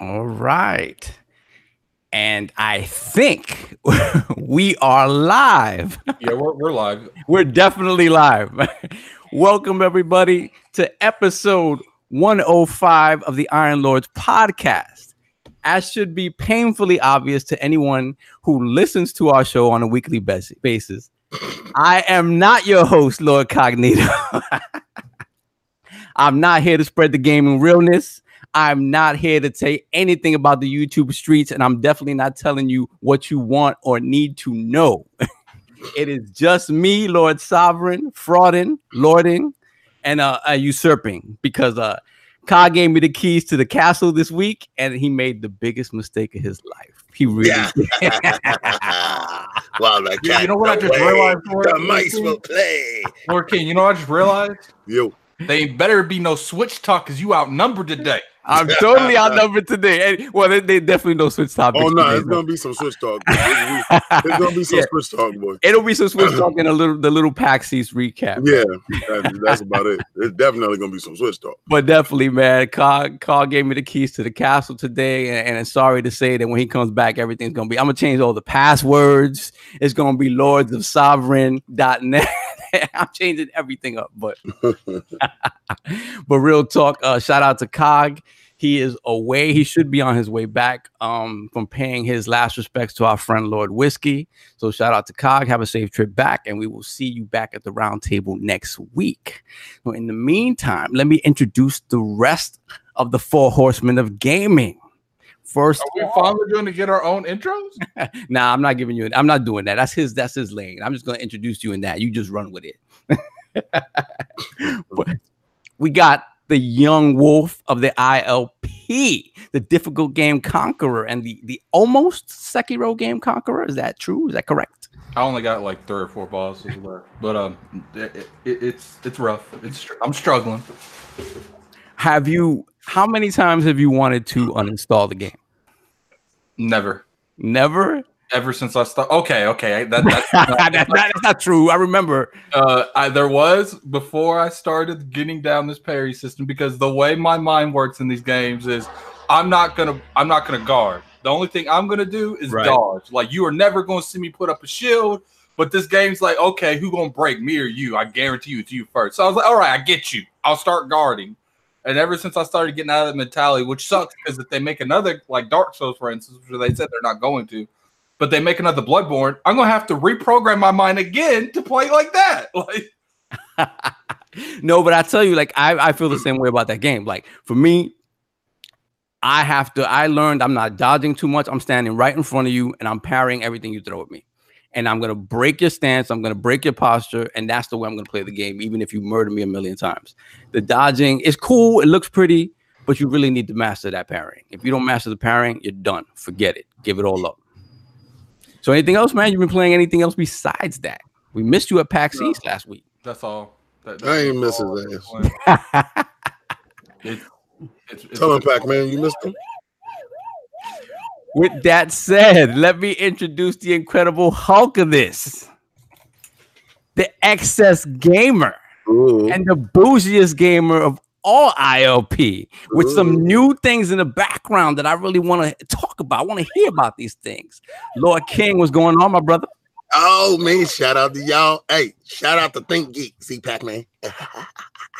All right. And I think we are live. Yeah, we're, we're live. We're definitely live. Welcome, everybody, to episode 105 of the Iron Lords podcast. As should be painfully obvious to anyone who listens to our show on a weekly basis, I am not your host, Lord Cognito. I'm not here to spread the gaming realness. I'm not here to say anything about the YouTube streets, and I'm definitely not telling you what you want or need to know. it is just me, Lord Sovereign, frauding, lording, and uh, uh usurping because uh Ka gave me the keys to the castle this week, and he made the biggest mistake of his life. He really Yeah. did. Wow, the You- cat you know what I just away, realized, Lord? The mice will play. Lord King, you know what I just realized? Yo, They ain't better be no switch talk because you outnumbered today. I'm totally outnumbered today. And, well, they, they definitely don't switch topics. oh no, today, it's no. gonna be some switch talk. It's gonna be some Yeah. switch talk, boy. It'll be some switch talk and a little the little seats recap. Yeah, that- that's about it. It's definitely gonna be some switch talk. But definitely, man, Carl, gave me the keys to the castle today, and, and I'm sorry to say that when he comes back, everything's gonna be. I'm gonna change all the passwords. It's gonna be Lords of Sovereign.net. I'm changing everything up, but but real talk. Uh, shout out to Cog. He is away. He should be on his way back um, from paying his last respects to our friend Lord Whiskey. So shout out to Cog. Have a safe trip back, and we will see you back at the roundtable next week. So in the meantime, let me introduce the rest of the four horsemen of gaming. First, Are we finally going to get our own intros? nah, I'm not giving you. I'm not doing that. That's his. That's his lane. I'm just going to introduce you in that. You just run with it. We got the young wolf of the ILP, the difficult game conqueror, and the the almost Sekiro game conqueror. Is that true? Is that correct? I only got like three or four bosses left, but um, it, it, it's it's rough. It's I'm struggling. Have you? How many times have you wanted to uninstall the game? Never, Never. ever since I started. Okay, okay, that, that's that's, not, that's not true. I remember. uh, I, there was before I started getting down this parry system because the way my mind works in these games is I'm not gonna I'm not gonna guard. The only thing I'm gonna do is Right. dodge. Like you are never gonna see me put up a shield. But this game's like, okay, who gonna break me or you? I guarantee you it's you first. So I was like, all right, I get you. I'll start guarding. And ever since I started getting out of that mentality, which sucks because if they make another like Dark Souls, for instance, which they said they're not going to, but they make another Bloodborne, I'm gonna have to reprogram my mind again to play like that. Like no, but I tell you, like I, I feel the same way about that game. Like for me, I have to. I learned I'm not dodging too much. I'm standing right in front of you, and I'm parrying everything you throw at me. And I'm gonna break your stance. I'm gonna break your posture, and that's the way I'm gonna play the game, even if you murder me a million times. The dodging is cool. It looks pretty, but you really need to master that parrying. If you don't master the parrying, you're done. Forget it. Give it all up. So anything else, man? You've been playing anything else besides that? We missed you at PAX No. East last week. that's all. That, I ain't that's miss all his I've been playing. It's, it's, it's, Tell him, Pac Man, you missed him. With that said, let me introduce the incredible Hulk of this, the excess gamer Ooh. and the bougiest gamer of all ILP, with some new things in the background that I really want to talk about. I want to hear about these things. Lord King, what's going on, my brother? Oh man, shout out to y'all. Hey, shout out to Think Geek. See Pac Man.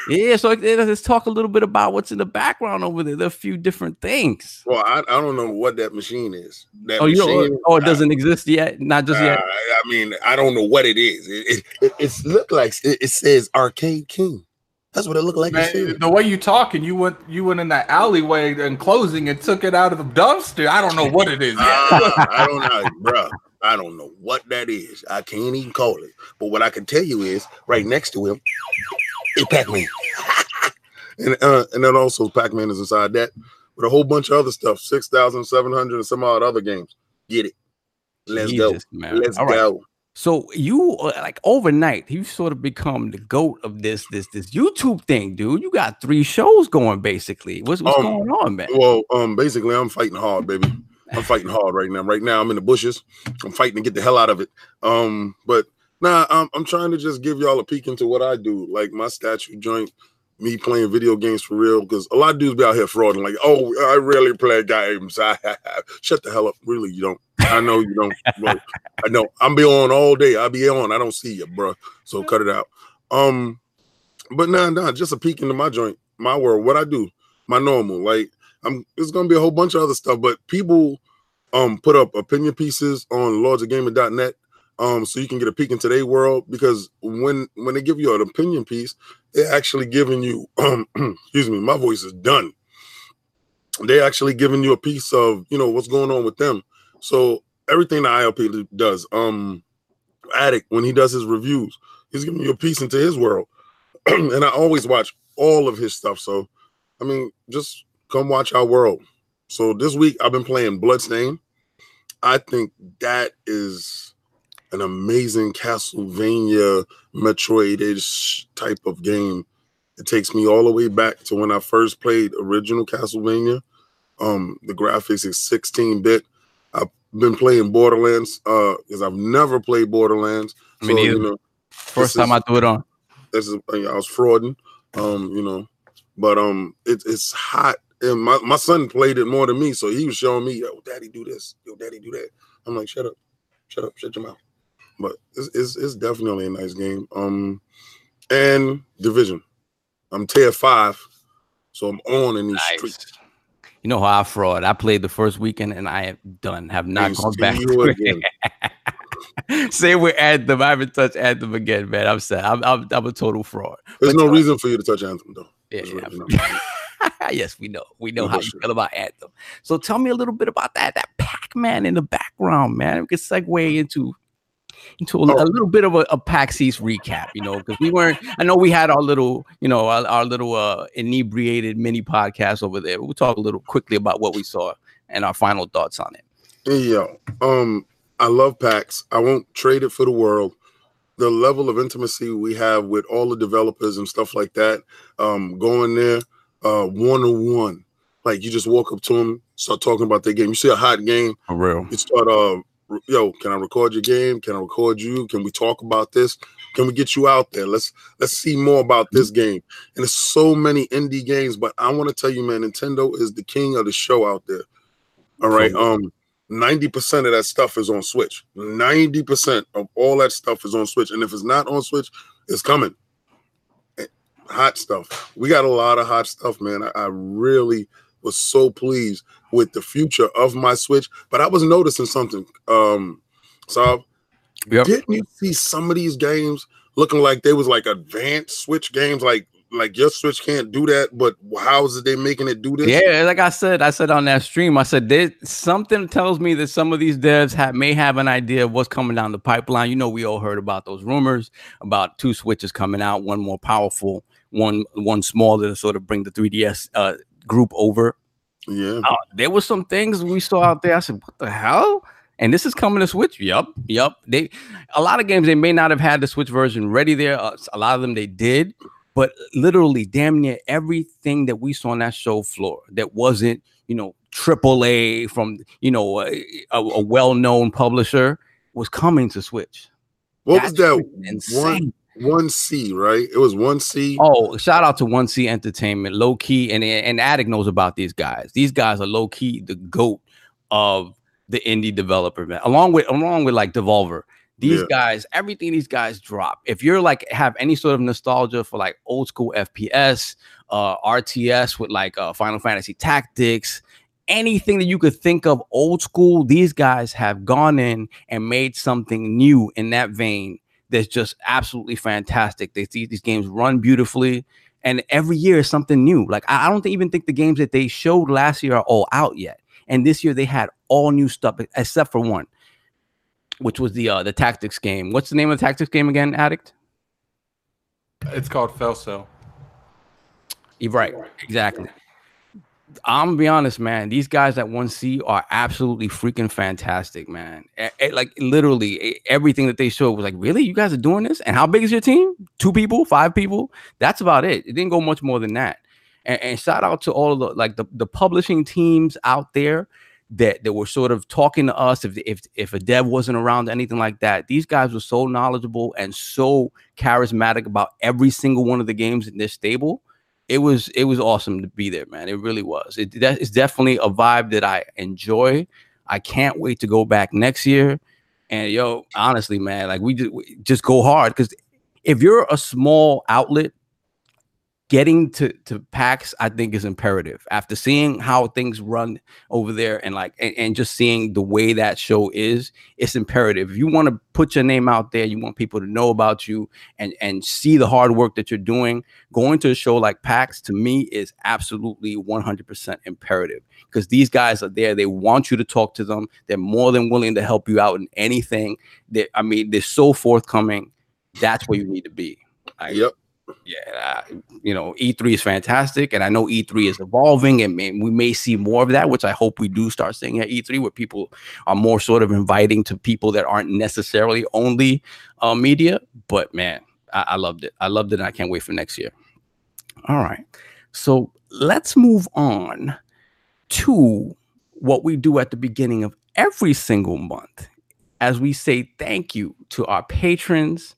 Yeah, so uh, let's talk a little bit about what's in the background over there. There are a few different things. Well, I, I don't know what that machine is. That Oh, you machine, know, oh, it doesn't exist yet, not just Uh, yet. I mean, I don't know what it is. It it, it it's look like it, it says Arcade King. That's what it looked like. Man, the way you talking, you went you went in that alleyway and closing and took it out of the dumpster. I don't know what it is yet. Ah, I don't know, bro. I don't know what that is. I can't even call it. But what I can tell you is, right next to him, is Pac-Man. and uh, and then also Pac-Man is inside that with a whole bunch of other stuff, six thousand seven hundred and some odd other games. Get it? Let's Jesus, go. man. Let's All right. go. So you uh, like overnight, you sort of become the goat of this this this YouTube thing, dude. You got three shows going basically. What's what's Um, going on, man? Well, um, basically, I'm fighting hard, baby. I'm fighting hard right now. Right now, I'm in the bushes. I'm fighting to get the hell out of it. Um, but nah, I'm, I'm trying to just give y'all a peek into what I do. Like my statue joint me playing video games for real because a lot of dudes be out here frauding like, oh, I really play games. Shut the hell up. Really, you don't. I know you don't. Bro. I know. I'm be on all day. I be on. I don't see you, bro. So cut it out. Um, but nah, nah, just a peek into my joint, my world, what I do, my normal. Like I'm It's gonna be a whole bunch of other stuff, but people um put up opinion pieces on lordsofgaming.net um so you can get a peek into their world because when when they give you an opinion piece, they're actually giving you um excuse me, my voice is done. They're actually giving you a piece of you know what's going on with them. So everything the ILP does, um Addict when he does his reviews, he's giving you a piece into his world. and I always watch all of his stuff. So I mean, just come watch our world. So this week I've been playing Bloodstain. I think that is an amazing Castlevania Metroid-ish type of game. It takes me all the way back to when I first played original Castlevania. Um, the graphics is 16-bit. I've been playing Borderlands uh because I've never played Borderlands. Me so, neither. You know, First time is, I threw it on. This is I was frauding. Um, you know, but um, it, it's hot. And my, my son played it more than me, so he was showing me, "Yo, daddy, do this. Yo, daddy, do that." I'm like, "Shut up, shut up, shut your mouth." But it's it's, it's definitely a nice game. Um, and division. I'm tier five, so I'm on in these nice. streets. You know how I fraud. I played the first weekend and I have done, have not Thanks gone back to it. Say we're Anthem. I haven't touched Anthem again, man. I'm sad. I'm, I'm, I'm a total fraud. There's but no reason for you to touch Anthem, though. Yeah, yeah. yes, we know. We know how you feel about Anthem. So tell me a little bit about that. That Pac-Man in the background, man. We can segue into into a, oh. a little bit of a, a PAX East recap, you know, because we weren't. I know we had our little, you know, our, our little uh, inebriated mini podcast over there. We'll talk a little quickly about what we saw and our final thoughts on it. Yeah, um, I love PAX. I won't trade it for the world the level of intimacy we have with all the developers and stuff like that, um, going there uh, one on one, like you just walk up to them, start talking about their game. You see a hot game, for real. You start, uh, yo, can I record your game? Can I record you? Can we talk about this? Can we get you out there? Let's let's see more about this game. And there's so many indie games, but I want to tell you, man, Nintendo is the king of the show out there. All right. Um, 90% of that stuff is on Switch. 90% of all that stuff is on Switch. And if it's not on Switch, it's coming. Hot stuff. We got a lot of hot stuff, man. I, I really was so pleased with the future of my Switch. But I was noticing something. Um, so yep. didn't you see some of these games looking like they was like advanced Switch games, like like your Switch can't do that, but how is it they making it do this? Yeah, like I said, I said on that stream, I said there something tells me that some of these devs have may have an idea of what's coming down the pipeline. You know, we all heard about those rumors about two Switches coming out, one more powerful, one one smaller to sort of bring the 3DS uh, group over. Yeah, uh, there were some things we saw out there. I said, what the hell? And this is coming to Switch. Yup, yup. They a lot of games they may not have had the Switch version ready there. Uh, a lot of them they did, but literally damn near everything that we saw on that show floor that wasn't, you know, AAA from, you know, a, a well-known publisher was coming to Switch. What That's was that insane. one one C, right? It was one C. Oh, shout out to one C Entertainment, low key, and and Addict knows about these guys. These guys are low key the goat of the indie developer, man. Along with along with like Devolver, these yeah. guys, everything these guys drop. If you're like have any sort of nostalgia for like old school FPS, uh, RTS with like uh, Final Fantasy Tactics, anything that you could think of old school, these guys have gone in and made something new in that vein that's just absolutely fantastic. They see these games run beautifully, and every year is something new. Like I don't even think the games that they showed last year are all out yet. And this year they had all new stuff except for one which was the uh, the tactics game. What's the name of the tactics game again, Addict? It's called Cell. You're right, exactly. I'm gonna be honest, man. These guys at 1C are absolutely freaking fantastic, man. like literally everything that they showed was like, really, you guys are doing this? And how big is your team? Two people, five people? That's about it. It didn't go much more than that. And, and shout out to all the like the, the publishing teams out there that that were sort of talking to us if if if a dev wasn't around anything like that these guys were so knowledgeable and so charismatic about every single one of the games in this stable it was it was awesome to be there, man. It really was. It that is definitely a vibe that I enjoy. I can't wait to go back next year. And yo, honestly, man, like we just, we just go hard because if you're a small outlet getting to to PAX, I think is imperative. After seeing how things run over there and like and, and, just seeing the way that show is, it's imperative. If you want to put your name out there, you want people to know about you and and see the hard work that you're doing, going to a show like PAX to me is absolutely 100% imperative because these guys are there. They want you to talk to them. They're more than willing to help you out in anything. That I mean, they're so forthcoming. That's where you need to be. Yep yeah, you know, E3 is fantastic, and I know E3 is evolving, and may, we may see more of that, which I hope we do start seeing at E3, where people are more sort of inviting to people that aren't necessarily only uh, media. But man, I, I loved it. I loved it, and I can't wait for next year. All right, so let's move on to what we do at the beginning of every single month, as we say thank you to our patrons.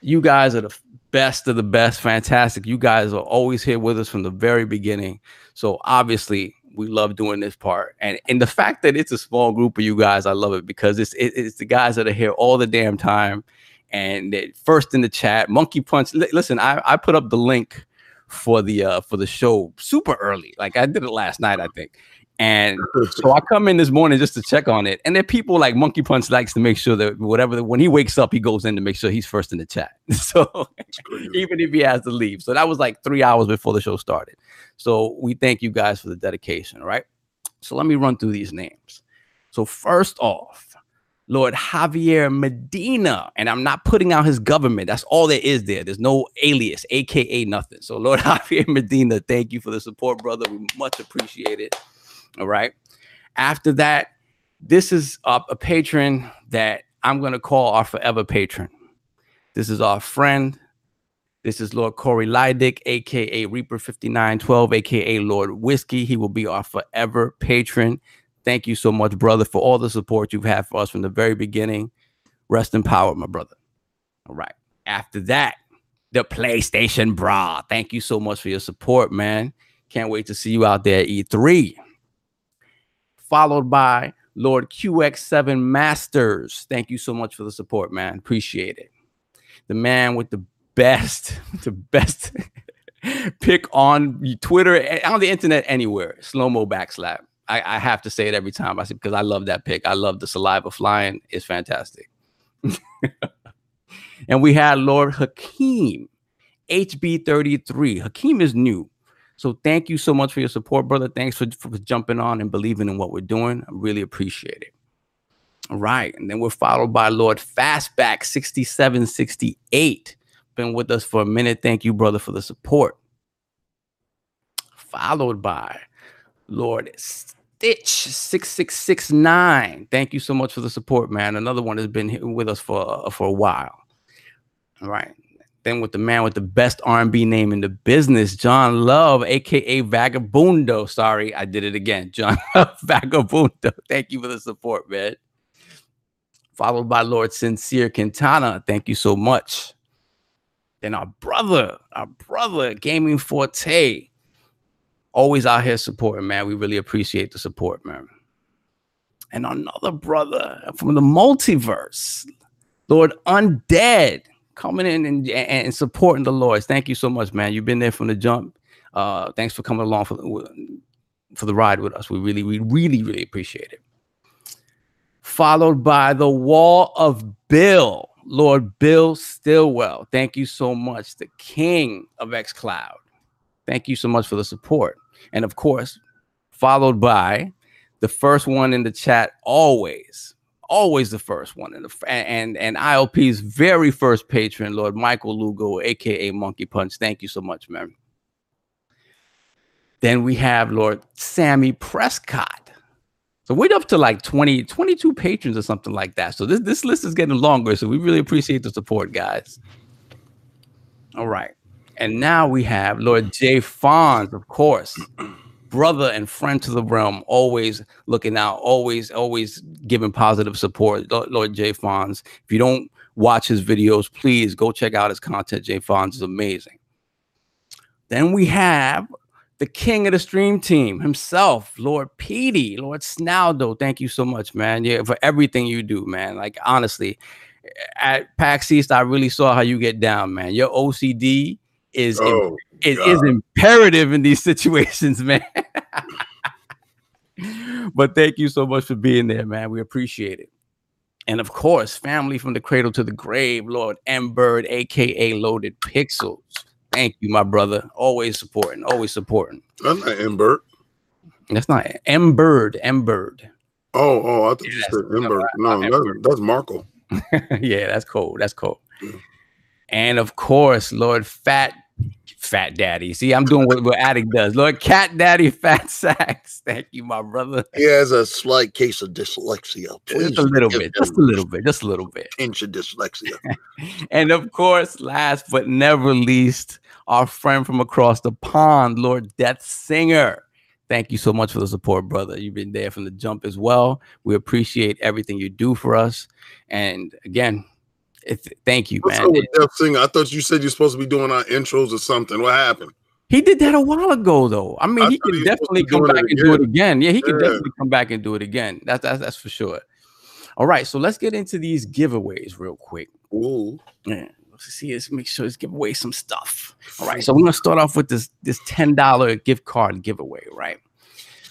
You guys are the best of the best. Fantastic. You guys are always here with us from the very beginning. So obviously, we love doing this part. And and the fact that it's a small group of you guys, I love it because it's it, it's the guys that are here all the damn time. And first in the chat, Monkey Punch. listen, I, I put up the link for the uh for the show super early. Like I did it last night, I think. And so I come in this morning just to check on it. And then people like Monkey Punch likes to make sure that whatever when he wakes up, he goes in to make sure he's first in the chat. So even if he has to leave. So that was like three hours before the show started. So we thank you guys for the dedication. right? So let me run through these names. So first off, Lord Javier Medina, and I'm not putting out his government. That's all there is there. There's no alias, aka nothing. So Lord Javier Medina, thank you for the support, brother. We much appreciate it. All right. After that, this is a, a patron that I'm going to call our forever patron. This is our friend. This is Lord Corey Lydick, aka Reaper 5912, aka Lord Whiskey. He will be our forever patron. Thank you so much, brother, for all the support you've had for us from the very beginning. Rest in power, my brother. All right. After that, the PlayStation Bra. Thank you so much for your support, man. Can't wait to see you out there E3 followed by Lord QX7 Masters. Thank you so much for the support, man. Appreciate it. The man with the best, the best pick on Twitter, on the internet, anywhere. Slow mo backslap. I, I, have to say it every time I say because I love that pick. I love the saliva flying. It's fantastic. and we had Lord Hakeem, HB33. Hakeem is new. So thank you so much for your support, brother. Thanks for, for jumping on and believing in what we're doing. I really appreciate it. All right. And then we're followed by Lord Fastback 6768. Been with us for a minute. Thank you, brother, for the support. Followed by Lord Stitch 6669. Thank you so much for the support, man. Another one has been with us for, for a while. All right. Then with the man with the best R&B name in the business, John Love, aka Vagabundo. Sorry, I did it again. John Vagabundo. Thank you for the support, man. Followed by Lord Sincere Quintana. Thank you so much. Then our brother, our brother, Gaming Forte. Always out here supporting, man. We really appreciate the support, man. And another brother from the multiverse, Lord Undead coming in and, and supporting the Lords. Thank you so much, man. You've been there from the jump. Uh, thanks for coming along for the, for the ride with us. We really, we really, really appreciate it. Followed by the Wall of Bill, Lord Bill Stillwell. Thank you so much, the King of X Cloud. Thank you so much for the support. And of course, followed by the first one in the chat always, always the first one, and the, and and ILP's very first patron, Lord Michael Lugo, aka Monkey Punch. Thank you so much, man. Then we have Lord Sammy Prescott. So we're up to like 20, 22 patrons or something like that. So this, this list is getting longer. So we really appreciate the support, guys. All right. And now we have Lord Jay Fonz, of course brother and friend to the realm, always looking out, always, always giving positive support. Lord Jay Fonz. If you don't watch his videos, please go check out his content. Jay Fonz is amazing. Then we have the king of the stream team himself, Lord Petey, Lord Snaldo. Thank you so much, man. Yeah, for everything you do, man. Like honestly, at PAX East, I really saw how you get down, man. Your OCD is Oh, it God. is imperative in these situations, man. but thank you so much for being there, man. We appreciate it. And of course, family from the cradle to the grave, Lord M Bird, aka Loaded Pixels. Thank you, my brother. Always supporting, always supporting. I'm not Embert. That's not M Bird, M Bird. Oh, oh, I thought you said that's- Embert. No, that's, that's Marco. yeah, that's cool. That's cool. Mm. And of course, Lord Fat Fat Daddy. See, I'm doing what, what Addict does. Lord Cat Daddy Fat Sacks. Thank you, my brother. He has a slight case of dyslexia. Please Just a little bit, just a little bit, just a little bit. Pinch of dyslexia. And of course, last but never least, our friend from across the pond, Lord Death Singer. Thank you so much for the support, brother. You've been there from the jump as well. We appreciate everything you do for us. And again, it's, thank you, What's man. with Singer? I thought you said you're supposed to be doing our intros or something. What happened? He did that a while ago, though. I mean, I he can he was supposed to definitely come back and do it again. Yeah, he can Yeah. definitely come back and do it again. That's that's, that's for sure. All right, so let's get into these giveaways real quick. Ooh. Yeah, let's see. Let's make sure let's give away some stuff. All right, so we're gonna start off with this this ten dollar gift card giveaway, right?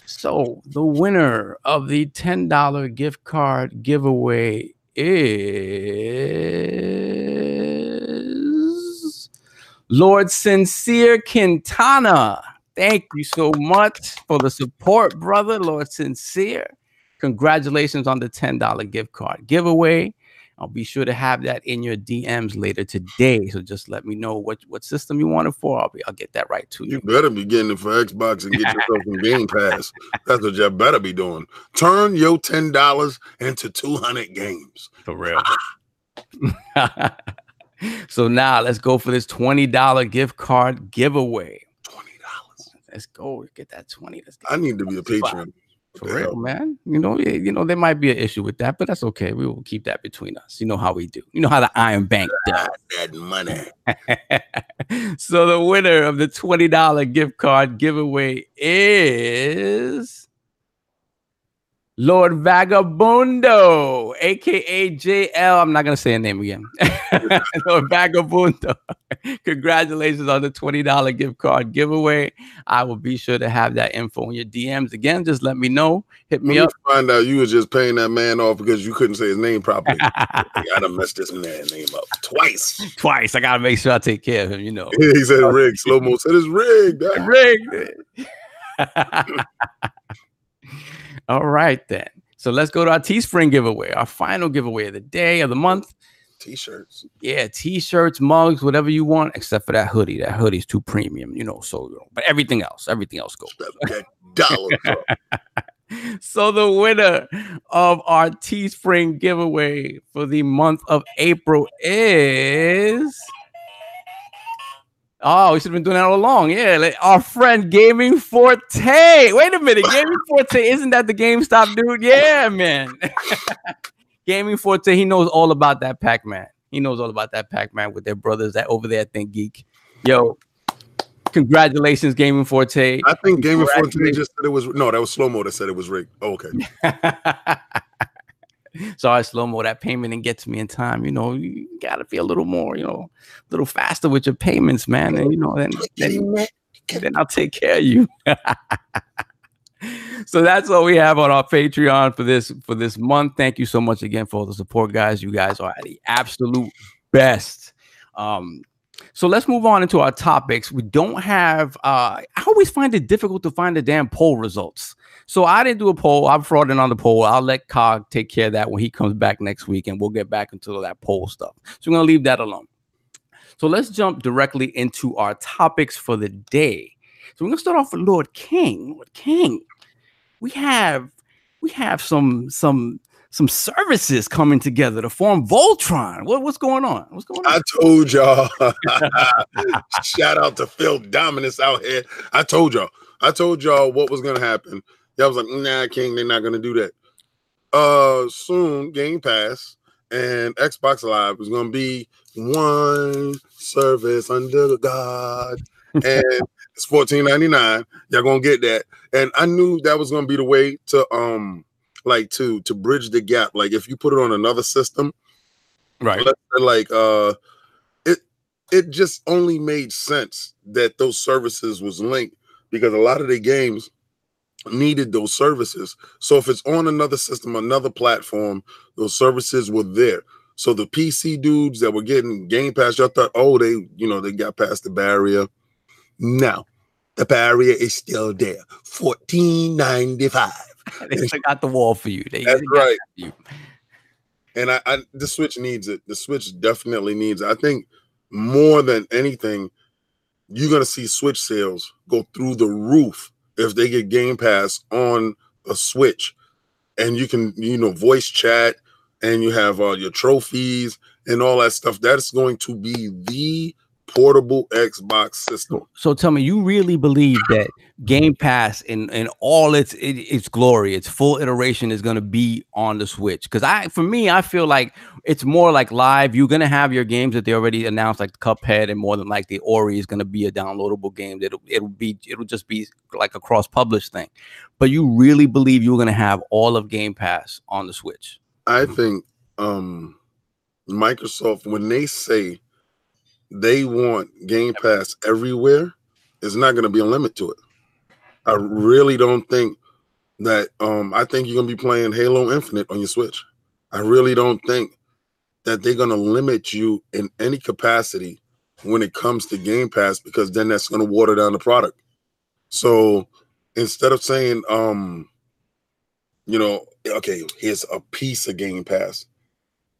So the winner of the ten dollar gift card giveaway is Lord Sincere Quintana. Thank you so much for the support, brother. Lord Sincere. Congratulations on the $10 gift card giveaway. I'll be sure to have that in your DMs later today. So just let me know what, what system you want it for. I'll be I'll get that right to You you. better be getting it for Xbox and get yourself some Game Pass. That's what you better be doing. Turn your ten dollars into two hundred games. For real. so now let's go for this $20 gift card giveaway. Twenty dollars. Let's go get that 20. Let's get I need to be a patron. For real, man. You know, yeah, you know, there might be an issue with that, but that's okay. We will keep that between us. You know how we do. You know how the Iron Bank does. That money. so the winner of the $20 gift card giveaway is Lord Vagabundo, aka JL. I'm not gonna say a name again. Lord Vagabundo. Congratulations on the $20 gift card giveaway. I will be sure to have that info in your DMs. Again, just let me know. Hit me Me up. Find out you was just paying that man off because you couldn't say his name properly. I gotta mess this man's name up twice. Twice. I gotta make sure I take care of him, you know. he said rig. Slow mo said it's rigged. Rigged. All right then. So let's go to our Teespring giveaway, our final giveaway of the day of the month. T-shirts. Yeah, t-shirts, mugs, whatever you want, except for that hoodie. That hoodie's too premium, you know. So, you know, but everything else, everything else goes. That, that dollar. So the winner of our Teespring giveaway for the month of April is. Oh, we should have been doing that all along. Yeah, like our friend Gaming Forte. Wait a minute, Gaming Forte, isn't that the GameStop dude? Yeah, man. Gaming Forte, he knows all about that Pac-Man. He knows all about that Pac-Man with their brothers that over there at Think Geek. Yo, congratulations, Gaming Forte. I think Gaming of Fortune just said it was no, that was slow mo that said it was rigged. Oh, okay. Sorry, slow mo. That payment didn't get to me in time. You know, you gotta be a little more, you know, a little faster with your payments, man. And you know, then then, then I'll take care of you. so that's all we have on our Patreon for this for this month. Thank you so much again for all the support, guys. You guys are the absolute best. Um, so let's move on into our topics. We don't have. Uh, I always find it difficult to find the damn poll results. So I didn't do a poll. I'm frauding on the poll. I'll let Cog take care of that when he comes back next week, and we'll get back into that poll stuff. So we're gonna leave that alone. So let's jump directly into our topics for the day. So we're gonna start off with Lord King. Lord King, we have we have some some some services coming together to form Voltron. What, what's going on? What's going on? I told y'all. Shout out to Phil Dominus out here. I told y'all. I told y'all what was gonna happen. Y'all was like, nah, King, they're not gonna do that. Uh soon Game Pass and Xbox Live is gonna be one service under the God. and it's fourteen ninety nine. Y'all gonna get that, and I knew that was gonna be the way to um like to to bridge the gap. Like if you put it on another system, right? Like uh, it it just only made sense that those services was linked because a lot of the games needed those services. So if it's on another system, another platform, those services were there. So the PC dudes that were getting Game Pass, y'all thought, oh, they, you know, they got past the barrier. No, the barrier is still there. Fourteen ninety five. they still got the wall for you. They, That's right. You. And I, I, the Switch needs it. The Switch definitely needs it. I think more than anything, you're gonna see Switch sales go through the roof if they get Game Pass on a Switch, and you can you know voice chat and you have all uh, your trophies and all that stuff. That's going to be the portable Xbox system. So tell me, you really believe that Game Pass in in all its it, its glory, its full iteration is going to be on the Switch? Because I, for me, I feel like it's more like live. You're going to have your games that they already announced, like Cuphead, and more than like the Ori is going to be a downloadable game. That it'll, it'll be it'll just be like a cross published thing. But you really believe you're going to have all of Game Pass on the Switch? I think um Microsoft when they say they want Game Pass everywhere, it's not going to be a limit to it. I really don't think that. Um, I think you're going to be playing Halo Infinite on your Switch. I really don't think that they're going to limit you in any capacity when it comes to Game Pass because then that's going to water down the product. So instead of saying, um, you know, okay, here's a piece of Game Pass,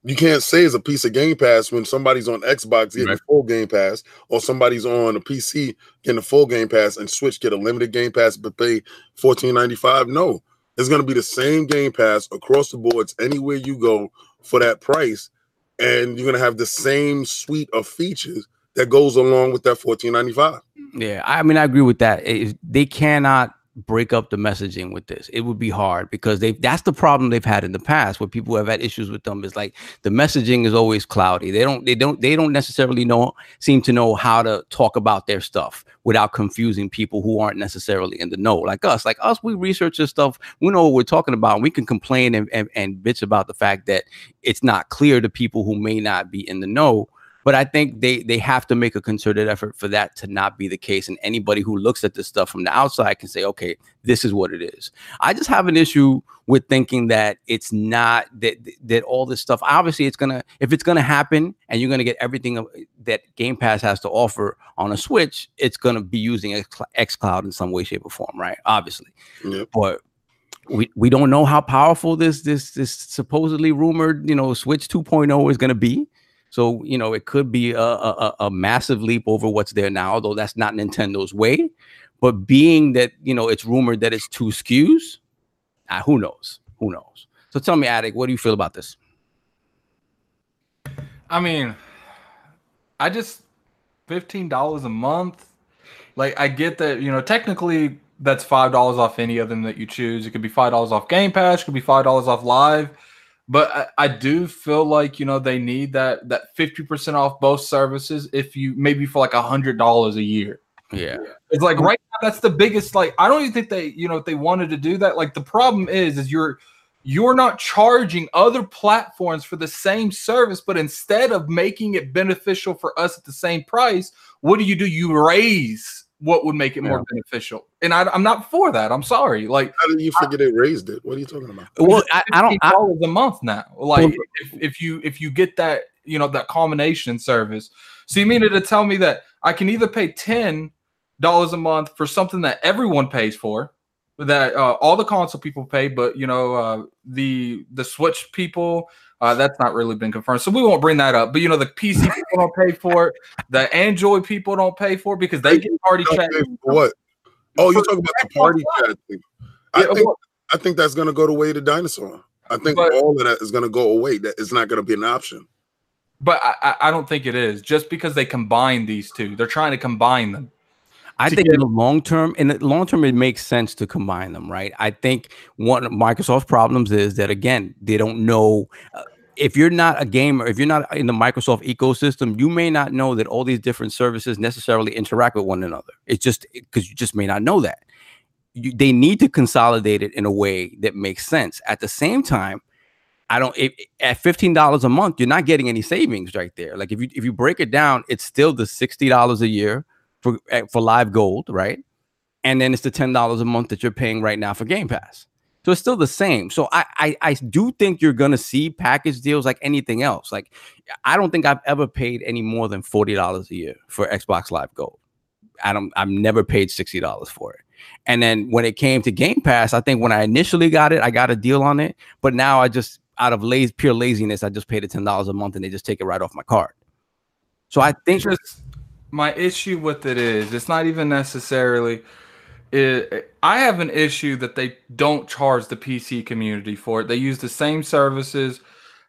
you can't say it's a piece of Game Pass when somebody's on Xbox getting right. a full Game Pass, or somebody's on a PC getting a full Game Pass, and Switch get a limited Game Pass but pay fourteen ninety five. No, it's going to be the same Game Pass across the boards anywhere you go for that price, and you're going to have the same suite of features that goes along with that fourteen ninety five. Yeah, I mean, I agree with that. It, they cannot break up the messaging with this. It would be hard because they that's the problem they've had in the past where people have had issues with them is like the messaging is always cloudy. They don't they don't they don't necessarily know seem to know how to talk about their stuff without confusing people who aren't necessarily in the know. Like us, like us, we research this stuff. We know what we're talking about. And we can complain and, and, and bitch about the fact that it's not clear to people who may not be in the know but I think they they have to make a concerted effort for that to not be the case. And anybody who looks at this stuff from the outside can say, okay, this is what it is. I just have an issue with thinking that it's not that that all this stuff. Obviously, it's gonna if it's gonna happen, and you're gonna get everything that Game Pass has to offer on a Switch. It's gonna be using X Cloud in some way, shape, or form, right? Obviously, yep. but we, we don't know how powerful this this this supposedly rumored you know Switch 2.0 is going to be. So, you know, it could be a, a, a massive leap over what's there now, although that's not Nintendo's way. But being that, you know, it's rumored that it's two SKUs, uh, who knows? Who knows? So tell me, Addict, what do you feel about this? I mean, I just $15 a month. Like, I get that, you know, technically that's $5 off any of them that you choose. It could be $5 off Game Pass, it could be $5 off Live but I, I, do feel like you know they need that that 50% off both services if you maybe for like a hundred dollars a year. Yeah. It's like right now that's the biggest like i don't even think they you know if they wanted to do that. Like the problem is is you're you're not charging other platforms for the same service but instead of making it beneficial for us at the same price what do you do? You raise what would make it yeah. more beneficial. And I, am not for that. I'm sorry. Like, how did you forget I, it raised it? What are you talking about? Well, I, I don't. Dollars a month now. Like, well, if, if you if you get that, you know, that combination service. So you mean to tell me that I can either pay ten dollars a month for something that everyone pays for, that uh, all the console people pay, but you know, uh, the the Switch people uh, that's not really been confirmed, so we won't bring that up. But you know, the PC people don't pay for it. The Android people don't pay for it because they get party chat. What? Oh, you're talking about the party chat thing. I yeah, think I think that's going to go the way of the dinosaur. I think but, all of that is going to go away. That it's not going to be an option. But I, I don't think it is just because they combine these two. They're trying to combine them. I think in the long term, in the long term, it makes sense to combine them, right? I think one of Microsoft's problems is that again, they don't know. Uh, if you're not a gamer, if you're not in the Microsoft ecosystem, you may not know that all these different services necessarily interact with one another. It's just because you just may not know that. You, they need to consolidate it in a way that makes sense. At the same time, I don't if, at fifteen dollars a month, you're not getting any savings right there. Like if you if you break it down, it's still the sixty dollars a year for eh, for live gold, right? And then it's the ten dollars a month that you're paying right now for Game Pass. So it's still the same. So I, I I do think you're gonna see package deals like anything else. Like I don't think I've ever paid any more than forty dollars a year for Xbox Live Gold. I don't I've never paid sixty dollars for it. And then when it came to Game Pass, I think when I initially got it, I got a deal on it. But now I just out of lazy pure laziness, I just paid it ten dollars a month and they just take it right off my card. So I think my issue with it is it's not even necessarily it, I have an issue that they don't charge the PC community for it. They use the same services,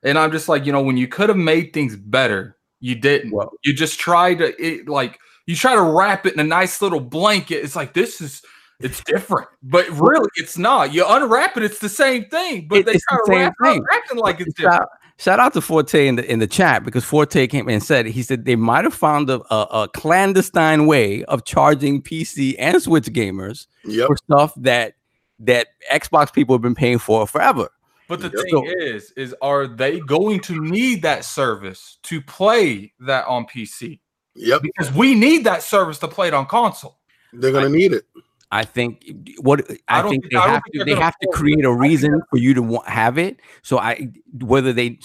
and I'm just like, you know, when you could have made things better, you didn't. Well, you just tried to it, like you try to wrap it in a nice little blanket. It's like this is it's different, but really it's not. You unwrap it, it's the same thing, but it, they try the to wrap, thing. it like it's different. Shout out to Forte in the in the chat because Forte came and said he said they might have found a, a, a, clandestine way of charging PC and Switch gamers yep. for stuff that that Xbox people have been paying for forever. But the yep. thing so, is, is are they going to need that service to play that on PC? Yep. Because we need that service to play it on console. They're gonna need it. I think what I, I think, think, they have to they have to create a reason for you to want, have it. So I whether they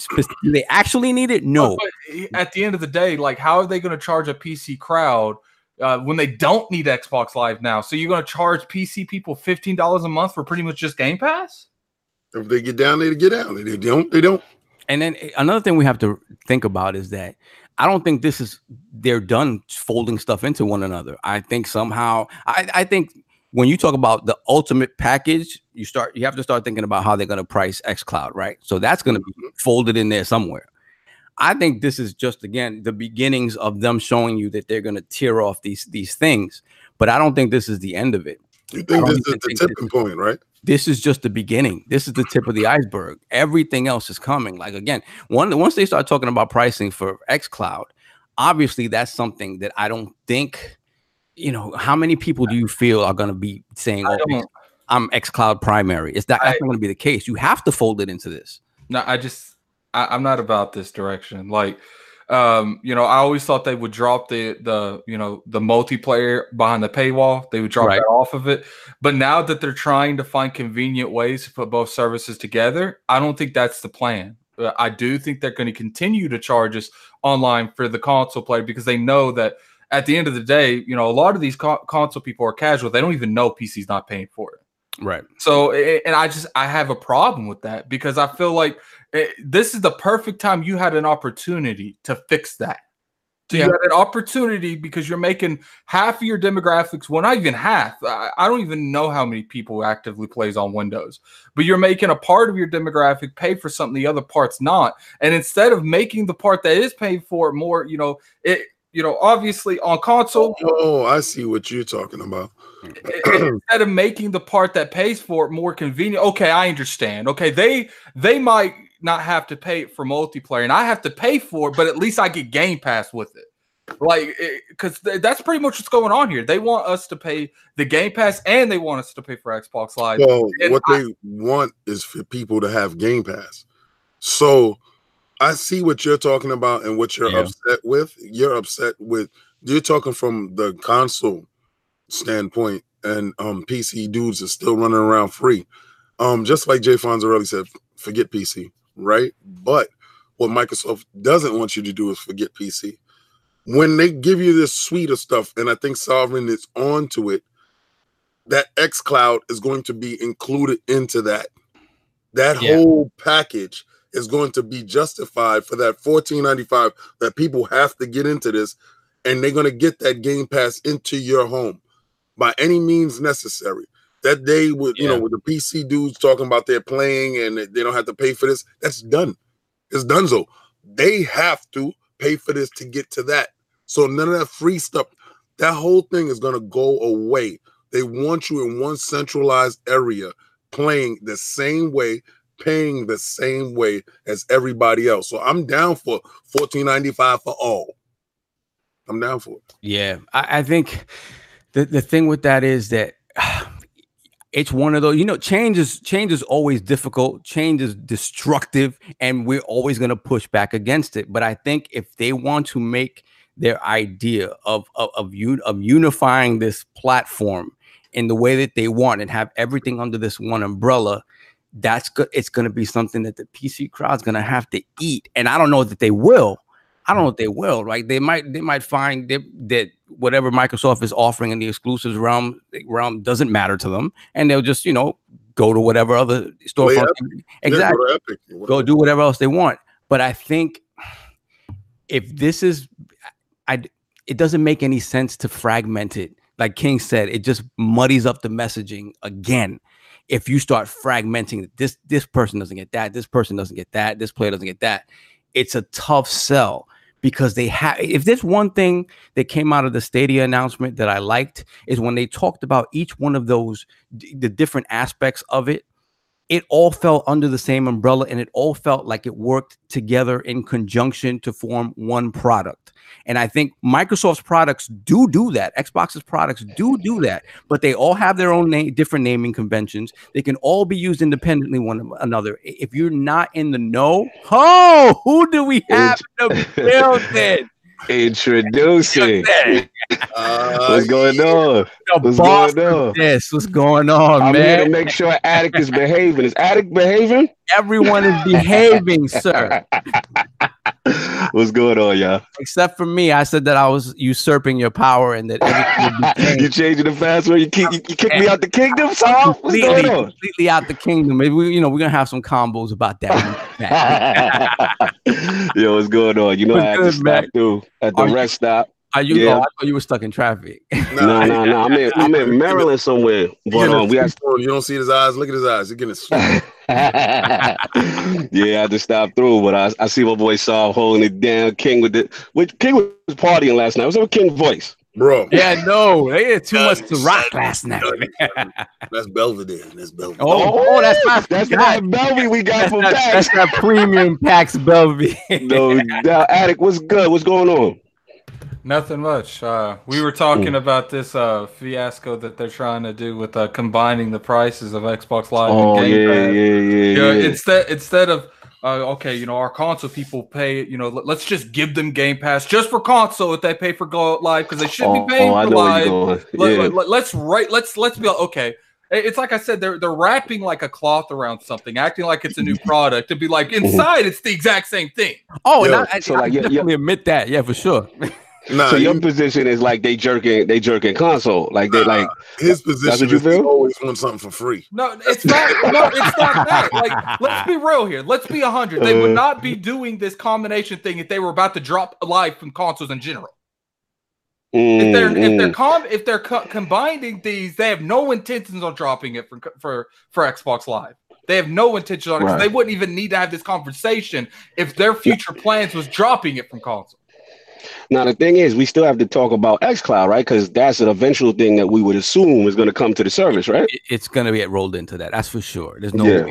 they actually need it, no. But at the end of the day, like how are they going to charge a PC crowd uh, when they don't need Xbox Live now? So you're going to charge PC people fifteen dollars a month for pretty much just Game Pass? If they get down, they get down. If they don't, they don't. And then eh, another thing we have to think about is that I don't think this is they're done folding stuff into one another. I think somehow I, I think when you talk about the ultimate package, you start you have to start thinking about how they're going to price xCloud, right? So that's going to be mm-hmm. folded in there somewhere. I think this is just again the beginnings of them showing you that they're going to tear off these these things, but I don't think this is the end of it. You think this is the tipping point, right? This is just the beginning. This is the tip of the iceberg. Everything else is coming. Like again, one once they start talking about pricing for xCloud, obviously that's something that I don't think you know, how many people do you feel are going to be saying, oh, I'm xCloud primary? Is that that's not going to be the case? You have to fold it into this. No, I just, I, am not about this direction. Like, um, you know, I always thought they would drop the the you know the multiplayer behind the paywall. They would drop right. that off of it. But now that they're trying to find convenient ways to put both services together, I don't think that's the plan. Uh, I do think they're going to continue to charge us online for the console player because they know that at the end of the day, you know, a lot of these co- console people are casual. They don't even know PC's not paying for it. Right. So, and I just I have a problem with that because I feel like it, this is the perfect time you had an opportunity to fix that. So yeah. you had an opportunity because you're making half of your demographics, well, not even half. I, I don't even know how many people actively plays on Windows, but you're making a part of your demographic pay for something the other part's not. And instead of making the part that is paid for more, you know, it you know, obviously on console. Oh, oh, I see what you're talking about. instead of making the part that pays for it more convenient, okay, I understand. Okay, they they might not have to pay for multiplayer, and I have to pay for it, but at least I get Game Pass with it. Like, eh, because that's pretty much what's going on here. They want us to pay the Game Pass, and they want us to pay for Xbox Live. Well, and what I, they want is for people to have Game Pass. So I see what you're talking about and what you're yeah. upset with. You're upset with you're talking from the console standpoint, and um PC dudes are still running around free. Um, just like Jay Fonzarelli said, forget PC, right? But what Microsoft doesn't want you to do is forget PC. When they give you this suite of stuff, and I think Sovereign is on to it, that X Cloud is going to be included into that. That yeah. whole package is going to be justified for that 14.95 that people have to get into this and they're going to get that game pass into your home by any means necessary. That day with yeah. you know with the pc dudes talking about they're playing and they don't have to pay for this that's done. It's done so they have to pay for this to get to that. So none of that free stuff that whole thing is going to go away. They want you in one centralized area playing the same way paying the same way as everybody else. So I'm down for fourteen ninety five for all. I'm down for it. Yeah, I, I think the the thing with that is that it's one of those. You know, change is change is always difficult. Change is destructive, and we're always going to push back against it. But I think if they want to make their idea of of of, un, of unifying this platform in the way that they want and have everything under this one umbrella that's good it's going to be something that the pc crowd's going to have to eat and i don't know that they will i don't know if they will right they might they might find that, that whatever microsoft is offering in the exclusives realm realm doesn't matter to them and they'll just you know go to whatever other storefront exactly Go Epic go do whatever else they want. But I think if this is, I it doesn't make any sense to fragment it. Like King said, it just muddies up the messaging again. If you start fragmenting this, this person doesn't get that, this person doesn't get that, this player doesn't get that. It's a tough sell because they have. If there's one thing that came out of the Stadia announcement that I liked is when they talked about each one of those, the different aspects of it it all fell under the same umbrella and it all felt like it worked together in conjunction to form one product. And I think Microsoft's products do do that. Xbox's products do do that, but they all have their own name, different naming conventions. They can all be used independently one another. If you're not in the know, oh, who do we have in the building? Introducing. Uh, What's going on? The What's going on? of this. What's going on, I'm here to man? make sure Addict is behaving. Is Addict behaving? Everyone is behaving, sir. What's going on, y'all? Except for me, I said that I was usurping your power and that everything you changing the password? You kick, you, you kick me out the kingdom, Sov? What's completely, going on? completely out the kingdom. Maybe we, you know, we're gonna have some combos about that. Yo, what's going on? You know, What's I had to stop man? through at the Are you- rest stop. Are you? Yeah. Oh, I thought you were stuck in traffic. No, no, no. I'm in, I'm in Maryland somewhere. But um, we had you don't see his eyes. Look at his eyes. He's getting sweet. yeah, I had to stop through, but I, I see my boy Sov holding it down. King with the which King was partying last night. Was that King voice? bro. yeah, no, they had too much to rock last night. That's Belvedere. That's Belvedere. Oh, oh, that's my That's God. that Belvy we got That's from that, Pax. that's that premium Pax Belvy. No doubt. Addict, what's good? What's going on? Nothing much. Uh, we were talking about this uh, fiasco that they're trying to do with uh, combining the prices of Xbox Live Oh and yeah, Game yeah, Pass. yeah, Yeah, yeah. instead instead of uh, okay, you know, our console people pay. You know, let, us just give them Game Pass just for console if they pay for Go Live because they should Oh, be paying oh, for Live. Let, Yeah. let, let's right. Let's let's be like, okay. It's like I said, they're they're wrapping like a cloth around something, acting like it's a new product, to be like Mm-hmm. inside it's the exact same thing. Oh, and Yo, I, I, so I like, yeah, definitely admit that. Yeah, for sure. Nah, So your you- position is like they jerking, they jerking console, like they like. his position you is he feel? always want something for free. No, it's not. No, it's not that. Like, let's be real here. Let's be hundred. They would Uh. not be doing this combination thing if they were about to drop live from consoles in general. If they're mm, if they're mm. com if they're co- combining these, they have no intentions on dropping it for for for Xbox Live. They have no intention on it. 'cause Right. They wouldn't even need to have this conversation if their future plans was dropping it from console. Now the thing is, we still have to talk about XCloud, right? Because that's an eventual thing that we would assume is going to come to the service, right? It- it's gonna get rolled into that. That's for sure. There's no. Yeah.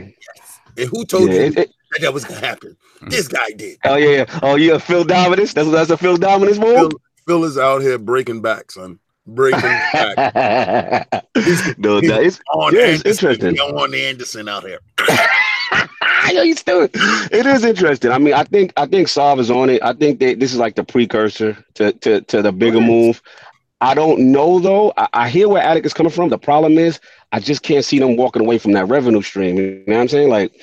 And who told Yeah, you it- it- that, that was gonna happen? Mm. This guy did. oh yeah, yeah. oh yeah, Phil Dominus. That's that's a Phil Dominus Phil, move. Phil is out here breaking back, son. Breaking back. no, that is On Yeah, it's Anderson. interesting. He on Anderson out here. Yo, you still it is interesting. I mean, I think I think Sov is on it. I think that this is like the precursor to to, to the bigger move. I don't know though. I, I hear where Addict is coming from. The problem is I just can't see them walking away from that revenue stream. You know what I'm saying? Like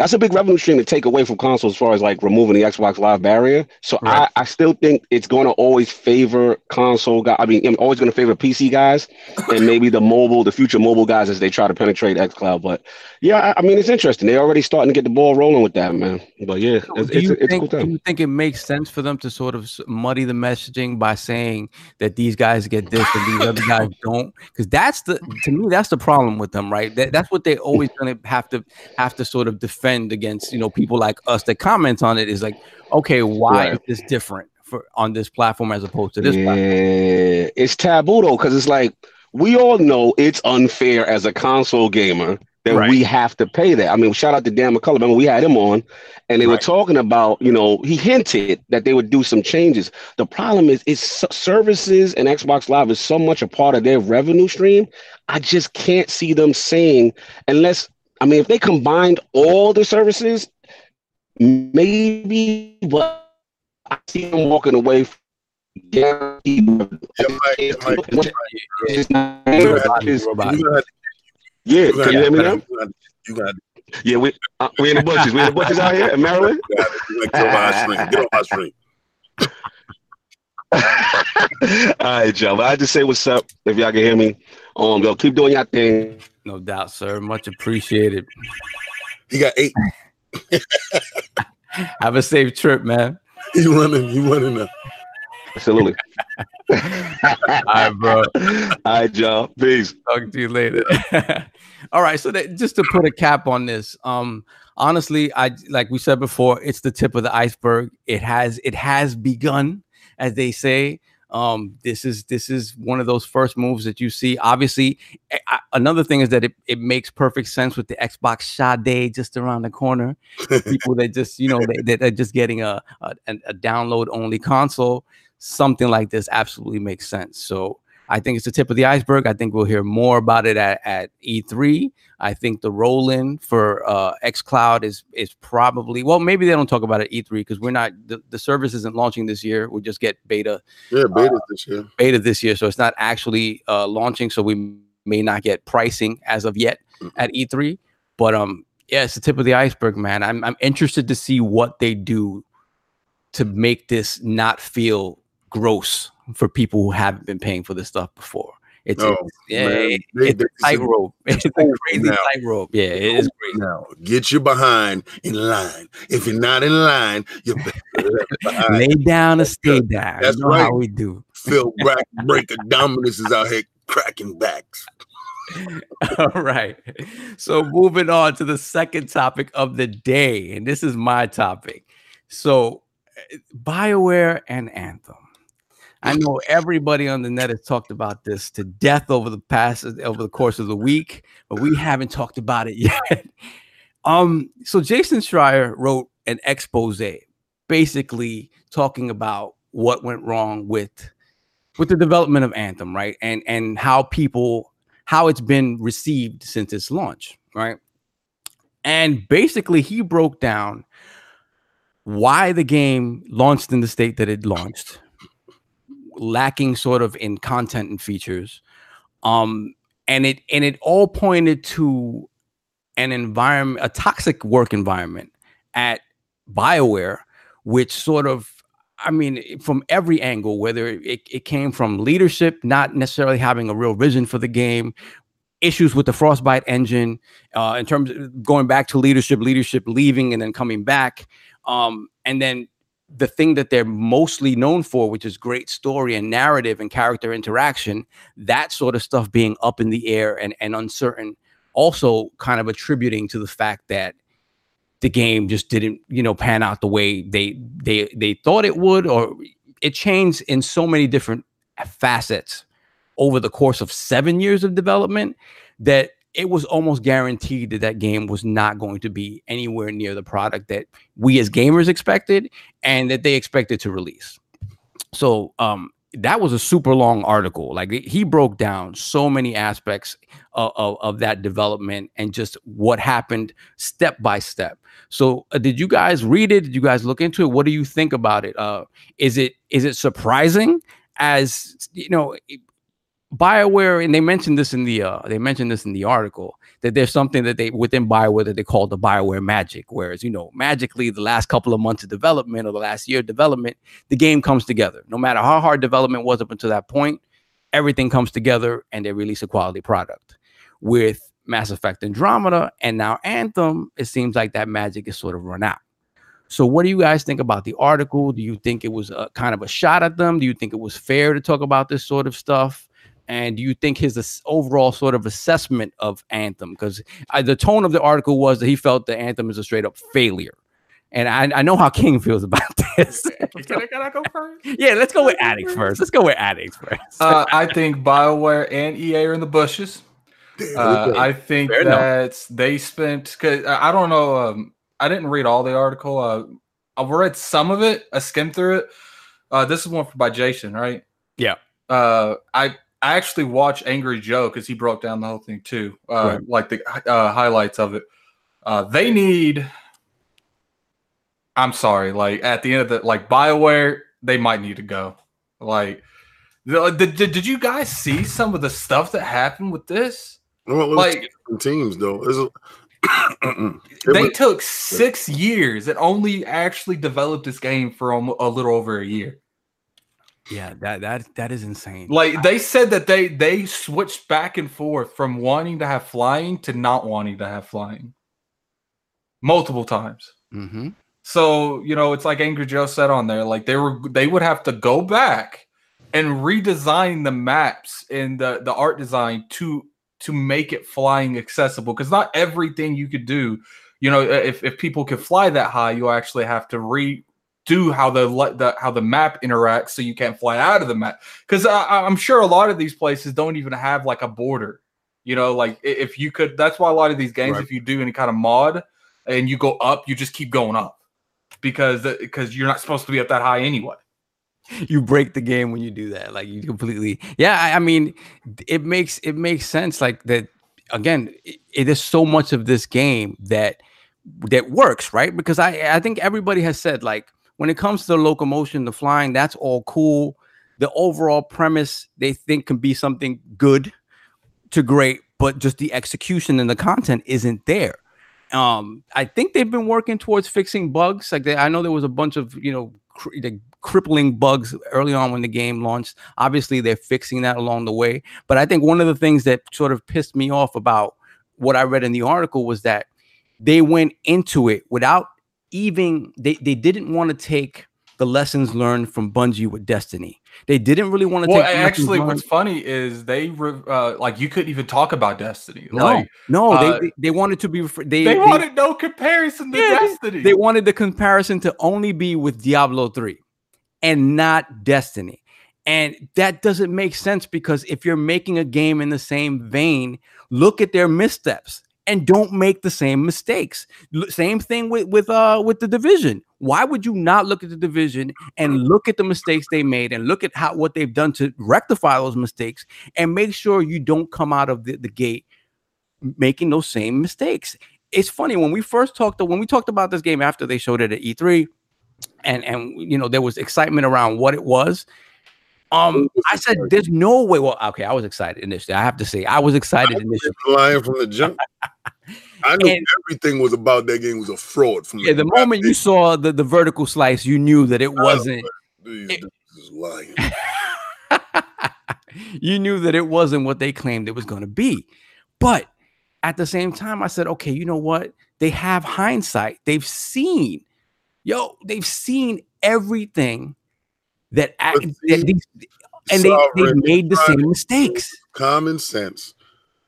that's a big revenue stream to take away from console as far as like removing the Xbox Live barrier. So Right. I, I still think it's going to always favor console guys. I mean, I'm always going to favor PC guys and maybe the mobile, the future mobile guys as they try to penetrate XCloud. But yeah, I, mean, it's interesting. They're already starting to get the ball rolling with that, man. But yeah, it's, do it's, it's a cool think, do you think it makes sense for them to sort of muddy the messaging by saying that these guys get this and these other guys don't? Because that's the to me that's the problem with them, right? That, that's what they're always to have to have to sort of defend against. You know, people like us that comment on it is like, okay, why Right. is this different for on this platform as opposed to this yeah, platform? it's taboo though, because it's like we all know it's unfair as a console gamer then Right. we have to pay that. I mean, shout out to Dan McCullough. Remember, we had him on, and they were talking about, you know, he hinted that they would do some changes. The problem is, it's services and Xbox Live is so much a part of their revenue stream. I just can't see them saying, unless, I mean, if they combined all the services, maybe, but I see them walking away from guaranteed. Yeah, Mike, yeah, Mike, It's not- You're gonna Robot, it's- robot. You gonna Yeah, you can you hear me now? You got Yeah, we uh, we in the bushes. We in the bushes out here in Maryland. you got to get on my stream. Get on my stream. All right, Joe. But I just say what's up if y'all can hear me. Um, yo, keep doing your thing. No doubt, sir. Much appreciated. He got eight. Have a safe trip, man. He running. He running now. Absolutely. All right, bro. All right, Joe. Peace. Talk to you later. All right, so that, just to put a cap on this, um, honestly, I like we said before, it's the tip of the iceberg. It has it has begun, as they say. Um, this is this is one of those first moves that you see. Obviously, a- I- another thing is that it, it makes perfect sense with the Xbox Sade just around the corner. People that just you know they, that are just getting a a, a download only console. Something like this absolutely makes sense. So I think it's the tip of the iceberg. I think we'll hear more about it at, at E3. I think the roll in for uh, xCloud is is probably well, maybe they don't talk about it at E3 because we're not the, the service isn't launching this year. We just get beta Yeah, beta this year. beta this year, so it's not actually uh, launching. So we may not get pricing as of yet Mhm. at E3. But um, yeah, it's the tip of the iceberg, man. I'm I'm interested to see what they do to make this not feel gross for people who haven't been paying for this stuff before. It's, No, it's yeah, man, they- it's they- a tightrope. It's a crazy tightrope. Yeah, it is crazy. Now, get your behind in line. If you're not in line, you're behind. Lay down or stay down. That's you know how we do. Phil Brack Breaker Dominus is out here cracking backs. All right. So moving on to the second topic of the day, and this is my topic. So, uh, BioWare and Anthem. I know everybody on the net has talked about this to death over the past over the course of the week, but we haven't talked about it yet. Um, so Jason Schreier wrote an expose basically talking about what went wrong with with the development of Anthem, right? And and how people how it's been received since its launch, right? And basically, he broke down why the game launched in the state that it launched, lacking sort of in content and features. Um, and it and it all pointed to an environment, a toxic work environment at BioWare, which sort of I mean, from every angle, whether it, it came from leadership not necessarily having a real vision for the game, issues with the Frostbite engine, uh, in terms of going back to leadership, leadership leaving and then coming back, um, and then the thing that they're mostly known for, which is great story and narrative and character interaction, that sort of stuff being up in the air and, and uncertain, also kind of attributing to the fact that the game just didn't you know pan out the way they they they thought it would or it changed in so many different facets over the course of 7 years of development that it was almost guaranteed that that game was not going to be anywhere near the product that we as gamers expected and that they expected to release so um that was a super long article like he broke down so many aspects of, of, of that development and just what happened step by step so uh, did you guys read it? Did you guys look into it? What do you think about it? Uh, is it is it surprising as you know BioWare and they mentioned this in the uh, they mentioned this in the article that there's something that they within BioWare that they call the BioWare magic whereas you know magically the last couple of months of development or the last year of development the game comes together no matter how hard development was up until that point everything comes together and they release a quality product with Mass Effect Andromeda, and now Anthem, it seems like that magic is sort of run out. So, what do you guys think about the article? Do you think it was a kind of a shot at them? Do you think it was fair to talk about this sort of stuff? And do you think his overall sort of assessment of Anthem? Because the tone of the article was that he felt that Anthem is a straight up failure. And I, I know how King feels about this. Can I, can I go first? yeah, let's go with Addicts first. Let's go with Addicts first. Uh, I think BioWare and EA are in the bushes. Uh. I think Fair enough. that they spent. Cause I I don't know. Um, I didn't read all the article. Uh, I've read some of it. I skimmed through it. Uh, this is one by Jason, right? Yeah. Uh, I I actually watched Angry Joe because he broke down the whole thing too. Uh, Right. like the uh, highlights of it. Uh, they need. I'm sorry. Like at the end of the like Bioware, they might need to go. Like, the- did, did, did you guys see some of the stuff that happened with this? well, Like teams though. A- they was- took six years and only actually developed this game for a little over a year. Yeah, that that that is insane. Like they said that they they switched back and forth from wanting to have flying to not wanting to have flying multiple times. hmm So you know, it's like Angry Joe said on there, like they were they would have to go back and redesign the maps and the the art design to to make it flying accessible because not everything you could do, you know, if if people could fly that high, you actually have to redo how the, the how the map interacts so you can't fly out of the map because I'm sure a lot of these places don't even have like a border. You know, like if you could, that's why a lot of these games, Right. if you do any kind of mod and you go up, you just keep going up because uh, because you're not supposed to be up that high anyway. You break the game when you do that. Like you completely. Yeah, I, I mean, it makes it makes sense. Like that. Again, it, it is so much of this game that that works, right? Because I I think everybody has said like when it comes to locomotion, the flying, that's all cool. The overall premise they think can be something good to great, but just the execution and the content isn't there. Um, I think they've been working towards fixing bugs. Like they, I know there was a bunch of you know cr- crippling bugs early on when the game launched. Obviously, they're fixing that along the way. But I think one of the things that sort of pissed me off about what I read in the article was that they went into it without even they they didn't want to take the lessons learned from Bungie with Destiny. They didn't really want to Well, take actually, what's funny is they re- uh, like you couldn't even talk about Destiny. no, Like no, uh, they, they they wanted to be they they, they, wanted no comparison to Yeah, Destiny. they wanted the comparison to only be with Diablo 3 and not Destiny. And that doesn't make sense because if you're making a game in the same vein, look at their missteps and don't make the same mistakes. Same thing with with uh with the division. Why would you not look at the division and look at the mistakes they made and look at how what they've done to rectify those mistakes and make sure you don't come out of the, the gate making those same mistakes. It's funny when we first talked to, when we talked about this game after they showed it at E3 and and you know there was excitement around what it was. Um, I said, "There's no way." Well, okay, I was excited initially. I have to say, I was excited I initially. lying from the jump. I knew And- everything was about that game was a fraud from Yeah, the moment you saw the the vertical slice, you knew that it wasn't. These it- is lying. you knew that it wasn't what they claimed it was going to be. But at the same time, I said, okay, you know what? They have hindsight. They've seen, yo, they've seen everything that, act, But that these, and they, they made the same mistakes. Common sense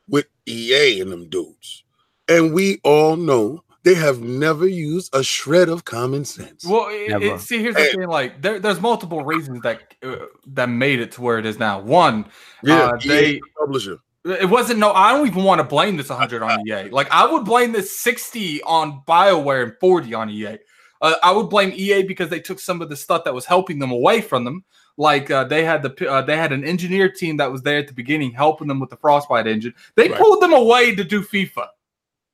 with EA and them dudes. And we all know they have never used a shred of common sense. Well, it, it- see, here's the Hey. thing: like, there, there's multiple reasons that uh, that made it to where it is now. One, yeah, uh, EA they- publisher. it wasn't. No, I don't even want to blame this 100 on EA. Like, I would blame this 60 on Bioware and 40 on EA. Uh, I would blame EA because they took some of the stuff that was helping them away from them. Like uh, they had the uh, they had an engineer team that was there at the beginning helping them with the Frostbite engine. They Right. pulled them away to do FIFA.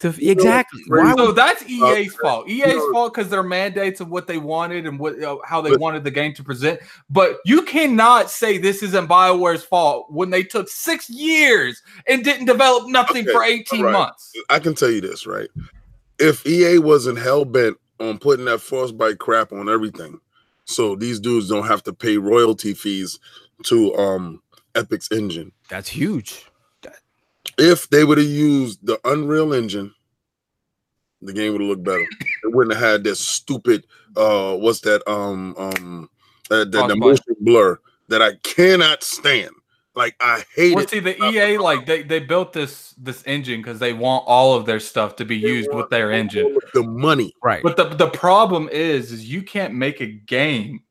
To, exactly. crazy? Why So that's EA's fault. EA's know- fault because their mandates of what they wanted and what uh, how they But- wanted the game to present. But you cannot say this isn't Bioware's fault when they took six years and didn't develop nothing Okay, for eighteen alright. months. I can tell you this, right? If EA wasn't hell bent on putting that frostbite crap on everything, so these dudes don't have to pay royalty fees to um Epic's engine. that's huge. If they would have used the Unreal Engine, the game would have looked better. It wouldn't have had that stupid uh what's that um um the, the motion blur that I cannot stand. Like I hate Well, it. see, the EA like they, they built this this engine because they want all of their stuff to be They used with their engine. all of The money. Right. But the the problem is, is you can't make a game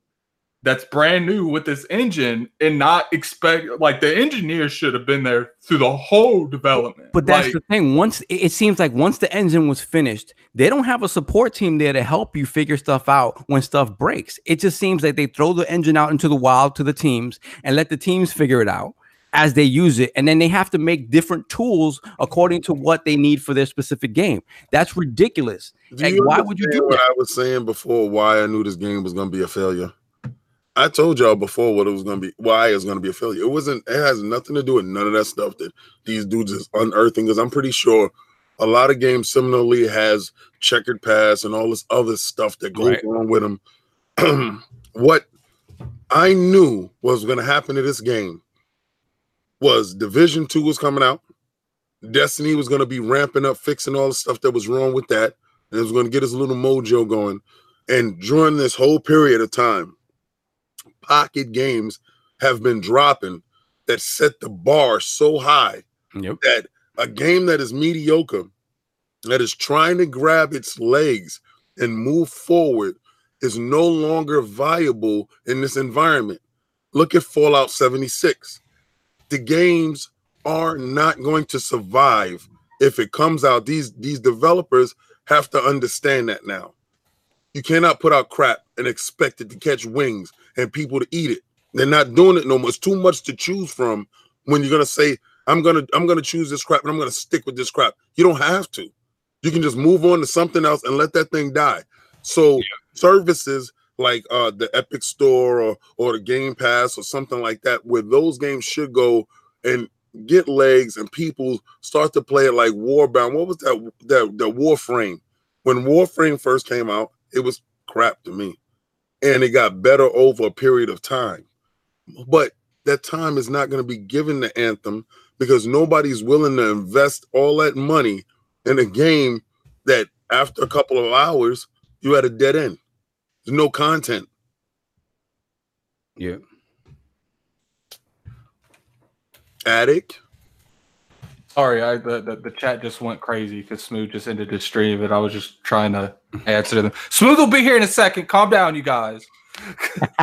that's brand new with this engine and not expect like the engineers should have been there through the whole development. But that's like, the thing. Once it it seems like once the engine was finished, they don't have a support team there to help you figure stuff out when stuff breaks. It just seems like they throw the engine out into the wild to the teams and let the teams figure it out as they use it. And then they have to make different tools according to what they need for their specific game. That's ridiculous. Like, why would you do what that? I was saying before? Why I knew this game was going to be a failure. I told y'all before what it was going to be. Why it was going to be a failure. It wasn't. It has nothing to do with none of that stuff that these dudes is unearthing. Because I'm pretty sure a lot of games similarly has checkered pass and all this other stuff that goes Right. on with them. what I knew was going to happen to this game was Division Two was coming out. Destiny was going to be ramping up, fixing all the stuff that was wrong with that. And it was going to get his little mojo going. And during this whole period of time, pocket games have been dropping that set the bar so high Yep. that a game that is mediocre, that is trying to grab its legs and move forward, is no longer viable in this environment. Look at Fallout 76. The games are not going to survive if it comes out. These these developers have to understand that now. You cannot put out crap and expect it to catch wings and people to eat it. They're not doing it no more. It's too much to choose from when you're gonna say, I'm gonna I'm gonna choose this crap and I'm gonna stick with this crap. You don't have to. You can just move on to something else and let that thing die. So services like uh the Epic Store or or the Game Pass or something like that, where those games should go and get legs and people start to play it like Warbound. What was that that Warframe? When Warframe first came out, it was crap to me. And it got better over a period of time. But that time is not going to be given to Anthem because nobody's willing to invest all that money in a game that after a couple of hours, you had a dead end. There's no content. Yeah. Addict. Sorry, I the, the, the chat just went crazy because Smooth just ended his stream, and I was just trying to answer them. Smooth will be here in a second. Calm down, you guys.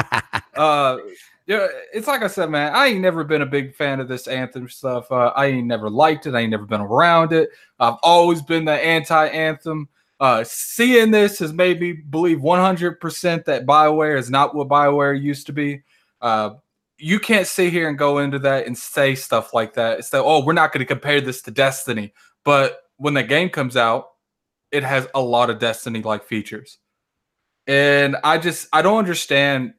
uh, yeah, it's like I said, man. I ain't never been a big fan of this anthem stuff. Uh, I ain't never liked it. I ain't never been around it. I've always been the anti-anthem. Uh, seeing this has made me believe 100% that Bioware is not what Bioware used to be. Uh, you can't sit here and go into that and say stuff like that. It's that, oh, we're not going to compare this to Destiny. But when the game comes out, it has a lot of Destiny like features. And I just, I don't understand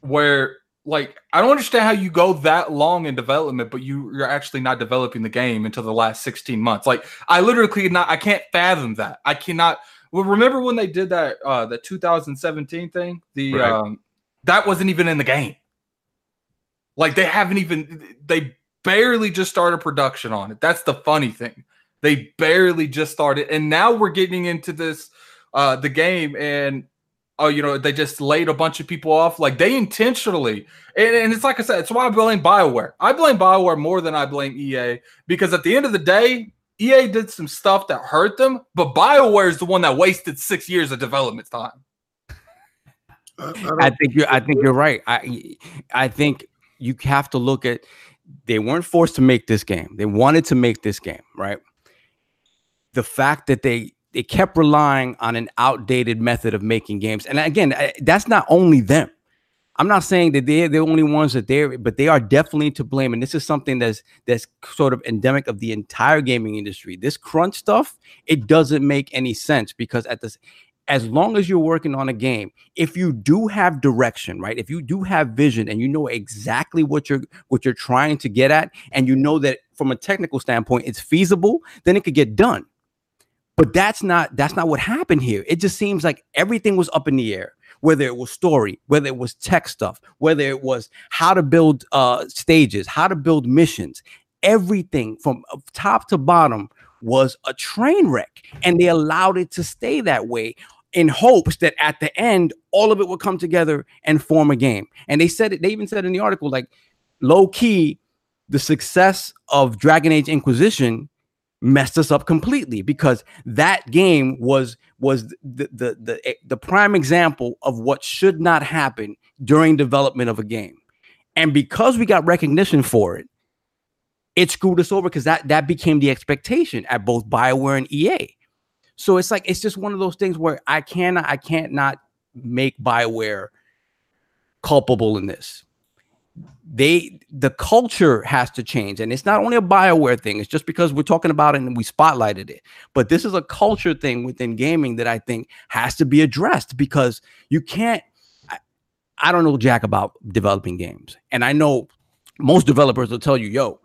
where, like, I don't understand how you go that long in development, but you, you're actually not developing the game until the last 16 months. Like, I literally could not, I can't fathom that. I cannot. Well, remember when they did that, uh, the 2017 thing? The, Right. um, that wasn't even in the game. Like they haven't even they barely just started production on it. That's the funny thing. They barely just started, and now we're getting into this uh the game, and oh, you know, they just laid a bunch of people off. Like they intentionally, and, and it's like I said, it's why I blame Bioware. I blame Bioware more than I blame EA because at the end of the day, EA did some stuff that hurt them, but Bioware is the one that wasted six years of development time. I, I I think you're I think you're right. I I think you have to look at they weren't forced to make this game. They wanted to make this game, right? The fact that they they kept relying on an outdated method of making games. And again, that's not only them. I'm not saying that they're the only ones that they're, but they are definitely to blame. And this is something that's that's sort of endemic of the entire gaming industry. This crunch stuff, it doesn't make any sense because at this, as long as you're working on a game, if you do have direction, right? If you do have vision and you know exactly what you're what you're trying to get at, and you know that from a technical standpoint it's feasible, then it could get done. But that's not that's not what happened here. It just seems like everything was up in the air. Whether it was story, whether it was tech stuff, whether it was how to build uh, stages, how to build missions, everything from top to bottom was a train wreck, and they allowed it to stay that way in hopes that at the end all of it would come together and form a game. And they said it. They even said in the article, like low key, the success of Dragon Age Inquisition messed us up completely because that game was was the the the, eh, the prime example of what should not happen during development of a game. And because we got recognition for it, it screwed us over because that that became the expectation at both BioWare and EA. So it's like it's just one of those things where I cannot I can't not make BioWare culpable in this they the culture has to change. And it's not only a bioware thing it's just because we're talking about it and we spotlighted it. But this is a culture thing within gaming that i think has to be addressed because you can't I, I don't know jack about developing games. And i know most developers will tell you yo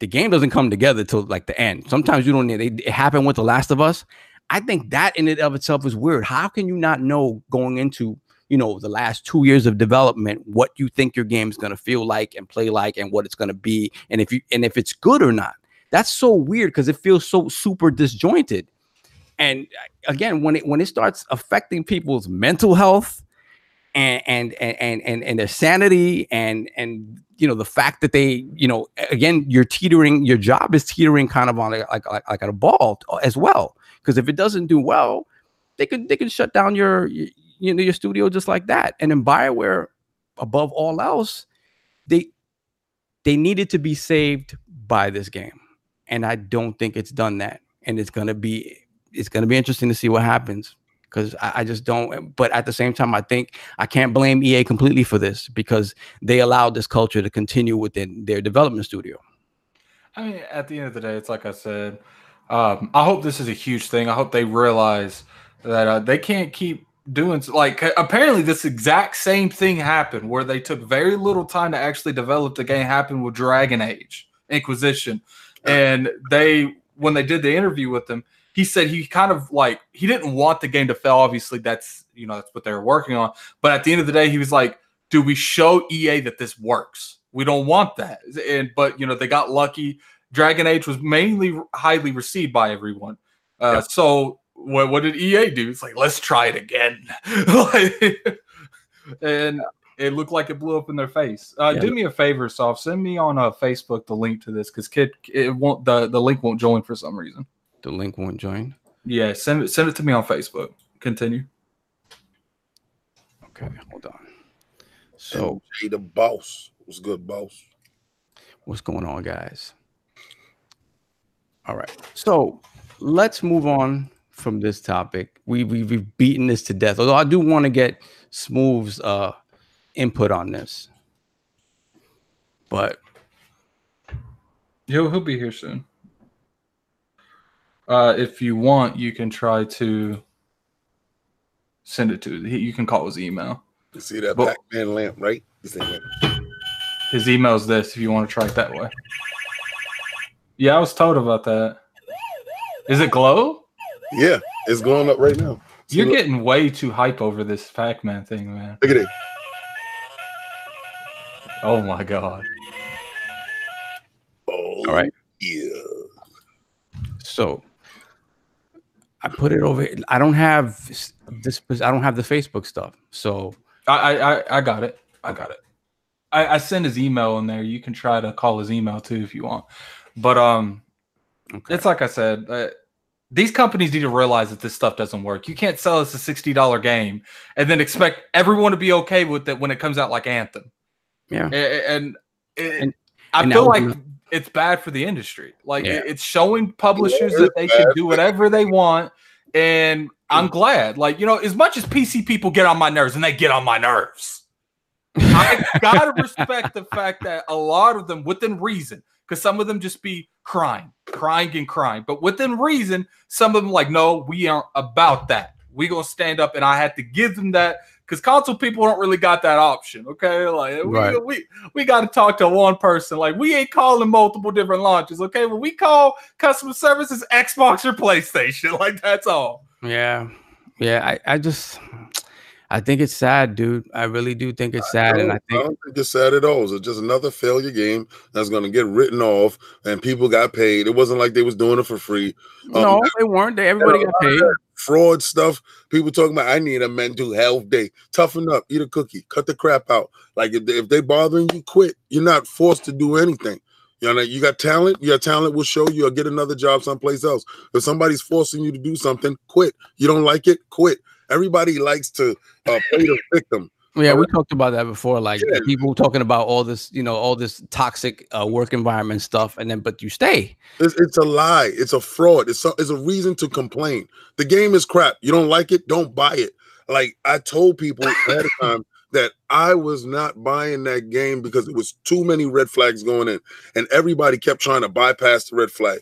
the game doesn't come together till like the end. Sometimes you don't need it, it happened with the last of us. I think that in and of itself is weird. How can you not know going into you know the last two years of development what you think your game is going to feel like and play like and what it's going to be and if you and if it's good or not. That's so weird because it feels so super disjointed. And uh, again when it when it starts affecting people's mental health and and and and and their sanity and and you know the fact that they you know again you're teetering your job is teetering kind of on like like, like a ball as well. Because if it doesn't do well they could they could shut down your you know your studio just like that. And in Bioware, above all else, they they needed to be saved by this game, and I don't think it's done that. And it's gonna be it's gonna be interesting to see what happens because I, I, just don't. But at the same time, I think I can't blame EA completely for this because they allowed this culture to continue within their development studio. I mean, at the end of the day, it's like I said. Um, I hope this is a huge thing. I hope they realize that uh, they can't keep doing like apparently this exact same thing happened where they took very little time to actually develop the game happened with Dragon Age Inquisition. And they when they did the interview with him he said he kind of like he didn't want the game to fail. Obviously that's you know that's what they were working on. But at the end of the day he was like do we show EA that this works? We don't want that. And but you know they got lucky. Dragon Age was mainly highly received by everyone. Uh, yeah. so what, what did EA do? It's like, let's try it again. and it looked like it blew up in their face. Uh, yeah. Do me a favor, Sov. Send me on uh, Facebook the link to this because kid, it won't the the link won't join for some reason. The link won't join. Yeah, send it send it to me on Facebook. Continue. Okay, hold on. So, MJ the boss. What's good, boss? What's going on, guys? All right. So let's move on from this topic. We, we we've beaten this to death. Although I do want to get Smooth's uh input on this. But he'll he'll be here soon. Uh, if you want, you can try to send it to. You can call his email. You see that but, Pac-Man lamp, right? His email is this. If you want to try it that way. Yeah, I was told about that. Is it glow? Yeah, it's going up right now. See, You're look. getting way too hype over this Pac-Man thing, man. Look at it. Oh my god. Oh, all right. Yeah. So I put it over. I don't have this. I don't have the Facebook stuff. So I I I got it. I got it. I, I send his email in there. You can try to call his email too if you want. But um, okay. it's like I said. Uh, these companies need to realize that this stuff doesn't work. You can't sell us a sixty dollar game and then expect everyone to be okay with it when it comes out like Anthem. Yeah, and, and, and I and feel like it's bad for the industry. Like yeah. it's showing publishers that they can do whatever they want, and I'm glad. Like you know, as much as PC people get on my nerves, and they get on my nerves. I gotta respect the fact that a lot of them, within reason, because some of them just be crying, crying and crying. But within reason, some of them like, no, we aren't about that. We gonna stand up, and I had to give them that because console people don't really got that option. Okay, like right. we we, we got to talk to one person. Like we ain't calling multiple different launches. Okay, when we call customer services Xbox or PlayStation, like that's all. Yeah, yeah. I I just I think it's sad, dude. I really do think it's sad, I and I think, I don't think it's sad at all. It's just another failure game that's going to get written off, and people got paid. It wasn't like they was doing it for free. Um, no, they weren't. They everybody got paid. Fraud stuff. People talking about I need a mental health day. Toughen up. Eat a cookie. Cut the crap out. Like if they, if they bothering you, quit. You're not forced to do anything. You know, you got talent. Your talent will show you or get another job someplace else. If somebody's forcing you to do something, quit. You don't like it, quit. Everybody likes to uh, play the victim. Yeah, we talked about that before. Like Yeah. people talking about all this, you know, all this toxic uh, work environment stuff, and then but you stay. It's, it's a lie. It's a fraud. It's a, it's a reason to complain. The game is crap. You don't like it, don't buy it. Like I told people ahead of time that I was not buying that game because it was too many red flags going in, and everybody kept trying to bypass the red flag,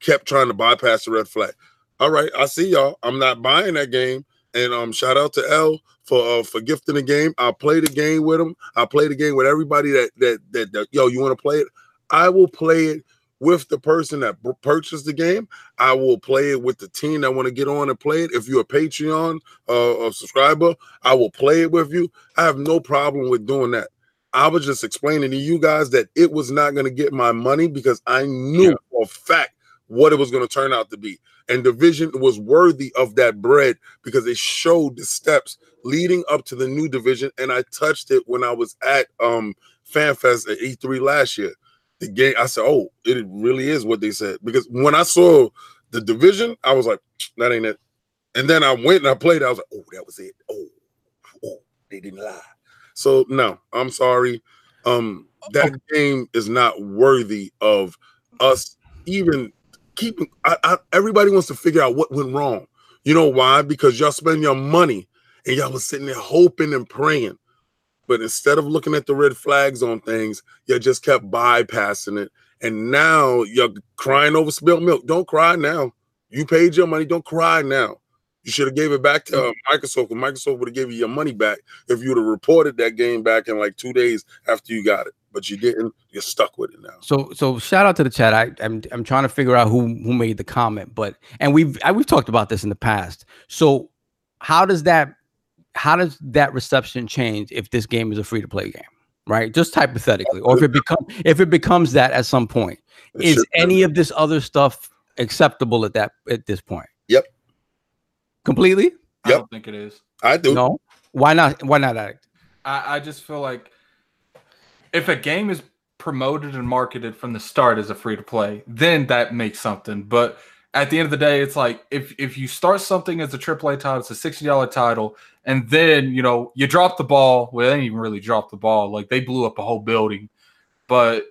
kept trying to bypass the red flag. All right, I see y'all. I'm not buying that game. And um, shout out to L for uh, for gifting the game. I'll play the game with him. I'll play the game with everybody that that that, that yo, you want to play it? I will play it with the person that purchased the game. I will play it with the team that want to get on and play it. If you're a Patreon uh, a subscriber, I will play it with you. I have no problem with doing that. I was just explaining to you guys that it was not going to get my money because I knew Yeah. for a fact what it was going to turn out to be. And division was worthy of that bread because it showed the steps leading up to the new division. And I touched it when I was at um FanFest at E3 last year. The game, I said, Oh, it really is what they said. Because when I saw the division, I was like, that ain't it. And then I went and I played. I was like, oh, that was it. Oh, oh, they didn't lie. So no, I'm sorry. Um, that game is not worthy of us even keeping. I, I, everybody wants to figure out what went wrong. You know why? Because y'all spend your money and y'all was sitting there hoping and praying. But instead of looking at the red flags on things, you just kept bypassing it. And now you're crying over spilled milk. Don't cry now. You paid your money. Don't cry now. You should have gave it back to uh, Microsoft. Microsoft would have given you your money back if you would have reported that game back in like two days after you got it. But you didn't. You're stuck with it now. So so shout out to the chat. I, I'm I'm trying to figure out who who made the comment, but and we've I, we've talked about this in the past. So how does that how does that reception change if this game is a free to play game? Right, just hypothetically, or if it become if it becomes that at some point, It is should- any of this other stuff acceptable at that at this point? Yep. Completely? I Yep. don't think it is. I do. No. Why not? Why not? Addict? I, I just feel like if a game is promoted and marketed from the start as a free to play, then that makes something. But at the end of the day, it's like if if you start something as a AAA title, it's a sixty dollar title, and then you know you drop the ball. Well, they didn't even really drop the ball. Like they blew up a whole building, but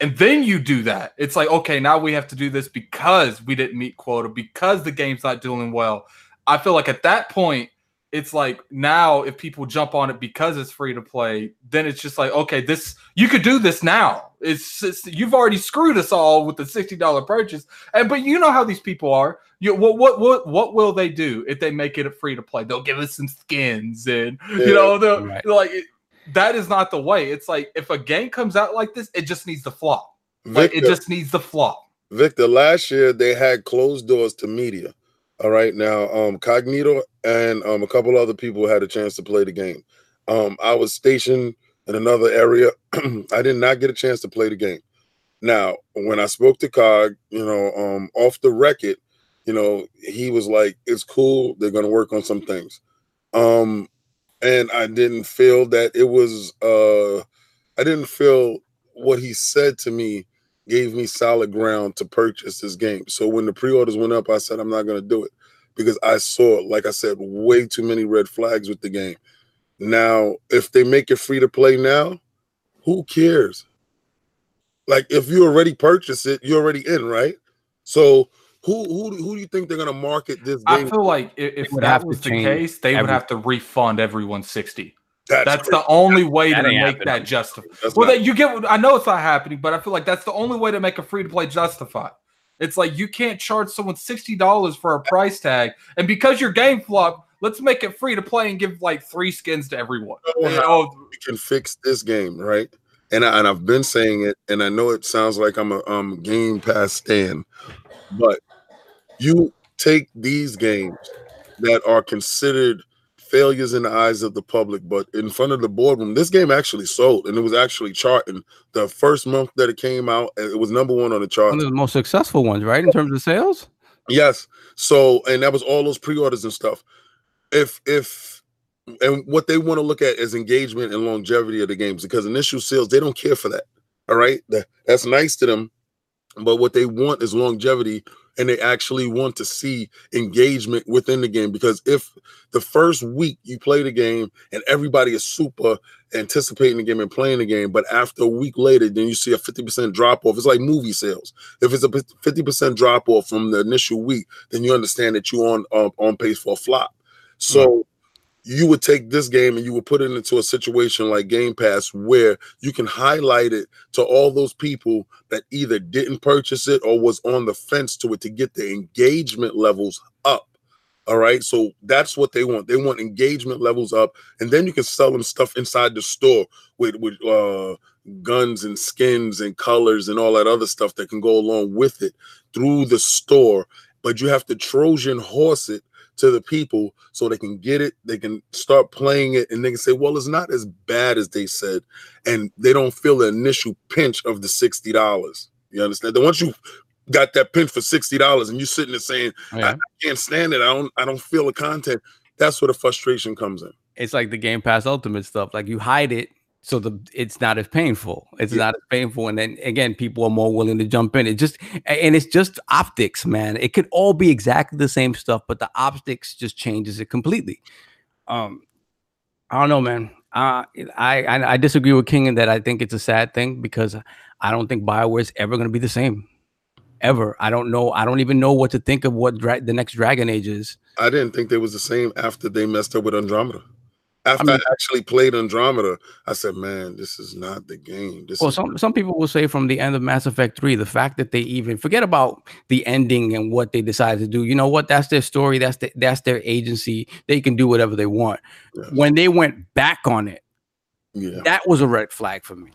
and then you do that. It's like okay, now we have to do this because we didn't meet quota because the game's not doing well. I feel like at that point it's like now if people jump on it because it's free to play, then it's just like okay, this you could do this now. It's, it's you've already screwed us all with the sixty dollar purchase, and but you know how these people are. You what what what what will they do if they make it a free to play? They'll give us some skins and Yeah. you know they'll Right. like it, that is not the way. It's like if a game comes out like this, it just needs to flop. Like it just needs to flop. Victor, last year they had closed doors to media. All right. Now, um, Cognito and um, a couple other people had a chance to play the game. Um, I was stationed in another area. I did not get a chance to play the game. Now, when I spoke to Cog, you know, um, off the record, you know, he was like, "It's cool. They're going to work on some things." Um, and I didn't feel that it was. Uh, I didn't feel what he said to me gave me solid ground to purchase this game. So when the pre-orders went up, I said I'm not going to do it because I saw, like I said, way too many red flags with the game. Now, if they make it free to play now, who cares? Like if you already purchase it, you're already in, right? So who who who do you think they're going to market this I feel like if, if that was the case, they would have to refund everyone sixty. That's, That's the only way that to make happening. that justified. That's Well, not- that you get. I know it's not happening, but I feel like that's the only way to make a free to play justify. It's like you can't charge someone sixty dollars for a price tag, and because your game flop, let's make it free to play and give like three skins to everyone. know You know, we can fix this game, right? And I, and I've been saying it, and I know it sounds like I'm a um Game Pass stand, but you take these games that are considered failures in the eyes of the public, but in front of the boardroom, this game actually sold, and it was actually charting. The first month that it came out, eh, it was number one on the chart. One of the most successful ones, right, in terms of sales. Yes. So, and that was all those pre-orders and stuff. If if and what they want to look at is engagement and longevity of the games because initial sales they don't care for that. All right, that's nice to them, but what they want is longevity and they actually want to see engagement within the game. Because if the first week you play the game and everybody is super anticipating the game and playing the game but after a week later then you see a 50% drop off. It's like movie sales. If it's a 50% drop off from the initial week then you understand that you're on uh, on pace for a flop. So you would take this game and you would put it into a situation like Game Pass where you can highlight it to all those people that either didn't purchase it or was on the fence to it to get the engagement levels up. All right. So that's what they want. They want engagement levels up. And then you can sell them stuff inside the store with, with uh, guns and skins and colors and all that other stuff that can go along with it through the store. But you have to Trojan horse it to the people so they can get it, they can start playing it, and they can say, well, it's not as bad as they said, and they don't feel the initial pinch of the sixty dollars. You understand? Then once you got that pinch for sixty dollars, and you're sitting there saying, yeah. I, I can't stand it, I don't, I don't feel the content. That's where the frustration comes in. It's like the Game Pass Ultimate stuff. Like you hide it so the it's not as painful. It's yeah. not as painful and then again people are more willing to jump in. It just and it's just optics man. It could all be exactly the same stuff but the optics just changes it completely. Um i don't know man. Uh, I, I i disagree with king in that i think it's a sad thing because i don't think bioware is ever going to be the same. Ever. I don't know i don't even know what to think of what dra- the next dragon age is. I didn't think they was the same after they messed up with andromeda after I, mean, I, actually played Andromeda, I said, "Man, this is not the game." This well, some some people will say from the end of Mass Effect Three, the fact that they even forget about the ending and what they decided to do. You know what? That's their story. That's the, that's their agency. They can do whatever they want. When they went back on it, yeah. that was a red flag for me.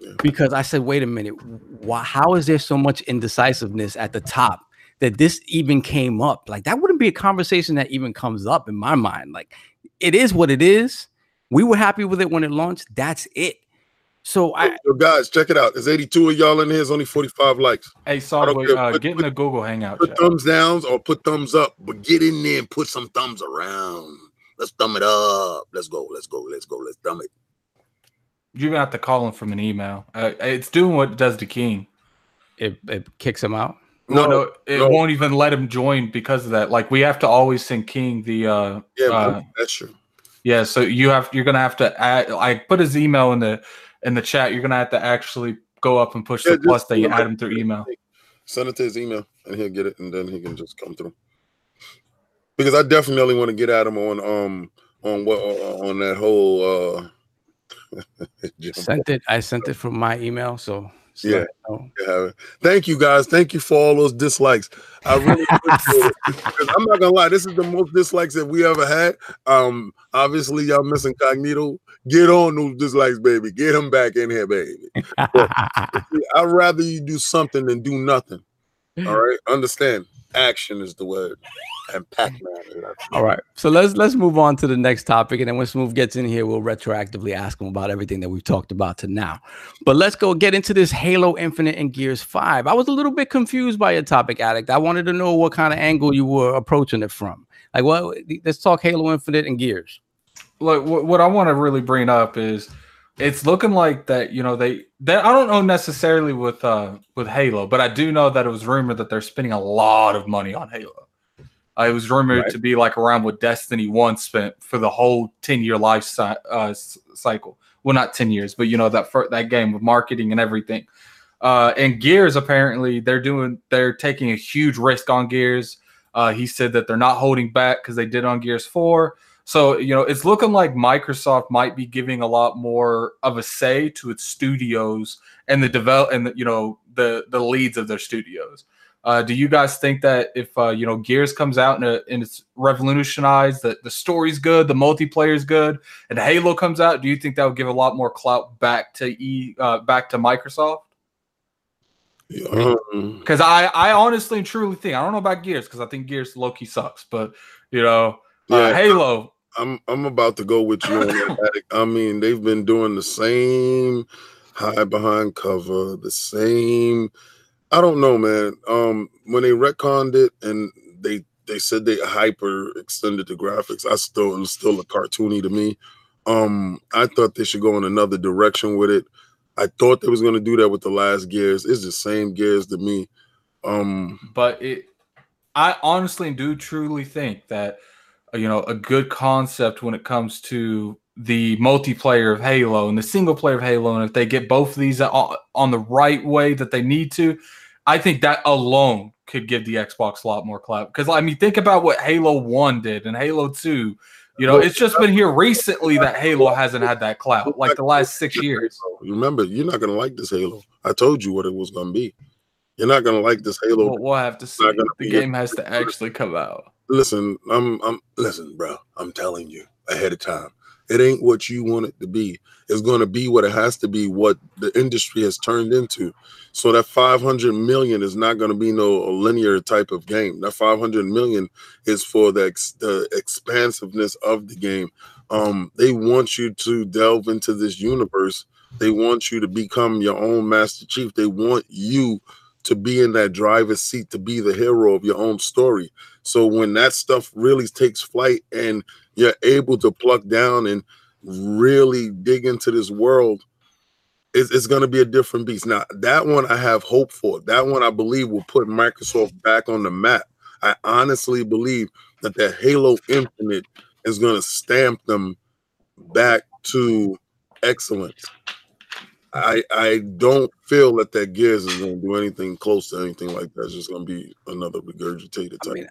Yeah. Because I said, "Wait a minute, why, how is there so much indecisiveness at the top?" That this even came up, like that wouldn't be a conversation that even comes up in my mind. Like it is what it is. We were happy with it when it launched. That's it. So I Yo, guys, check it out. There's 82 of y'all in here. There's only 45 likes. Hey, sorry, uh, put, get in the Google Hangout. Put chat. thumbs downs or put thumbs up, but get in there and put some thumbs around. Let's thumb it up. Let's go. Let's go. Let's go. Let's thumb it. You even have to call him from an email. Uh, it's doing what it does to King. It it kicks him out. No, no, it no. won't even let him join because of that. Like we have to always send King the uh yeah, uh, that's true. Yeah, so you have you're gonna have to add I put his email in the in the chat. You're gonna have to actually go up and push yeah, the plus that you add him through email. Send it to his email and he'll get it and then he can just come through. Because I definitely want to get at him on um on what uh, on that whole uh sent it I sent it from my email so yeah. yeah. Thank you guys. Thank you for all those dislikes. I really appreciate it. I'm not gonna lie, this is the most dislikes that we ever had. Um, obviously, y'all miss incognito. Get on those dislikes, baby. Get them back in here, baby. I'd rather you do something than do nothing. All right. Understand? Action is the word and Pac-Man. All right. So let's let's move on to the next topic. And then when Smooth gets in here, we'll retroactively ask him about everything that we've talked about to now. But let's go get into this Halo Infinite and Gears 5. I was a little bit confused by your topic, Addict. I wanted to know what kind of angle you were approaching it from. Like, well, let's talk Halo Infinite and Gears. Look, what, what I want to really bring up is it's looking like that you know they that I don't know necessarily with uh with Halo, but I do know that it was rumored that they're spending a lot of money on Halo. Uh, it was rumored right. to be like around what Destiny One spent for the whole ten year life si- uh, cycle. Well, not ten years, but you know that for, that game with marketing and everything. Uh, and Gears apparently they're doing they're taking a huge risk on Gears. Uh, he said that they're not holding back because they did on Gears Four. So you know it's looking like Microsoft might be giving a lot more of a say to its studios and the develop and the, you know the the leads of their studios. Uh, do you guys think that if uh, you know Gears comes out and, uh, and it's revolutionized, that the story's good, the multiplayer's good, and Halo comes out, do you think that would give a lot more clout back to E uh, back to Microsoft? Because um, I I honestly and truly think I don't know about Gears because I think Gears low key sucks, but you know yeah, Halo. I'm I'm about to go with you on that. I mean, they've been doing the same high behind cover, the same I don't know, man. Um, when they retconned it and they they said they hyper extended the graphics, I still it was still a cartoony to me. Um, I thought they should go in another direction with it. I thought they was gonna do that with the last Gears. It's the same Gears to me. Um, but it, I honestly do truly think that uh, you know a good concept when it comes to the multiplayer of Halo and the single player of Halo, and if they get both of these on, the right way that they need to, I think that alone could give the Xbox a lot more clout. Because I mean, think about what Halo One did and Halo Two. You know, it's just been here recently that Halo hasn't had that clout, like the last six years. Remember, you're not gonna like this Halo. I told you what it was gonna be. You're not gonna like this Halo. Well, we'll have to see. The game has to actually come out. Listen, I'm, I'm, listen, bro. I'm telling you ahead of time. It ain't what you want it to be. It's going to be what it has to be, what the industry has turned into. So that 500 million is not going to be no linear type of game. That 500 million is for the, ex- the expansiveness of the game. Um, they want you to delve into this universe. They want you to become your own master chief. They want you to be in that driver's seat, to be the hero of your own story. So when that stuff really takes flight and you're able to pluck down and really dig into this world, it's, it's going to be a different beast. Now, that one I have hope for. That one I believe will put Microsoft back on the map. I honestly believe that the Halo Infinite is going to stamp them back to excellence. I I don't feel that that Gears is going to do anything close to anything like that. It's just going to be another regurgitated title. I, mean,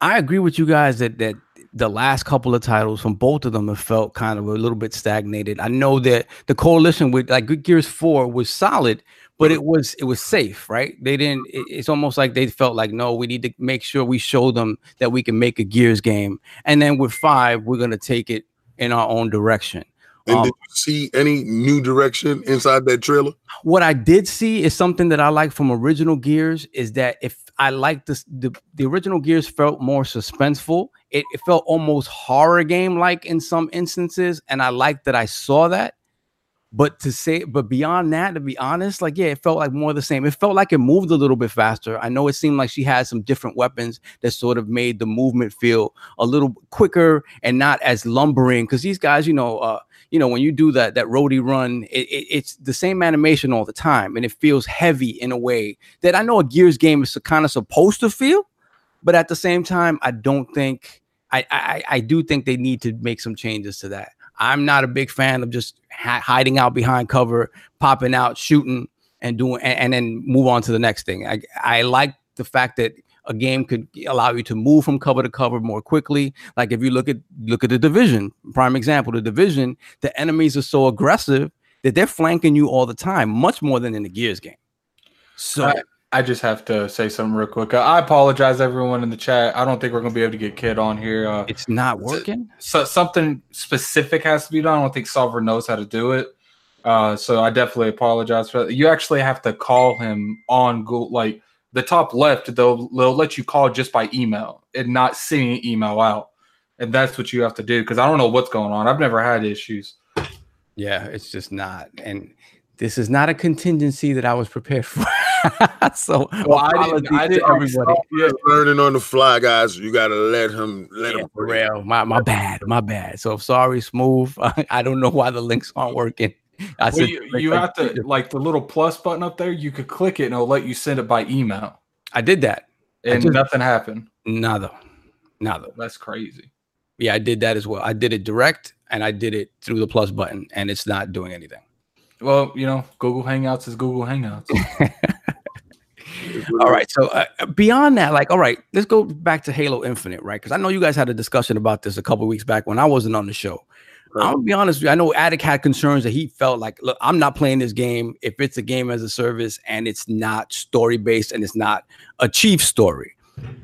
I agree with you guys that that the last couple of titles from both of them have felt kind of a little bit stagnated. I know that the coalition with like Good Gears 4 was solid, but it was it was safe, right? They didn't it, it's almost like they felt like no, we need to make sure we show them that we can make a Gears game. And then with 5, we're going to take it in our own direction. And um, did you see any new direction inside that trailer? What I did see is something that I like from original Gears is that if I like this, the, the original Gears felt more suspenseful. It, it felt almost horror game like in some instances, and I like that I saw that. But to say, but beyond that, to be honest, like yeah, it felt like more the same. It felt like it moved a little bit faster. I know it seemed like she had some different weapons that sort of made the movement feel a little quicker and not as lumbering. Because these guys, you know, uh, you know, when you do that that roadie run, it, it, it's the same animation all the time, and it feels heavy in a way that I know a Gears game is kind of supposed to feel, but at the same time, I don't think I, I I do think they need to make some changes to that. I'm not a big fan of just ha- hiding out behind cover, popping out, shooting, and doing, and, and then move on to the next thing. I I like the fact that a game could allow you to move from cover to cover more quickly. Like if you look at look at the division, prime example, the division, the enemies are so aggressive that they're flanking you all the time, much more than in the Gears game. So I, I just have to say something real quick. I apologize, everyone in the chat. I don't think we're gonna be able to get Kid on here. Uh, it's not working. So something specific has to be done. I don't think Solver knows how to do it. Uh, so I definitely apologize for that. You actually have to call him on Google, like the top left, they'll they'll let you call just by email and not sending an email out, and that's what you have to do. Because I don't know what's going on. I've never had issues. Yeah, it's just not, and this is not a contingency that I was prepared for. so, well, I didn't, I didn't everybody. Learning on the fly, guys. You gotta let him let yeah, him. Real, my my bad, my bad. So sorry, smooth. I don't know why the links aren't working. I well, said, you, you have to like the little plus button up there. You could click it and it'll let you send it by email. I did that, and just, nothing happened. Nada, nada. That's crazy. Yeah, I did that as well. I did it direct, and I did it through the plus button, and it's not doing anything. Well, you know, Google Hangouts is Google Hangouts. all right. So uh, beyond that, like, all right, let's go back to Halo Infinite, right? Because I know you guys had a discussion about this a couple weeks back when I wasn't on the show. Right. Gonna be honest with you. I know Addict had concerns that he felt like, look, I'm not playing this game if it's a game as a service and it's not story based and it's not a chief story.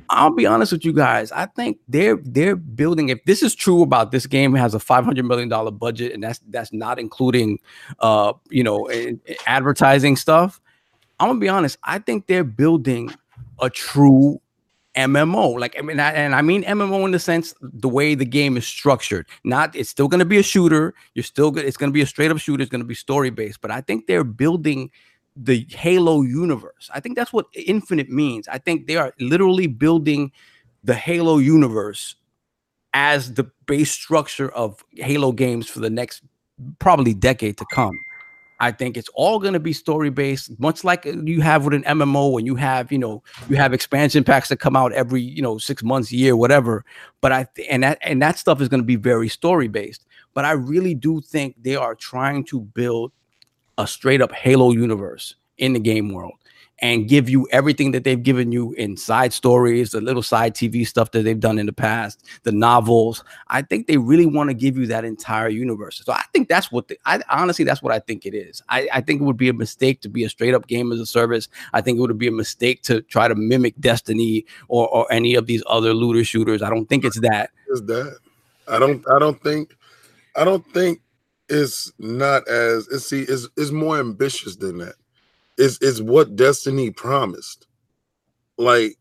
I'll be honest with you guys. I think they're they're building. If this is true about this game, has a five hundred million dollar budget, and that's that's not including, uh, you know, advertising stuff. I'm gonna be honest. I think they're building a true MMO. Like I mean, I, and I mean MMO in the sense the way the game is structured. Not it's still going to be a shooter. You're still good. It's going to be a straight up shooter. It's going to be story based. But I think they're building the Halo universe. I think that's what Infinite means. I think they are literally building the Halo universe as the base structure of Halo games for the next probably decade to come. I think it's all going to be story based, much like uh, you have with an MMO and you have, you know, you have expansion packs that come out every, you know, six months, year, whatever. But I and that and that stuff is going to be very story based. But I really do think they are trying to build a straight up Halo universe in the game world and give you everything that they've given you in side stories, the little side TV stuff that they've done in the past, the novels. I think they really want to give you that entire universe. So I think that's what the, I honestly that's what I think it is. I, I think it would be a mistake to be a straight up game as a service. I think it would be a mistake to try to mimic Destiny or, or any of these other looter shooters. I don't think it's that. Is that? I don't. I don't think. I don't think it's not as. It's see. Is is more ambitious than that is is what Destiny promised. Like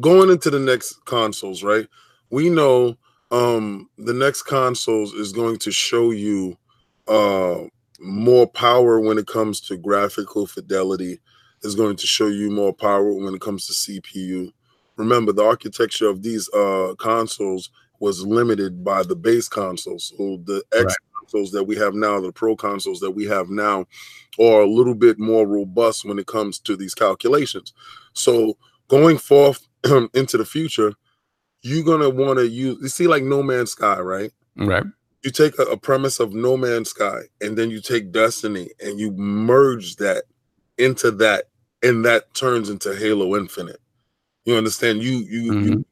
going into the next consoles, right? We know um the next consoles is going to show you uh more power when it comes to graphical fidelity is going to show you more power when it comes to CPU. Remember the architecture of these uh consoles was limited by the base consoles. So the X. consoles that we have now, the pro consoles that we have now are a little bit more robust when it comes to these calculations. So going forth into the future, you're gonna want to use you see like No Man's Sky, right? Right. You take a, a premise of No Man's Sky and then you take Destiny and you merge that into that, and that turns into Halo Infinite. You understand? You you mm-hmm. you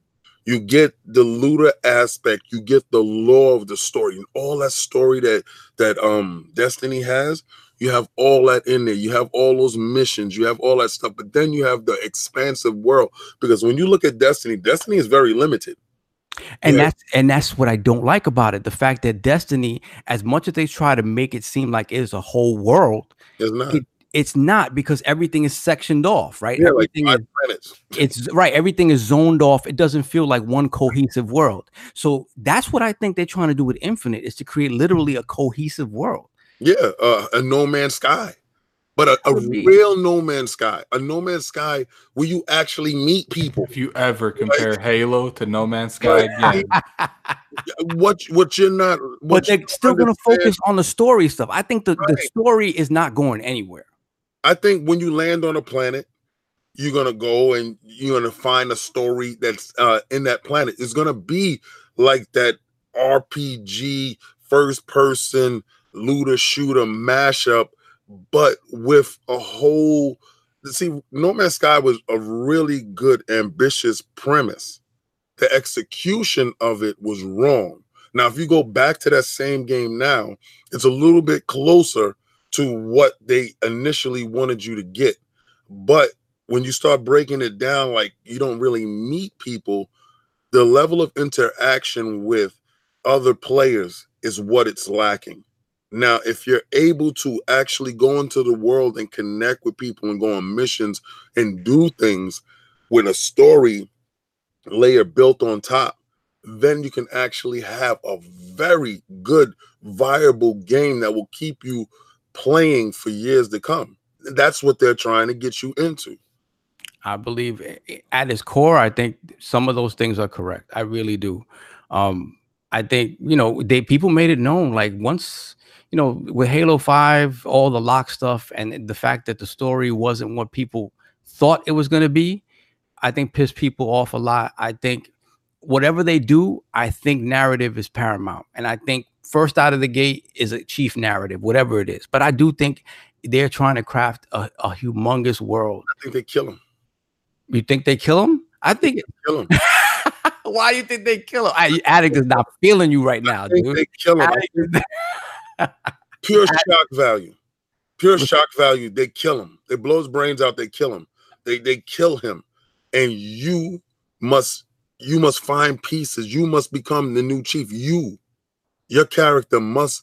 you get the looter aspect, you get the lore of the story, and all that story that that um Destiny has. You have all that in there. You have all those missions. You have all that stuff. But then you have the expansive world. Because when you look at Destiny, Destiny is very limited. And yeah. that's and that's what I don't like about it. The fact that Destiny, as much as they try to make it seem like it is a whole world, it's not. It, it's not because everything is sectioned off, right? Yeah, everything like is, it's right. Everything is zoned off. It doesn't feel like one cohesive world. So that's what I think they're trying to do with Infinite is to create literally a cohesive world. Yeah, uh, a No Man's Sky, but a, a real No Man's Sky, a No Man's Sky where you actually meet people. If you ever compare like, Halo to No Man's Sky again, what what you're not, what but they're still going to focus on the story stuff. I think the, right. the story is not going anywhere. I think when you land on a planet, you're gonna go and you're gonna find a story that's uh, in that planet. It's gonna be like that RPG first person looter shooter mashup, but with a whole. See, No Man's Sky was a really good, ambitious premise. The execution of it was wrong. Now, if you go back to that same game now, it's a little bit closer to what they initially wanted you to get. But when you start breaking it down, like you don't really meet people, the level of interaction with other players is what it's lacking. Now, if you're able to actually go into the world and connect with people and go on missions and do things with a story layer built on top, then you can actually have a very good, viable game that will keep you playing for years to come. That's what they're trying to get you into. I believe at its core, I think some of those things are correct. I really do. Um, I think, you know, they people made it known like once you know, with Halo 5, all the lock stuff and the fact that the story wasn't what people thought it was going to be, I think pissed people off a lot. I think whatever they do, I think narrative is paramount. And I think first out of the gate is a chief narrative, whatever it is. But I do think they're trying to craft a, a humongous world. I think they kill him. You think they kill him? I think kill him. Why do you think they kill him? I, Addict is not feeling you right now, dude. They kill him. Pure shock value. Pure shock value. They kill him. They blow his brains out. They kill him. They they kill him, and you must you must find pieces. You must become the new chief. You, your character must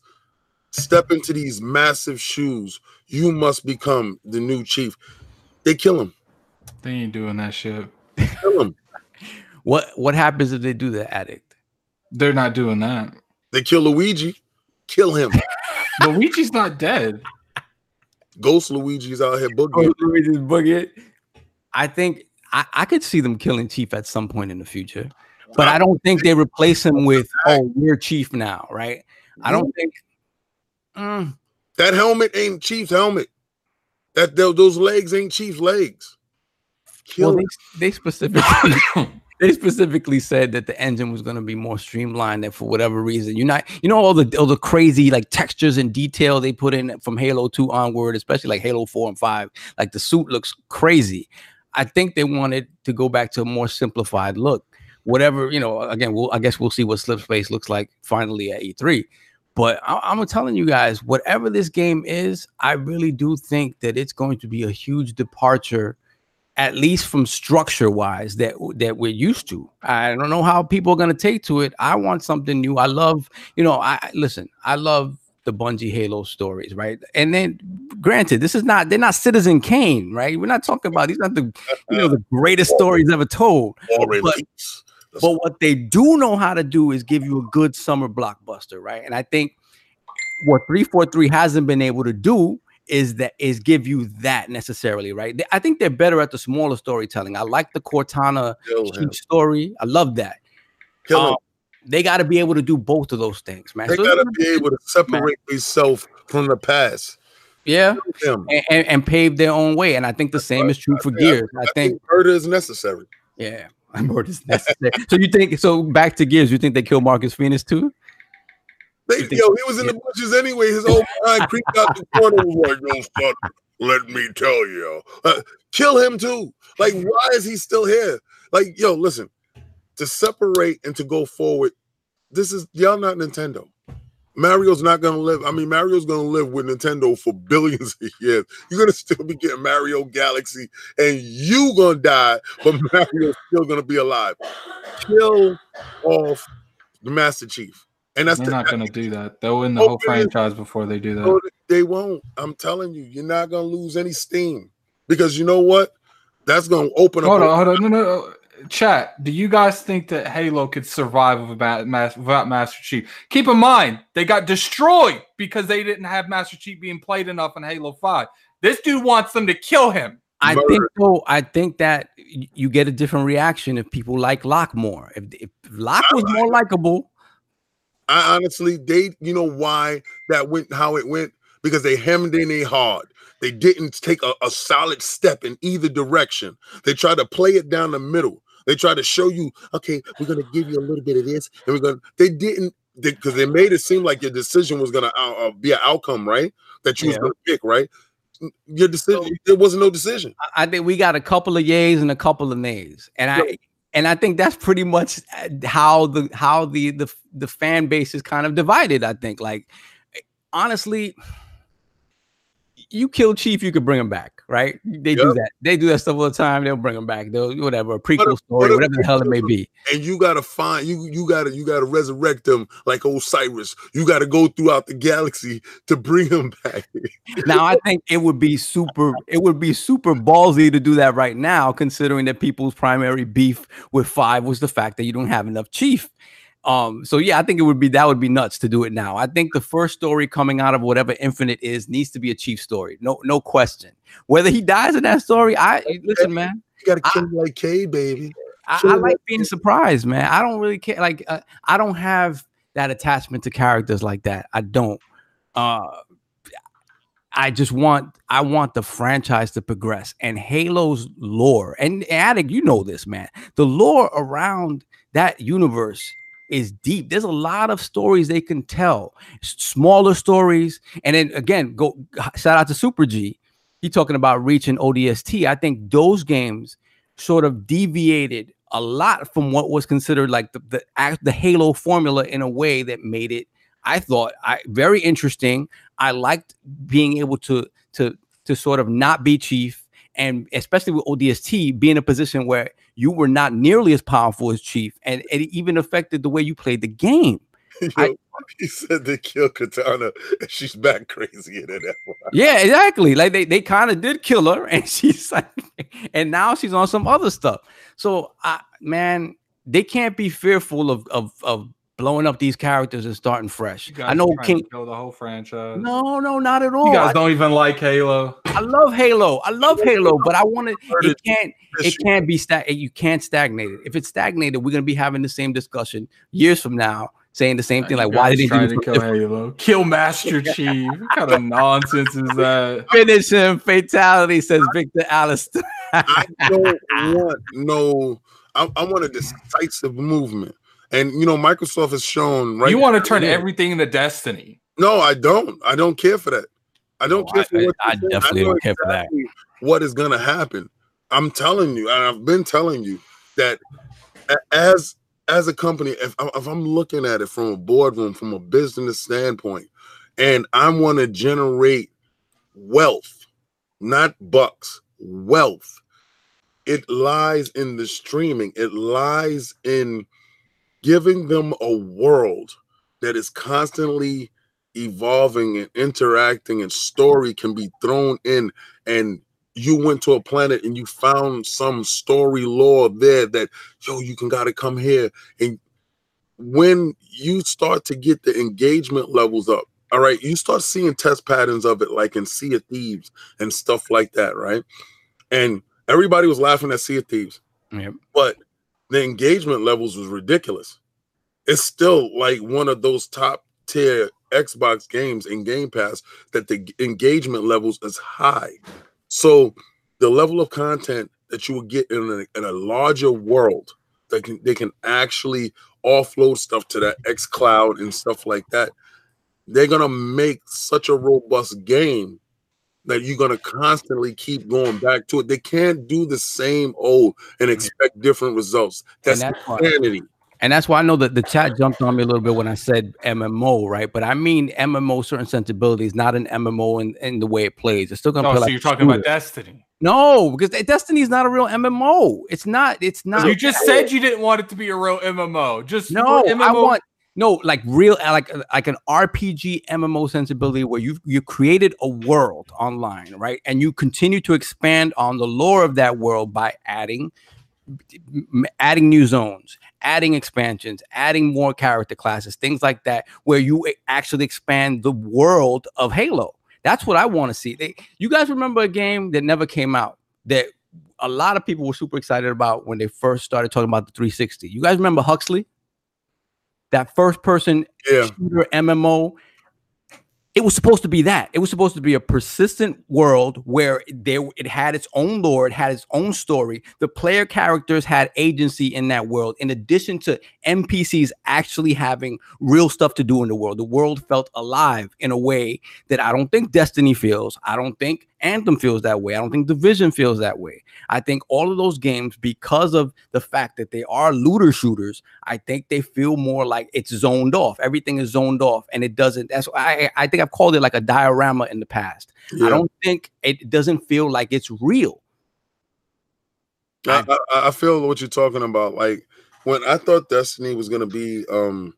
step into these massive shoes. You must become the new chief. They kill him. They ain't doing that shit. Kill him. what what happens if they do the addict? They're not doing that. They kill Luigi. Kill him. Luigi's not dead. Ghost Luigi's out here boogieing. Luigi's boogieing. I think I, I could see them killing Chief at some point in the future, but I don't think they replace him with oh we're Chief now, right? I don't think. Mm, That helmet ain't Chief's helmet. That tho- those legs ain't Chief's legs. Kill Well, they, they specifically they specifically said that the engine was going to be more streamlined and for whatever reason you're not you know all the all the crazy like textures and detail they put in from halo 2 onward especially like halo 4 and 5 like the suit looks crazy i think they wanted to go back to a more simplified look whatever you know again we'll i guess we'll see what slip space looks like finally at e3 but I, i'm telling you guys whatever this game is i really do think that it's going to be a huge departure at least from structure wise that that we're used to. I don't know how people are going to take to it. I want something new. I love, you know, I listen, I love the Bungie Halo stories, right? And then granted, this is not they're not Citizen Kane, right? We're not talking about these not the you know the greatest stories ever told. All but- release. But what they do know how to do is give you a good summer blockbuster, right? And I think what 343 hasn't been able to do is that is give you that necessarily, right? They- I think they're better at the smaller storytelling. I like the Cortana Kill him. Chief story. I love that. Kill him. Um, they got to be able to do both of those things, man. They So gotta be able to separate themselves from the past. yeah, and, and, and pave their own way. And I think the same is true for Yeah, Gears. I think, murder is necessary. yeah, is necessary. so you think so? Back to Gears, you think they kill Marcus Phoenix too? They, yo, he was in the bushes anyway. His old mind creeped out the corner. Was like, "Yo, son, let me tell you, uh, kill him too." Like, why is he still here? Like, yo, listen, to separate and to go forward. This is y'all not Nintendo. Mario's not gonna live. I mean, Mario's gonna live with Nintendo for billions of years. You're gonna still be getting Mario Galaxy, and you gonna die, but Mario's still gonna be alive. Kill off the Master Chief, and that's They're the, not going to do that. They'll win the Oh, whole franchise before they do No, that. they won't. I'm telling you, you're not gonna lose any steam because you know what? That's gonna open up. Hold on, hold on. No, no. Chat, do you guys think that Halo could survive without, without Master Chief? Keep in mind, they got destroyed because they didn't have Master Chief being played enough in Halo 5. This dude wants them to kill him. I Murder. think though. I think that you get a different reaction if people like Locke more. If, if Locke was more likable, I honestly, they, you know why that went how it went because they hemmed in a hard. They didn't take a, a solid step in either direction. They tried to play it down the middle. They tried to show you, okay, we're gonna give you a little bit of this, and we're gonna. They didn't because they, made it seem like your decision was gonna uh, uh, be an outcome, right? That you was gonna pick, right? Your decision, there wasn't no decision. I- I think we got a couple of yays and a couple of nays, and I and I think that's pretty much uh, how the how the the the fan base is kind of divided. I think, like honestly, you kill Chief, you could bring him back, right? They do that. They do that stuff all the time. They'll bring him back. They'll whatever a prequel if- story, what if- whatever the hell it may be. and you gotta find you you gotta you gotta resurrect them like Osiris. You gotta go throughout the galaxy to bring him back. now I think it would be super it would be super ballsy to do that right now, considering that people's primary beef with five was the fact that you don't have enough chief. Um, so yeah, I think it would be that would be nuts to do it now. I think the first story coming out of whatever Infinite is needs to be a chief story. No, no question. Whether he dies in that story, I listen, man. You gotta kill him like K, baby. I, I like being surprised, man. I don't really care. Like, uh, I don't have that attachment to characters like that. I don't. Uh, I just want I want the franchise to progress and Halo's lore. And Addict, you know this, man. The lore around that universe is deep. There's a lot of stories they can tell, smaller stories. And then again, go shout out to Super G. He talking about reaching ODST. I think those games sort of deviated a lot from what was considered like the the, the Halo formula in a way that made it. I thought I very interesting. I liked being able to to to sort of not be chief, and especially with ODST, be in a position where you were not nearly as powerful as chief, and it even affected the way you played the game. I- he said they killed Cortana and she's back crazy in that. Yeah, exactly. Like they, they kind of did kill her, and she's like, and now she's on some other stuff. So, I man, they can't be fearful of of of blowing up these characters and starting fresh. You guys I know are trying King. to kill the whole franchise. No, no, not at all. you guys I, don't even like Halo. I love Halo. I love Halo, but I want to. It it. can't. It can't be stag. You can't stagnate it. If it's stagnated, we're gonna be having the same discussion years from now. saying the same thing. Like, why guys did trying they to do kill Halo? Kill Master Chief. What kind of nonsense is that? finish him? Fatality says Victor Allister. I don't want no. I, I want a decisive movement, and you know, Microsoft has shown right. you want to turn everything into Destiny. No, I don't. I don't care for that. I don't No, care for I- what I you're definitely know don't care for that. What is going to happen? I'm telling you, and I've been telling you that as as a company, if, if I'm looking at it from a boardroom, from a business standpoint, and I want to generate wealth, not bucks, wealth. It lies in the streaming. It lies in giving them a world that is constantly evolving and interacting and story can be thrown in and you went to a planet and you found some story lore there that yo you can gotta come here and when you start to get the engagement levels up all right you start seeing test patterns of it like in sea of thieves and stuff like that right and everybody was laughing at sea of thieves Yep. but the engagement levels was ridiculous. It's still like one of those top tier Xbox games in Game Pass that the engagement levels is high. So the level of content that you will get in a, in a larger world that can they can actually offload stuff to that X Cloud and stuff like that. They're gonna make such a robust game that you're gonna constantly keep going back to it. They can't do the same old and mm-hmm. expect different results. That's, that's why- And that's why I know that the chat jumped on me a little bit when I said MMO, right? But I mean MMO certain sensibilities, not an MMO in, in the way it plays. It's still gonna Oh, play so like you're a talking about. Destiny. no, because Destiny is not a real MMO. It's not. It's not. You just said you didn't want it to be a real MMO. Just No, for I want no like real uh, like uh, like an RPG MMO sensibility where you you created a world online, right? And you continue to expand on the lore of that world by adding adding new zones, adding expansions, adding more character classes, things like that where you actually expand the world of Halo. That's what I want to see. They, you guys remember a game that never came out that a lot of people were super excited about when they first started talking about the 360. You guys remember Huxley? That first person Yeah. shooter MMO. It was supposed to be that. It was supposed to be a persistent world where there it had its own lore, it had its own story. The player characters had agency in that world, in addition to NPCs actually having real stuff to do in the world. The world felt alive in a way that I don't think Destiny feels. I don't think Anthem feels that way. I don't think Division feels that way. I think all of those games, because of the fact that they are looter shooters, I think they feel more like it's zoned off. Everything is zoned off, and it doesn't. That's why I, I think I've called it like a diorama in the past. Yeah. I don't think it doesn't feel like it's real. I, I, I feel what you're talking about. Like when I thought Destiny was gonna be um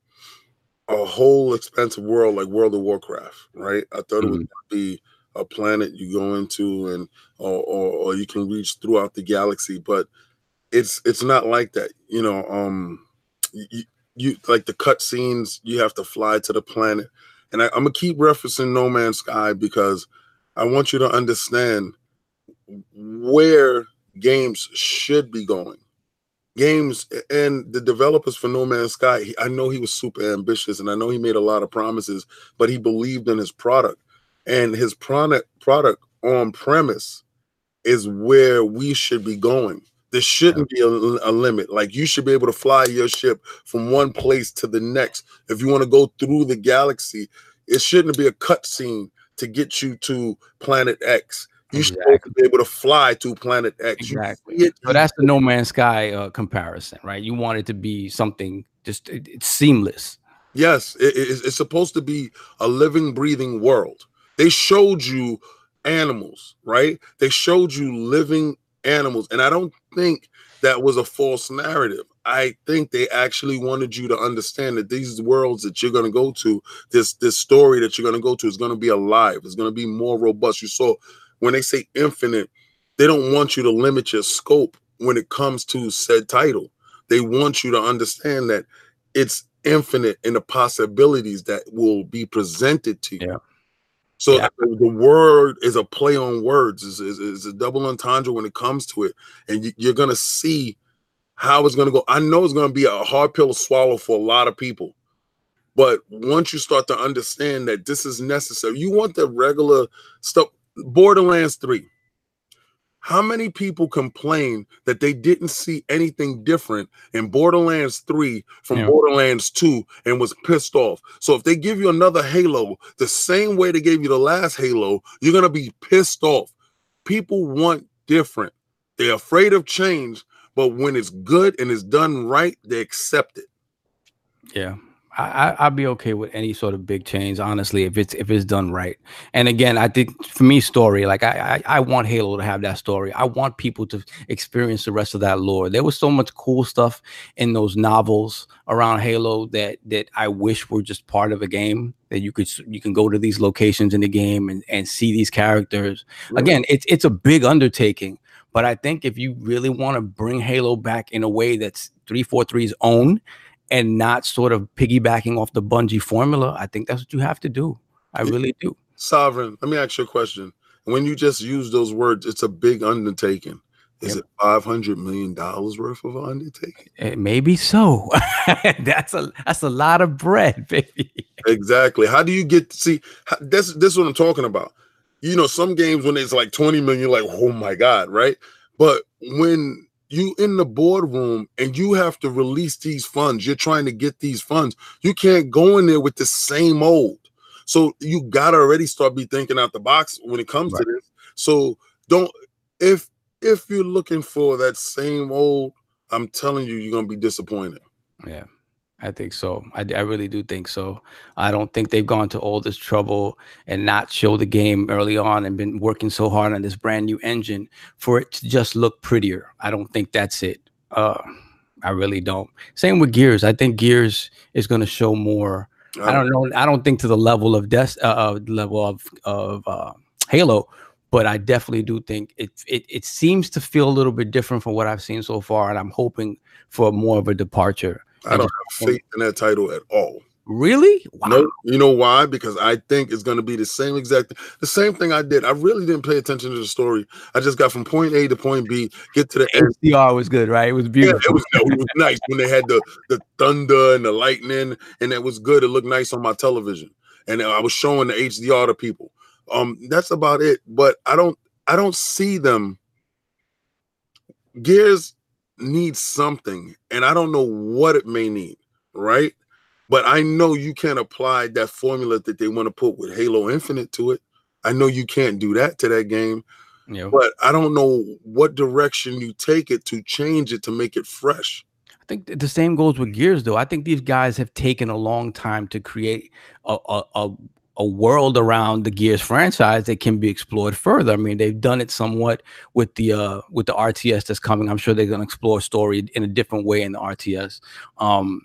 a whole expansive world like World of Warcraft, right? I thought it was gonna be a planet you go into and or, or or you can reach throughout the galaxy, but it's it's not like that. You know, um you, you like the cut scenes, you have to fly to the planet. And I, I'm gonna keep referencing No Man's Sky because I want you to understand where games should be going. Games and the developers for No Man's Sky, I know he was super ambitious and I know he made a lot of promises, but he believed in his product. And his product product on premise is where we should be going. There shouldn't be a, a limit. Like you should be able to fly your ship from one place to the next. If you want to go through the galaxy, it shouldn't be a cutscene to get you to planet X. You should be able to fly to planet X. Exactly. So that's the No Man's Sky uh, comparison, right? You want it to be something just it- it's seamless. Yes, it- it- it's supposed to be a living, breathing world. They showed you animals, right? They showed you living animals. And I don't think that was a false narrative. I think they actually wanted you to understand that these worlds that you're going to go to, this this story that you're going to go to is going to be alive. It's going to be more robust. You saw when they say infinite, they don't want you to limit your scope when it comes to said title. They want you to understand that it's infinite in the possibilities that will be presented to you. Yeah. So Yeah. the the word is a play on words, is is is a double entendre when it comes to it, and you, you're gonna see how it's gonna go. I know it's gonna be a hard pill to swallow for a lot of people, But once you start to understand that this is necessary, you want the regular stuff. Borderlands 3. How many people complain that they didn't see anything different in Borderlands 3 from Yeah. Borderlands 2 and was pissed off? So if they give you another Halo the same way they gave you the last Halo, you're going to be pissed off. People want different. They're afraid of change, but when it's good and it's done right, they accept it. Yeah. I, I I'd be okay with any sort of big change, honestly, if it's if it's done right. And again, I think for me, story, like I, I I want Halo to have that story. I want people to experience the rest of that lore. There was so much cool stuff in those novels around Halo that that I wish were just part of a game. That you could you can go to these locations in the game and, and see these characters. Again, it's it's a big undertaking, but I think if you really want to bring Halo back in a way that's 343's own and not sort of piggybacking off the Bungie formula, I think that's what you have to do. I really do. Sovereign, let me ask you a question. When you just use those words, it's a big undertaking. Is Yep. it five hundred million dollars worth of undertaking? Eh, Maybe so. that's a that's a lot of bread, baby. Exactly. How do you get to see? how- That's this is what I'm talking about. You know, some games when it's like twenty million, you're like, oh my god, right? But when you in the boardroom and you have to release these funds, you're trying to get these funds. You can't go in there with the same old. So you gotta already start be thinking out the box when it comes to this. So don't if if you're looking for that same old, I'm telling you, you're gonna be disappointed. Yeah, I think so. I, I really do think so. I don't think they've gone to all this trouble and not show the game early on and been working so hard on this brand new engine for it to just look prettier. I don't think that's it. Uh, I really don't. Same with Gears. I think Gears is going to show more. I don't know. I don't think to the level of Des- uh, uh, level of of uh, Halo, but I definitely do think it, it it seems to feel a little bit different from what I've seen so far, and I'm hoping for more of a departure. I don't have faith in that title at all. Really? Wow. No, you know why? Because I think it's going to be the same exact, the same thing I did. I really didn't pay attention to the story. I just got from point A to point B, get to the end. HDR was good, right? It was Yeah, beautiful. it was, it was nice when they had the the thunder and the lightning, and it was good. It looked nice on my television, and I was showing the HDR to people. Um, that's about it. But I don't, I don't see them. Gears needs something, and I don't know what it may need, right? But I know you can't apply that formula that they want to put with Halo Infinite to it. I know you can't do that to that game, Yeah. but I don't know what direction you take it to change it to make it fresh. I think the same goes with Gears, though. I think these guys have taken a long time to create a a, a, a world around the Gears franchise that can be explored further. I mean, they've done it somewhat with the uh, with the RTS that's coming. I'm sure they're going to explore story in a different way in the RTS. Um,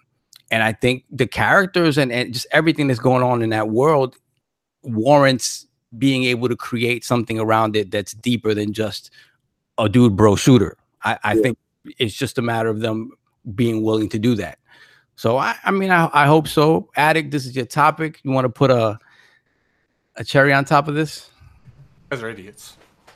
and I think the characters and, and just everything that's going on in that world warrants being able to create something around it that's deeper than just a dude bro shooter. I, I Yeah. think it's just a matter of them being willing to do that. So I, I mean, I, I hope so. Addict, this is your topic. You want to put a a cherry on top of this? You guys are idiots.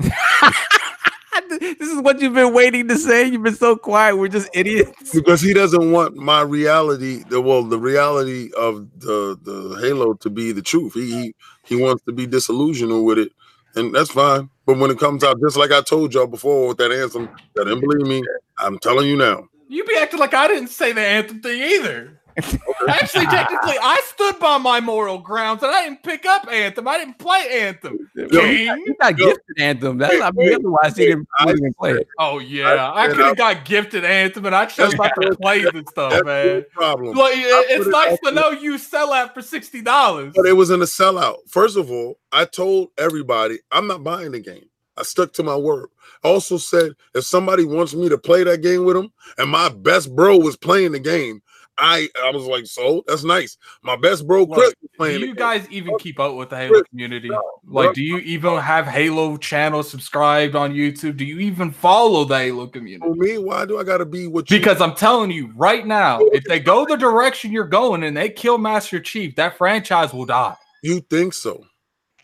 this is what you've been waiting to say. You've been so quiet. We're just idiots. because he doesn't want my reality the well the reality of the the halo to be the truth he he, he wants to be disillusioned with it and that's fine but when it comes out just like i told y'all before with that anthem that didn't believe me i'm telling you now You be acting like I didn't say the anthem thing either. Actually, technically, I stood by my moral grounds and I didn't pick up anthem. I didn't play anthem. King. He got Yo. gifted anthem. That's I Wait, otherwise he didn't, I wouldn't even play it. Oh yeah, I I could have got gifted anthem and I chose not to play it and stuff, that's man. problem Like, it's it nice out to know you sell out for sixty dollars. but it was in a sellout first of all i told everybody i'm not buying the game i stuck to my word I also said if somebody wants me to play that game with them and my best bro was playing the game I I was like, so that's nice. My best bro Chris Look, was Do playing. the you game. guys even keep up with the Halo community? Like, do you even have Halo channel subscribed on YouTube? Do you even follow the Halo community? For me, why do I gotta be what you? Because I'm telling you right now, if they go the direction you're going and they kill Master Chief, that franchise will die. you think so?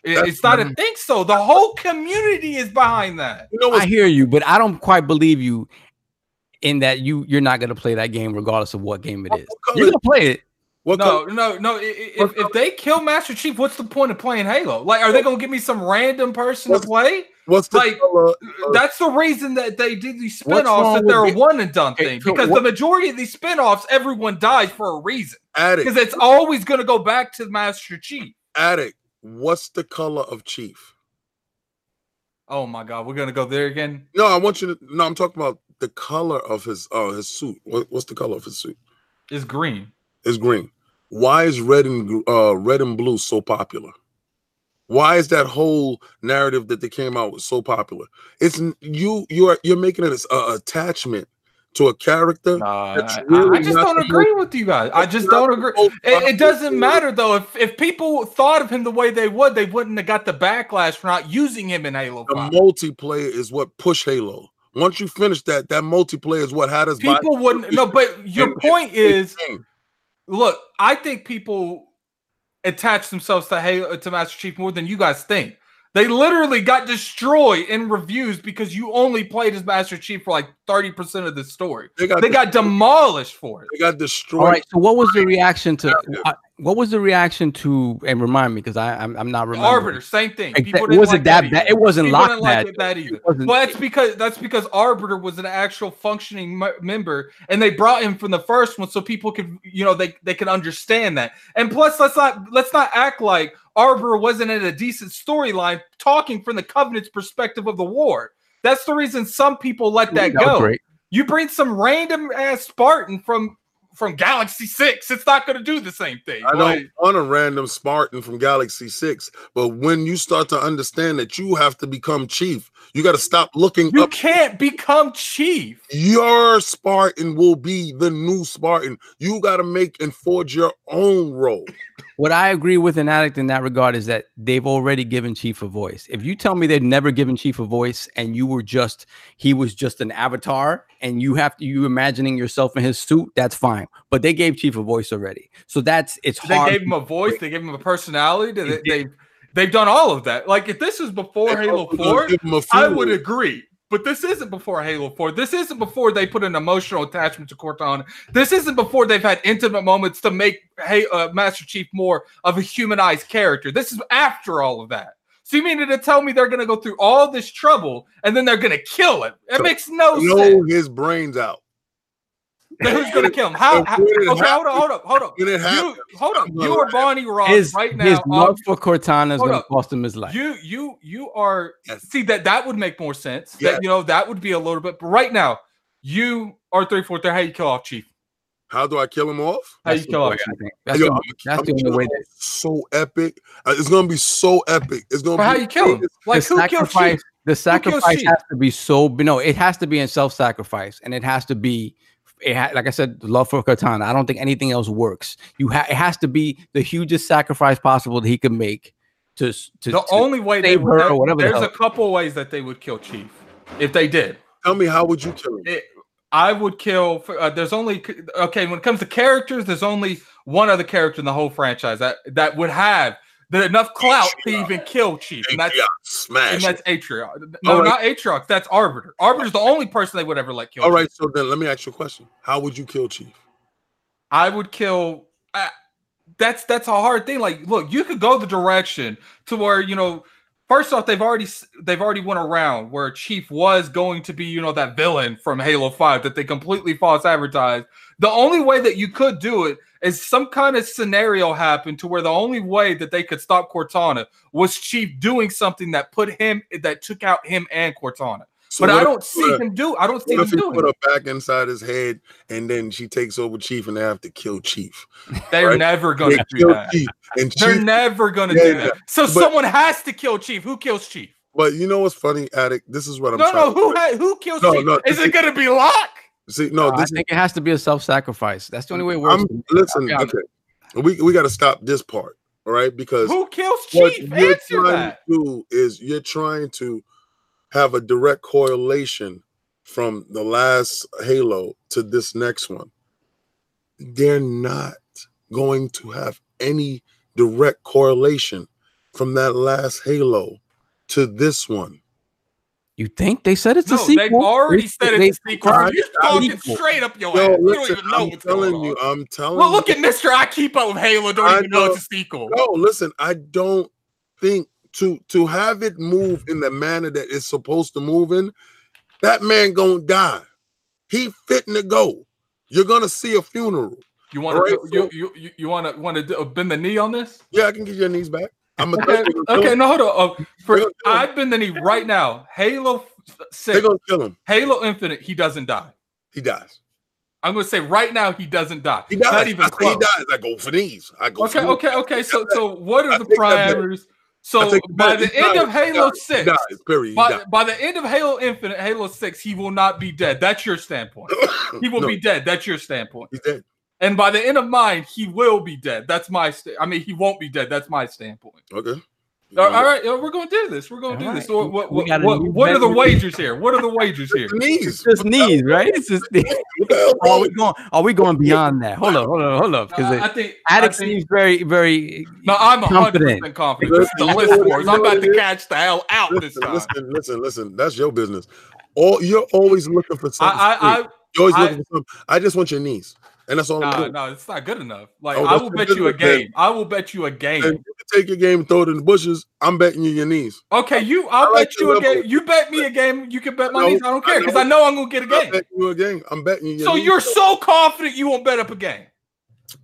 That's- it's not a think so. The whole community is behind that. You know I what's hear you, but I don't quite believe you in that you you're not gonna play that game regardless of what game it is. You're gonna play it. What no, color? no, no. If, if they kill Master Chief, what's the point of playing Halo? Like, are they gonna give me some random person to play? What's the like, color? That's the reason that they did these What's spinoffs that they're a one and done thing. Because what- the majority of these spinoffs, everyone dies for a reason. Addict. Because it's always gonna go back to Master Chief. Addict. What's the color of Chief? Oh my god, we're gonna go there again. No, I want you to. No, I'm talking about the color of his uh his suit. What, what's the color of his suit? It's green. It's green. Why is red and uh red and blue so popular? Why is that whole narrative that they came out with so popular? It's you. You are you're making it as a attachment to a character. Nah, That's I, really I just don't agree with you guys. I just don't agree. It, it doesn't matter though. If if people thought of him the way they would, they wouldn't have got the backlash for not using him in Halo The multiplayer is what push Halo. Once you finish that, that multiplayer is what had us. buy- People wouldn't. No, but your point is, look, I think people attach themselves to Halo to Master Chief more than you guys think. They literally got destroyed in reviews because you only played as Master Chief for like 30% of the story. They got They got demolished for it. they got destroyed. All right. So what was the reaction to? What was the reaction to? And remind me because I'm, I'm not remembering. Arbiter, same thing. People it wasn't like that that. bad. It wasn't People didn't like it that either. wasn't- Well, that's because that's because Arbiter was an actual functioning member, and they brought him from the first one so people could, you know, they they could understand that. And plus, let's not let's not act like Arbiter wasn't in a decent storyline, talking from the Covenant's perspective of the war. That's the reason some people let that, was go. You bring some random ass Spartan from from Galaxy Six, it's not going to do the same thing. I don't want a random Spartan from Galaxy 6, but when you start to understand that you have to become chief, you got to stop looking you up. can't become chief. Your Spartan will be the new Spartan. You got to make and forge your own role. What I agree with an addict in that regard is that they've already given Chief a voice. If you tell me they've never given Chief a voice and you were just he was just an avatar and you have to you imagining yourself in his suit, that's fine. But they gave Chief a voice already. So that's it's They hard. They gave him a voice. They gave him a personality. They, They they, they've done all of that. Like if this was before Halo Four, Give him a I few. would agree. But this isn't before Halo 4. This isn't before they put an emotional attachment to Cortana. This isn't before they've had intimate moments to make hey, uh, Master Chief more of a humanized character. This is after all of that. So you mean to tell me they're going to go through all this trouble and then they're going to kill him? It So, makes no blow sense. his brains out. Then who's going to kill him? How? how When it okay, hold up, hold up, hold up. You, hold up. You are Bonnie Ross his, right his love on- for Cortana is going to up. cost him his life. you you you are Yes. see that that would make more sense. Yes. That you know that would be a little bit. But right now, you are three four three. How you kill off Chief? how do I kill him off? How That's you kill off I think. That's, Yo, the, that's I'm the only way. him That, so epic. Uh, it's gonna be so epic. It's gonna But how be you kill him? Like the who kills Chief? the sacrifice has to be so. No, it has to be in self-sacrifice, and it has to be. It ha- like I said, love for Cortana. I don't think anything else works. You ha- it has to be the hugest sacrifice possible that he could make to to. The to- only way they would, her or whatever the There's a couple ways that they would kill Chief if they did. Tell me how would you kill him? It, I would kill. Uh, there's only okay when it comes to characters. There's only one other character in the whole franchise that that would have the enough clout to even kill Chief, and that's Smash, and that's Atriox. No, right. not Atriox. That's Arbiter. Arbiter's the only person they would ever let kill. All Chief. right, so then let me ask you a question. How would you kill Chief? I would kill. Uh, that's that's a hard thing. Like, look, you could go the direction to where you know. First off, they've already they've already went around where Chief was going to be, you know, that villain from Halo Five that they completely false advertised. The only way that you could do it is some kind of scenario happened to where the only way that they could stop Cortana was Chief doing something that put him that took out him and Cortana. So but I don't see if- him do. I don't see him if he doing. put her back inside his head and then she takes over Chief and they have to kill Chief? They're right? never going to do kill that. Chief. And They're Chief, never gonna Yeah, do that. So But- someone has to kill Chief. Who kills Chief? but you know what's funny, Addict? This is what I'm no, no. Who ha- who kills No, Chief? no, Is it gonna be Locke? See, no, I this think it has to be a self-sacrifice. That's the only way it works. I'm for listen, I'll be honest. okay. We we gotta stop this part, all right? Because Who kills what Chief? you're Answer trying that. to do is you're trying to have a direct correlation from the last Halo to this next one. They're not going to have any direct correlation from that last Halo to this one. You think they said it's a No, sequel? they've already They- said they- it's a sequel. You're talking sequel. straight up your Yo, ass. You don't even know I'm what's going telling you, on. I'm telling Well, you. look at Mister. I keep up with Halo. Don't I even know know. it's a sequel. No, listen, I don't think to to have it move in the manner that it's supposed to move in, that man gonna die. He fitting to go. You're gonna see a funeral. You want Alright, to you you you, you want to want to bend the knee on this? Yeah, I can get your knees back. I'm a Okay, okay, no, hold on. Oh, for. I've been the knee right now. Halo They're six, gonna kill him. Halo Infinite. He doesn't die. He dies. I'm gonna say right now he doesn't die. He dies. Not even I close. he dies. I go for these. I go Okay, for okay, okay. So, so what I are the that back. parameters? So by the end dies. of Halo. Six. By, by the end of Halo Infinite, Halo Six, he will not be dead. That's your standpoint. He will No, be dead. That's your standpoint. He's dead. And by the end of mine, he will be dead. That's my. St- I mean, he won't be dead. That's my standpoint. Okay. All all right, we're gonna do this. We're gonna All do right. this. So what, We what, what, what are the wagers here? What are the wagers here? The knees. It's just knees, right? It's just knees. The Are we going? Are we going beyond that? Hold up, hold up, hold up. I, Because I think. I Addict seems very, very. no, I'm 100 confident. percent confident. This is the Listen, list you know wars. what I'm about to catch the hell out this Listen, time. listen, listen, listen. That's your business. All you're always looking for something. I, I, I, you're always I- looking for something. I just want your knees, and that's all Nah, no, it's not good enough. Like Oh, I will bet you a man. game. I will bet you a And game. you can take your game, and throw it in the bushes. I'm betting you your knees. Okay, you. I'll I bet the you a game. You bet me a game. You can bet my I knees. I don't care because know. I know I'm gonna get a game. betting you a game. I'm betting you. Your So knees. you're so confident you won't bet up a game.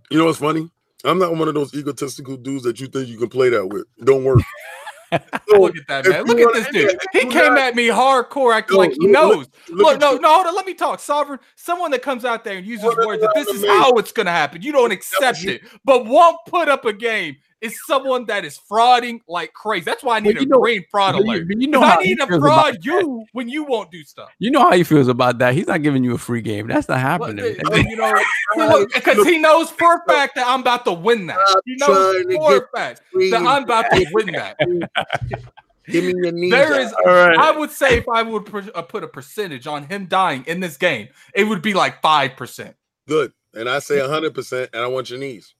You know what's funny? I'm not one of those egotistical dudes that you think you can play that with. Don't work. Look at that man. Look at this dude. He came at me hardcore, acting like he knows. look Look, no, no, hold on. Let me talk. Sovereign, someone that comes out there and uses words that this is how it's gonna happen. You don't accept it, but won't put up a game. Is someone that is frauding like crazy. That's why I need Well, a know- green fraud but you- alert. you know 'Cause how I need to fraud you when you won't do stuff. You know how he feels about that. He's not giving you a free game. That's not happening. they- you know, because he knows for a fact that I'm about to win that. He knows for a fact that I'm about to win that. Give me your knees. There is, All right. I would say, if I would uh, put a percentage on him dying in this game, it would be like five percent. good. And I say 100%, and I want your knees.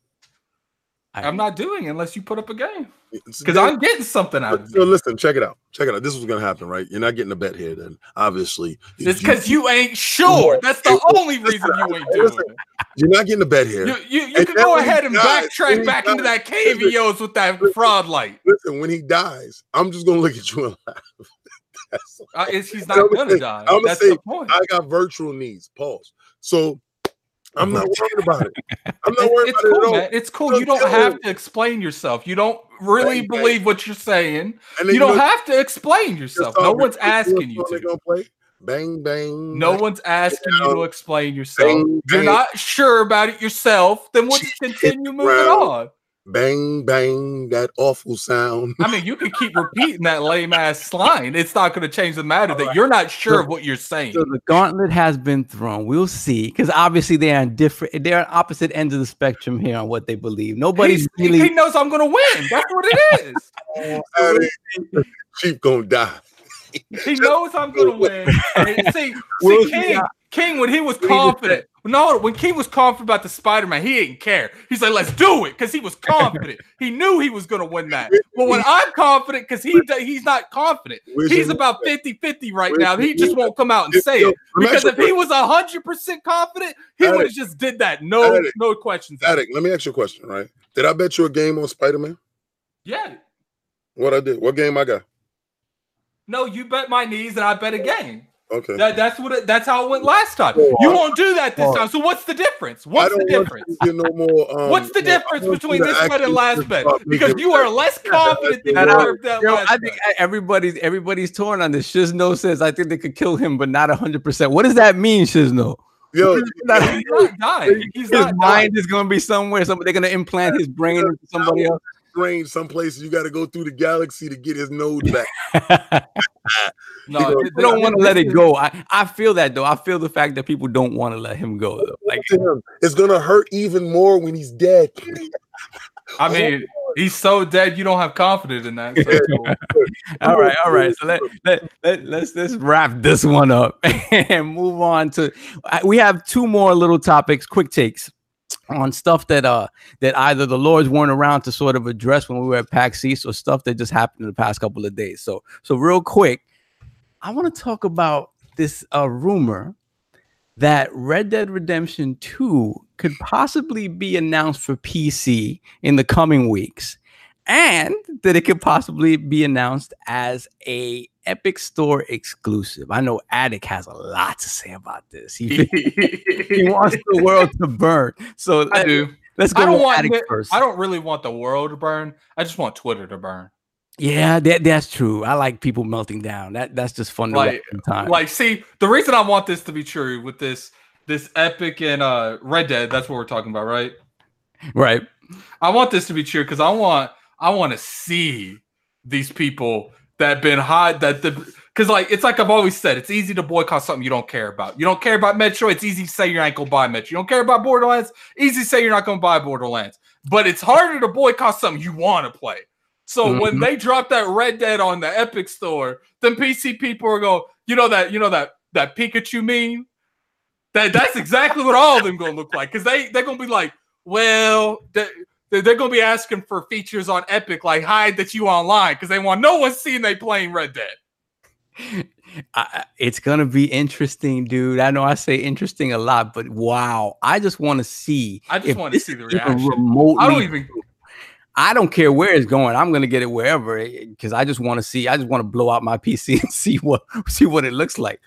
I'm not doing it unless you put up a game because I'm getting something out of So it. listen, check it out. Check it out. This is what's gonna happen, right? You're not getting a bet here, then obviously. It's because you ain't sure. That's the only reason you ain't doing Listen, it. you're not getting a bet here. You, you, you can go ahead and dies, backtrack he back into that cave he owes with that fraud light. Listen, when he dies, I'm just gonna look at you and laugh. Uh, he's I'm not gonna gonna say- die. I'm gonna That's say, the point. I got virtual needs. Pause. So I'm not worried about it. I'm not It's, worried it's about it cool, at all. man. It's cool. You don't have to explain yourself. You don't really Right, right. believe what you're saying. And You don't know- have to explain yourself. No one's asking you to. play? Bang bang. No bang, one's asking you to explain yourself. bang, You're not sure about it yourself. Then let's Hit continue moving on. Bang bang. That awful sound. I mean, you can keep repeating that lame ass line. It's not going to change the matter that you're not sure of what you're saying. So the gauntlet has been thrown. We'll see, because obviously they are on different. They're on opposite ends of the spectrum here on what they believe. Nobody's He's- really. he knows I'm going to win. That's what it is. Chief gonna die. He knows I'm gonna win. And see, We'll see see King, King, when he was confident, no, when King was confident about the Spider-Man, he didn't care. He's like, let's do it, because he was confident. he knew he was gonna win that. But when I'm confident, because he he's not confident. He's about 50-50 right now. He just won't come out and say it. Because if he was hundred percent confident, he would have just did that. No, no questions. Addict, let me ask you a question, right? Did I bet you a game on Spider Man? Yeah. What I did? What game I got? No, you bet my knees and I bet a game. Okay. That, that's what it, that's how it went last time. Oh, You I- won't do that this oh. time. So what's the difference? What's the difference? get no more. Um, What's the you difference between this bet and last just bet? Because you are less confident than you Shout were that Yo, I think bet. everybody's everybody's torn on this. Shizno says I think they could kill him, but not hundred percent. What does that mean, Shizno? Yo, He's not dying. He's His not dying. mind is going to be somewhere. Somebody they're going to implant his brain into somebody else. Strange. Some places you got to go through the galaxy to get his node back. No, You know, They don't want to let it go. I, I feel that though. I feel the fact that people don't want to let him go. Though. Like. It's gonna hurt even more when he's dead. I mean, oh, he's so dead. You don't have confidence in that. So all right, all right. So let, let, let, let's let's wrap this one up and move on to uh, we have two more little topics, quick takes on stuff that uh that either the lords weren't around to sort of address when we were at PAX East or stuff that just happened in the past couple of days. So so real quick, I want to talk about this uh, rumor that Red Dead Redemption 2 could possibly be announced for PC in the coming weeks and that it could possibly be announced as a Epic Store exclusive. I know Addict has a lot to say about this. He, he wants the world to burn. So I let, do. let's go I don't want. Addict first. I don't really want the world to burn. I just want Twitter to burn. yeah, that, that's true. I like people melting down. That that's just fun Like-. Like, see, the reason I want this to be true with this this Epic and uh Red Dead. That's what we're talking about, right? right. I want this to be true because I want I want to see these people that been hot that the because like it's like I've always said, it's easy to boycott something you don't care about. You don't care about Metro, it's easy to say you're not gonna buy Metro. You don't care about Borderlands, easy to say you're not gonna buy Borderlands. But it's harder to boycott something you want to play. So when Mhm. they drop that Red Dead on the Epic Store, then PC people are going, you know that you know that that Pikachu meme. That that's exactly what all of them gonna look like because they they're gonna be like, well, they, they're, they're gonna be asking for features on Epic like hide that you online because they want no one seeing they playing Red Dead. I, it's gonna be interesting, dude. I know I say interesting a lot, but wow, I just want to see. I just want to see the reaction. remotely I don't even. I don't care where it's going. I'm gonna get it wherever eh, because I just want to see. I just want to blow out my PC and see what see what it looks like.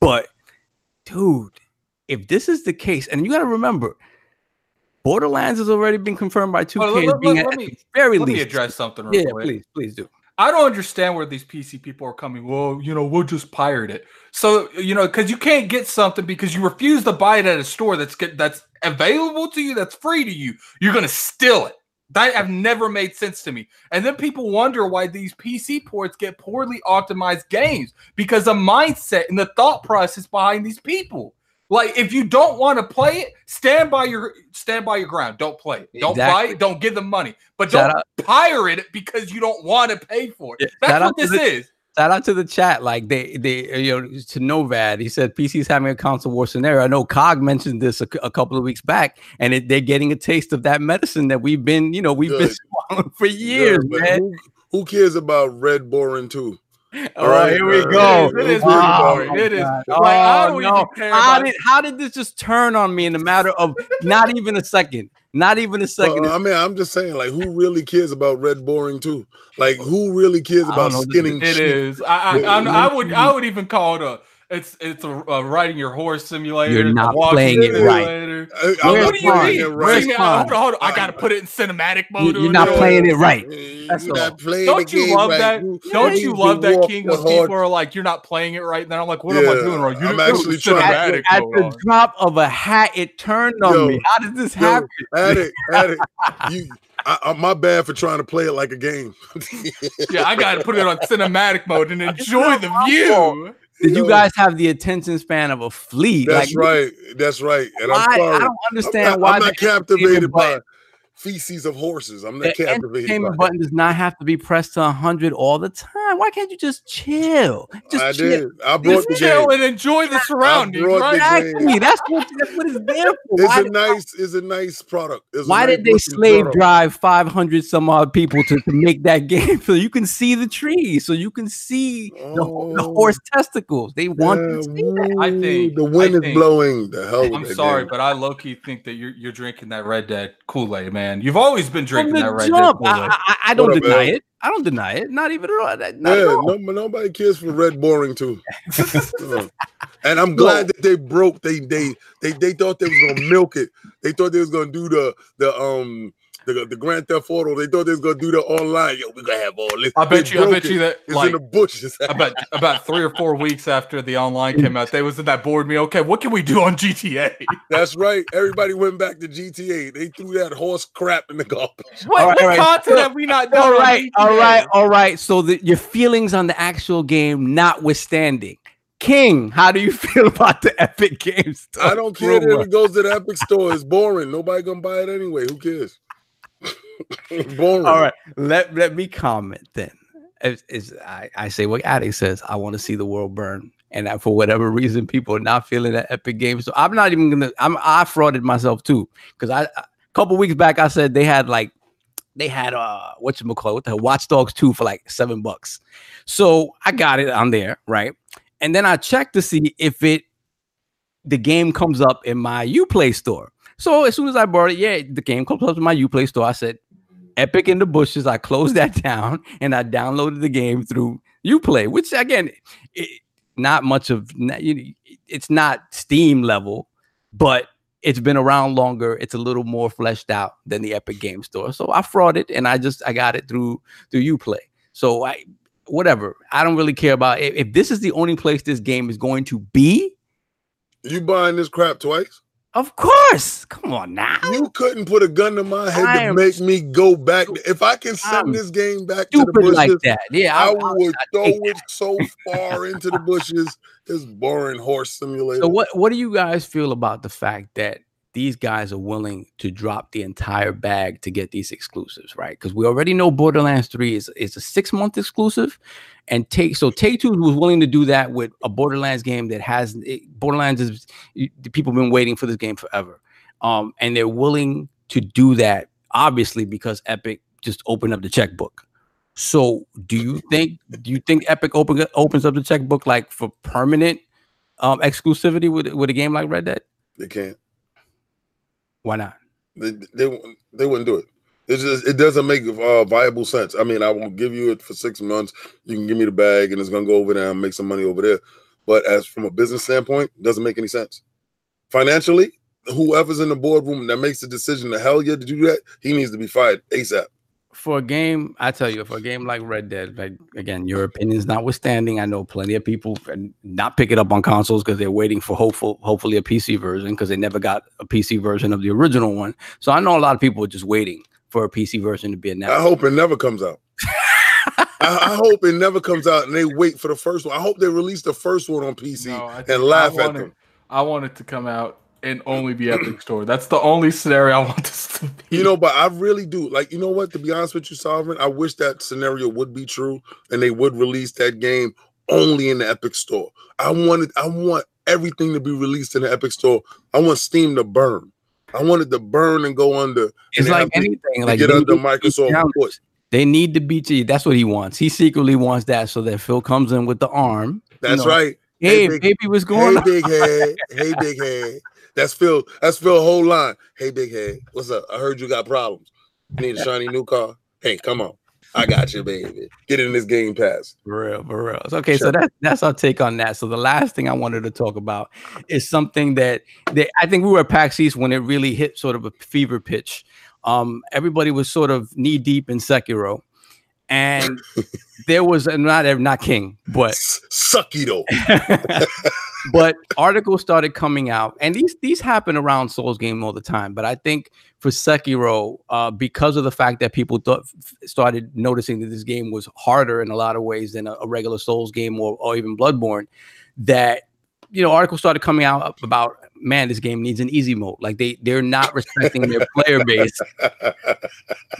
But dude, if this is the case, and you got to remember, Borderlands has already been confirmed by 2K Well, as let- let- being let at me- very Let me address something real yeah, quick. please, please do. I don't understand where these PC people are coming. Well, you know, we'll just pirate it. So you know, because you can't get something because you refuse to buy it at a store that's get, that's available to you, that's free to you. You're gonna steal it. That have never made sense to me. And then people wonder why these PC ports get poorly optimized games because the mindset and the thought process behind these people. Like, if you don't want to play it, stand by your stand by your ground. Don't play it. Don't buy it. Don't give them money. But Shout don't pirate it because you don't want to pay for it. Yeah, That's shout what out to this the- is. Shout out to the chat. Like they, they, you know, to Novad. He said PC's having a console war scenario. I know Cog mentioned this a, a couple of weeks back, and it, they're getting a taste of that medicine that we've been, you know, we've been swallowing for years, Yeah, but man. Who, who cares about Red Boring too? All right, oh, here we go. It is Oh, boring. It is. Like, I Oh, don't no. How did how did this just turn on me in a matter of not even a second? Not even a second. Well, I mean, I'm just saying, like, who really cares about Red Boring too? Like, who really cares about don't know. skinning? It sheep? is. I, I, I, I would I would even call it a it's it's a, a riding your horse simulator. You're not playing it right. simulator. I, I'm Where's not What do you mean? right. Bring it- hold on, hold on. I gotta put it in cinematic mode. You- you're not playing it right. You're That's not all. playing Don't you love right. that? You- Don't you you love that King the when people are like, "You're not playing it right"? And then I'm like, "What am I doing wrong?" You I'm actually the trying- at, cinematic at mode the on. drop of a hat, it turned on Yo, me. How did this Yo, happen? Addict, addict, you, I, I, my bad for trying to play it like a game. Yeah, I gotta put it on cinematic mode and enjoy the view. Did you Yo, guys have the attention span of a flea? That's like, right. That's right. And Why? I'm sorry. I don't I'm understand not, why I'm not captivated by button- feces of horses. I'm not the captivated by entertainment button does not have to be pressed to 100 all the time. Why can't you just chill? Just I chill. did. I brought Just the chill game. and enjoy the surroundings, right? the game. Exactly. That's what that's what it's there for. It's Why, a nice, it's a nice product. It's a why nice did they slave product. drive 500 some odd people to, to make that game so you can see the trees, so you can see the, the Oh. horse testicles? They want you to see that. I think- the wind I is think- blowing. The hell. I'm sorry, game. but I low key think that you're you're drinking that Red Dead Kool Aid, man. You've always been drinking the that Red jump, Dead Kool I, I, I don't What up, deny Al? it. I don't deny it. Not even at all. Not at yeah, all. no, nobody cares for Red Boring too. Uh, and I'm glad that they broke. They they they they thought they was gonna milk it. They thought they was gonna do the the um the, the Grand Theft Auto. They thought they was gonna do the online. Yo, we gonna have all this. I They bet you. I bet you that It's like in the bushes. about about three or four weeks after the online came out, they was in that board me. Okay, what can we do on GTA? That's right. Everybody went back to GTA. They threw that horse crap in the garbage. What, All right, what all right. content have we not done? all on right, all GTA? right, all right. So the, your feelings on the actual game notwithstanding, King, how do you feel about the Epic Games? I don't care if it goes to the Epic Store. It's boring. Nobody gonna buy it anyway. Who cares? All right, let let me comment then. Is, I, I say what Addy says. I want to see the world burn, and for whatever reason, people are not feeling that Epic Games. So I'm not even gonna. I'm I frauded myself too because I a couple weeks back I said they had like they had uh what you call what the hell, Watch Dogs two for like seven bucks. So I got it on there, right? and then I checked to see if it the game comes up in my UPlay store. So as soon as I bought it, yeah, the game comes up in my UPlay store. I said, Epic in the bushes. I closed that down and I downloaded the game through UPlay, which again, it, not much of it's not Steam level, but it's been around longer. It's a little more fleshed out than the Epic Game Store. So I frauded it and I just I got it through through UPlay. So I whatever. I don't really care about if, if this is the only place this game is going to be. You buying this crap twice? Of course. Come on now. You couldn't put a gun to my head I to make me go back. If I can send I'm this game back to the bushes, like that. Yeah, I, I would throw it so far into the bushes. This boring horse simulator. So what what do you guys feel about the fact that these guys are willing to drop the entire bag to get these exclusives, right? Because we already know Borderlands 3 is, is a six month exclusive. And take so Take Two was willing to do that with a Borderlands game that has it, Borderlands is people have been waiting for this game forever. Um, and they're willing to do that, obviously, because Epic just opened up the checkbook. So do you think do you think Epic open, opens up the checkbook like for permanent um exclusivity with with a game like Red Dead? They can't. Why not? They they, they wouldn't do it. It's just it doesn't make uh, viable sense. I mean, I will give you it for six months. You can give me the bag, and it's gonna go over there and make some money over there. But as from a business standpoint, it doesn't make any sense. Financially, whoever's in the boardroom that makes the decision to hell yeah to do that, he needs to be fired ASAP for a game, I tell you, for a game like Red Dead, like, again, your opinions notwithstanding, I know plenty of people uh, not pick it up on consoles because they're waiting for hopeful, hopefully a PC version because they never got a PC version of the original one. So I know a lot of people are just waiting for a PC version to be announced. I hope it never comes out. I, I, hope it never comes out and they wait for the first one. I hope they release the first one on PC no, and laugh at them. I want it to come out and only be Epic Store. That's the only scenario I want this to be. You know, but I really do. Like, you know what? To be honest with you, Sovereign, I wish that scenario would be true and they would release that game only in the Epic Store. I wanted, I want everything to be released in the Epic Store. I want Steam to burn. I wanted to burn and go under. It's like anything, like get under Microsoft. They need to beat you. That's what he wants. He secretly wants that so that Phil comes in with the arm. That's you know, right. Hey, hey big, baby, what's going on? hey, on? Big head. hey, big head. That's Phil. That's Phil whole line. Hey, big head. What's up? I heard you got problems. You need a shiny new car? Hey, come on. I got you, baby. Get in this game pass. For real, for real. Okay, sure. so that's that's our take on that. So the last thing I wanted to talk about is something that, that I think we were at PAX East when it really hit sort of a fever pitch. Um, everybody was sort of knee deep in Sekiro and there was a, not not King, but Suckido. but articles started coming out, and these these happen around Souls game all the time. But I think for Sekiro, uh, because of the fact that people thought started noticing that this game was harder in a lot of ways than a, a regular Souls game or, or even Bloodborne, that you know articles started coming out about man, this game needs an easy mode. Like they they're not respecting their player base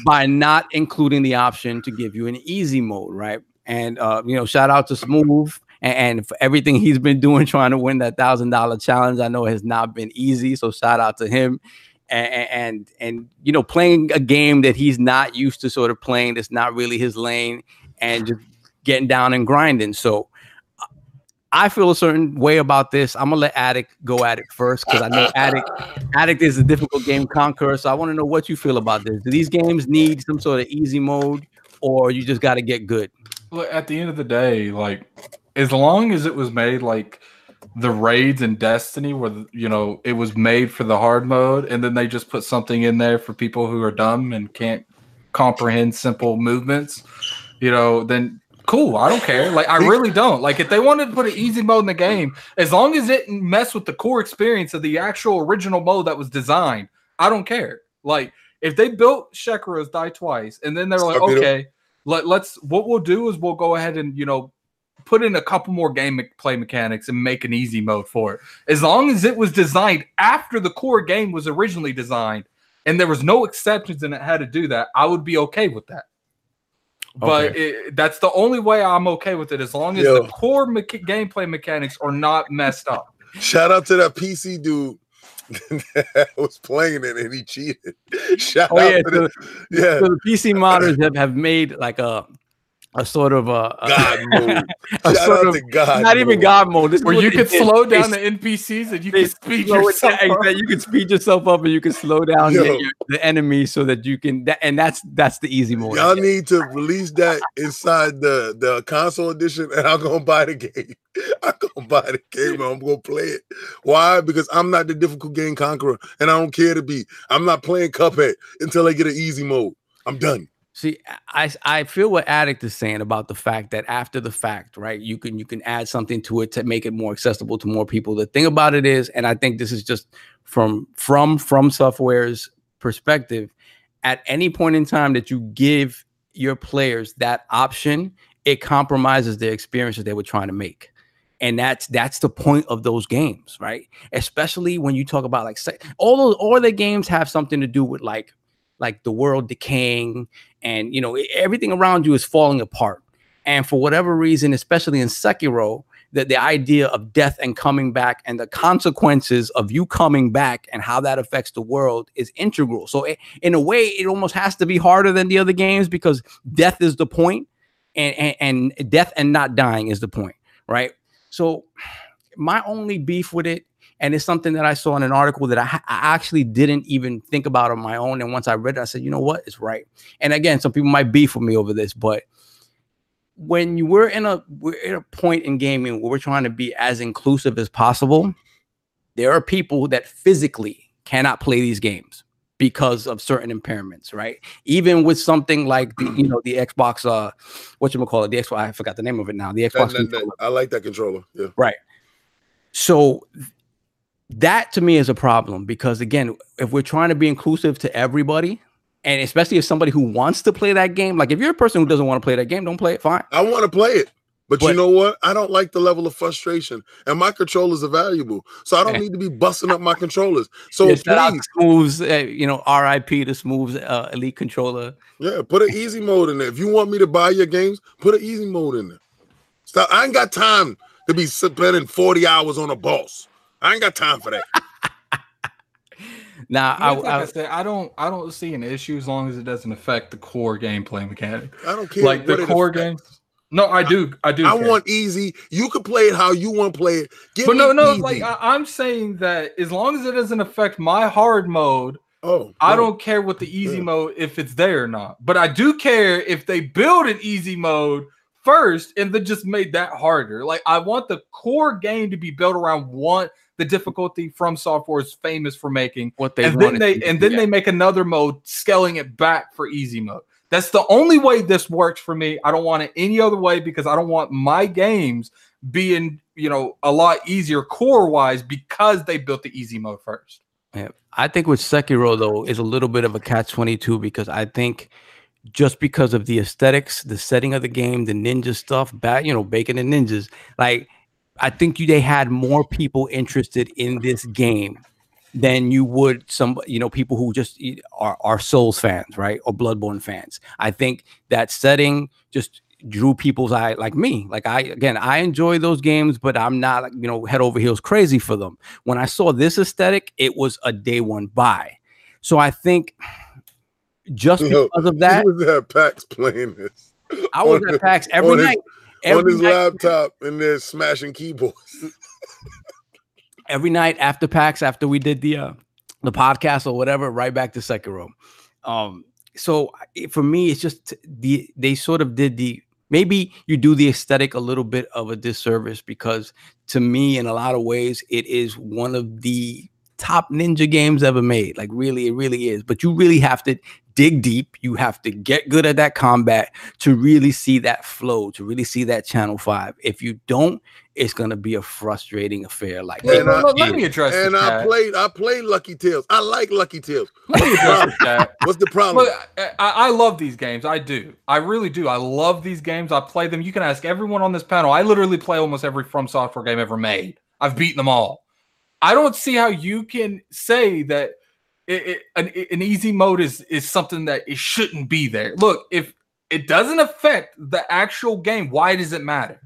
by not including the option to give you an easy mode, right? And uh, you know, shout out to Smooth and, and for everything he's been doing trying to win that thousand dollar challenge. I know has not been easy, so shout out to him. And, and and you know, playing a game that he's not used to sort of playing, that's not really his lane, and just getting down and grinding. So I feel a certain way about this. I'm gonna let Addict go at it first because I know Addict Addict is a difficult game conqueror. So I want to know what you feel about this. Do these games need some sort of easy mode, or you just got to get good? Well, at the end of the day, like as long as it was made like the raids in Destiny, where you know it was made for the hard mode, and then they just put something in there for people who are dumb and can't comprehend simple movements, you know, then cool. I don't care. Like I really don't. Like if they wanted to put an easy mode in the game, as long as it mess with the core experience of the actual original mode that was designed, I don't care. Like if they built Sekiro's Die Twice and then they're like, okay, let, let's what we'll do is we'll go ahead and you know put in a couple more game play mechanics and make an easy mode for it. As long as it was designed after the core game was originally designed and there was no exceptions and it had to do that, I would be okay with that. But okay. it, that's the only way I'm okay with it as long as Yo. the core gameplay mechanics are not messed up. Shout out to that PC dude that was playing it and he cheated. Shout oh, yeah, so, yeah. So the PC modders have, have made like a a sort of a, a God mode. a Shout sort out of to God. not even. God mode. This Where you they could slow They down the NPCs and you they could speed yourself down. up. That you can speed yourself up and you can slow down Yo. your- your- the enemy so that you can that, and that's that's the easy mode. Y'all need to release that inside the the console edition, and I'm gonna buy the game. I'm gonna buy the game and I'm gonna play it. Why? Because I'm not the difficult game conqueror, and I don't care to be. I'm not playing Cuphead until I get an easy mode. I'm done. See, I I feel what Addict is saying about the fact that after the fact, right? You can you can add something to it to make it more accessible to more people. The thing about it is, and I think this is just from from from software's perspective, at any point in time that you give your players that option, it compromises the experiences they were trying to make. And that's that's the point of those games, right? Especially when you talk about like all those all the games have something to do with like like the world decaying and you know everything around you is falling apart. And for whatever reason especially in sekiro that the idea of death and coming back and the consequences of you coming back and how that affects the world is integral. So i- in a way it almost has to be harder than the other games because death is the point and, and and death and not dying is the point right? So my only beef with it and it's something that I saw in an article that I, I actually didn't even think about on my own. And once I read it, I said, you know what, it's right. And again, some people might beef with me over this, but when you we're in a we're at a point in gaming where we're trying to be as inclusive as possible, there are people that physically cannot play these games because of certain impairments, right? Even with something like the, you know, the Xbox, uh, what you call it, the Xbox, I forgot the name of it now, the Xbox. that- that- controller. I like that controller. Yeah. Right. So that to me is a problem because again, if we're trying to be inclusive to everybody, and especially if somebody who wants to play that game, like if you're a person who doesn't want to play that game, don't play it. Fine. I want to play it. But, you know what? I don't like the level of frustration, and my controllers are valuable, so I don't need to be busting up my controllers. So Yeah, please, Smooths, uh, you know, RIP to Smooths uh, Elite Controller. yeah, put an easy mode in there. If you want me to buy your games, put an easy mode in there. Stop. I ain't got time to be spending forty hours on a boss. I ain't got time for that. Now, I, I, like I, I, said, I don't, I don't see an issue as long as it doesn't affect the core gameplay mechanic. I don't care. like the core affects. games. No, I do, I do. I care. want easy. You can play it how you want to play it. Give but me no, no, easy. like I, I'm saying that as long as it doesn't affect my hard mode, oh, I no. don't care what the easy Yeah. mode if it's there or not. But I do care if they build an easy mode first and then just made that harder. Like I want the core game to be built around one the difficulty from software is famous for making. what they and then they and then yeah. they make another mode scaling it back for easy mode. That's the only way this works for me. I don't want it any other way because I don't want my games being, you know, a lot easier core wise because they built the easy mode first. Yeah. I think with Sekiro though is a little bit of a catch 22 because I think just because of the aesthetics, the setting of the game, the ninja stuff, back, you know, bacon and ninjas, like I think you they had more people interested in this game than you would some, you know, people who just are, are Souls fans, right? Or Bloodborne fans. I think that setting just drew people's eye like me. Like I again, I enjoy those games, but I'm not like, you know, head over heels crazy for them. When I saw this aesthetic, it was a day one buy. So I think just because of that, He was at PAX playing this I was at PAX every on his- night. on his night, laptop and they're smashing keyboards. every night after PAX, after we did the uh, the podcast or whatever, right back to Sekiro. Um, so it- for me, it's just the they sort of did the maybe you do the aesthetic a little bit of a disservice because to me, in a lot of ways, it is one of the top ninja games ever made. Like really, it really is. But you really have to dig deep. You have to get good at that combat to really see that flow, to really see that channel five. If you don't, it's gonna be a frustrating affair. Like And it I- let, let is. me address And this, I chat. played I played Lucky's Tale. I like Lucky's Tale. Let me address this. What's the problem? Look, I, I I love these games. I do. I really do. I love these games. I play them. You can ask everyone on this panel. I literally play almost every From Software game ever made. I've beaten them all. I don't see how you can say that it, it- an, an easy mode is is something that it shouldn't be there. Look, if it doesn't affect the actual game, why does it matter?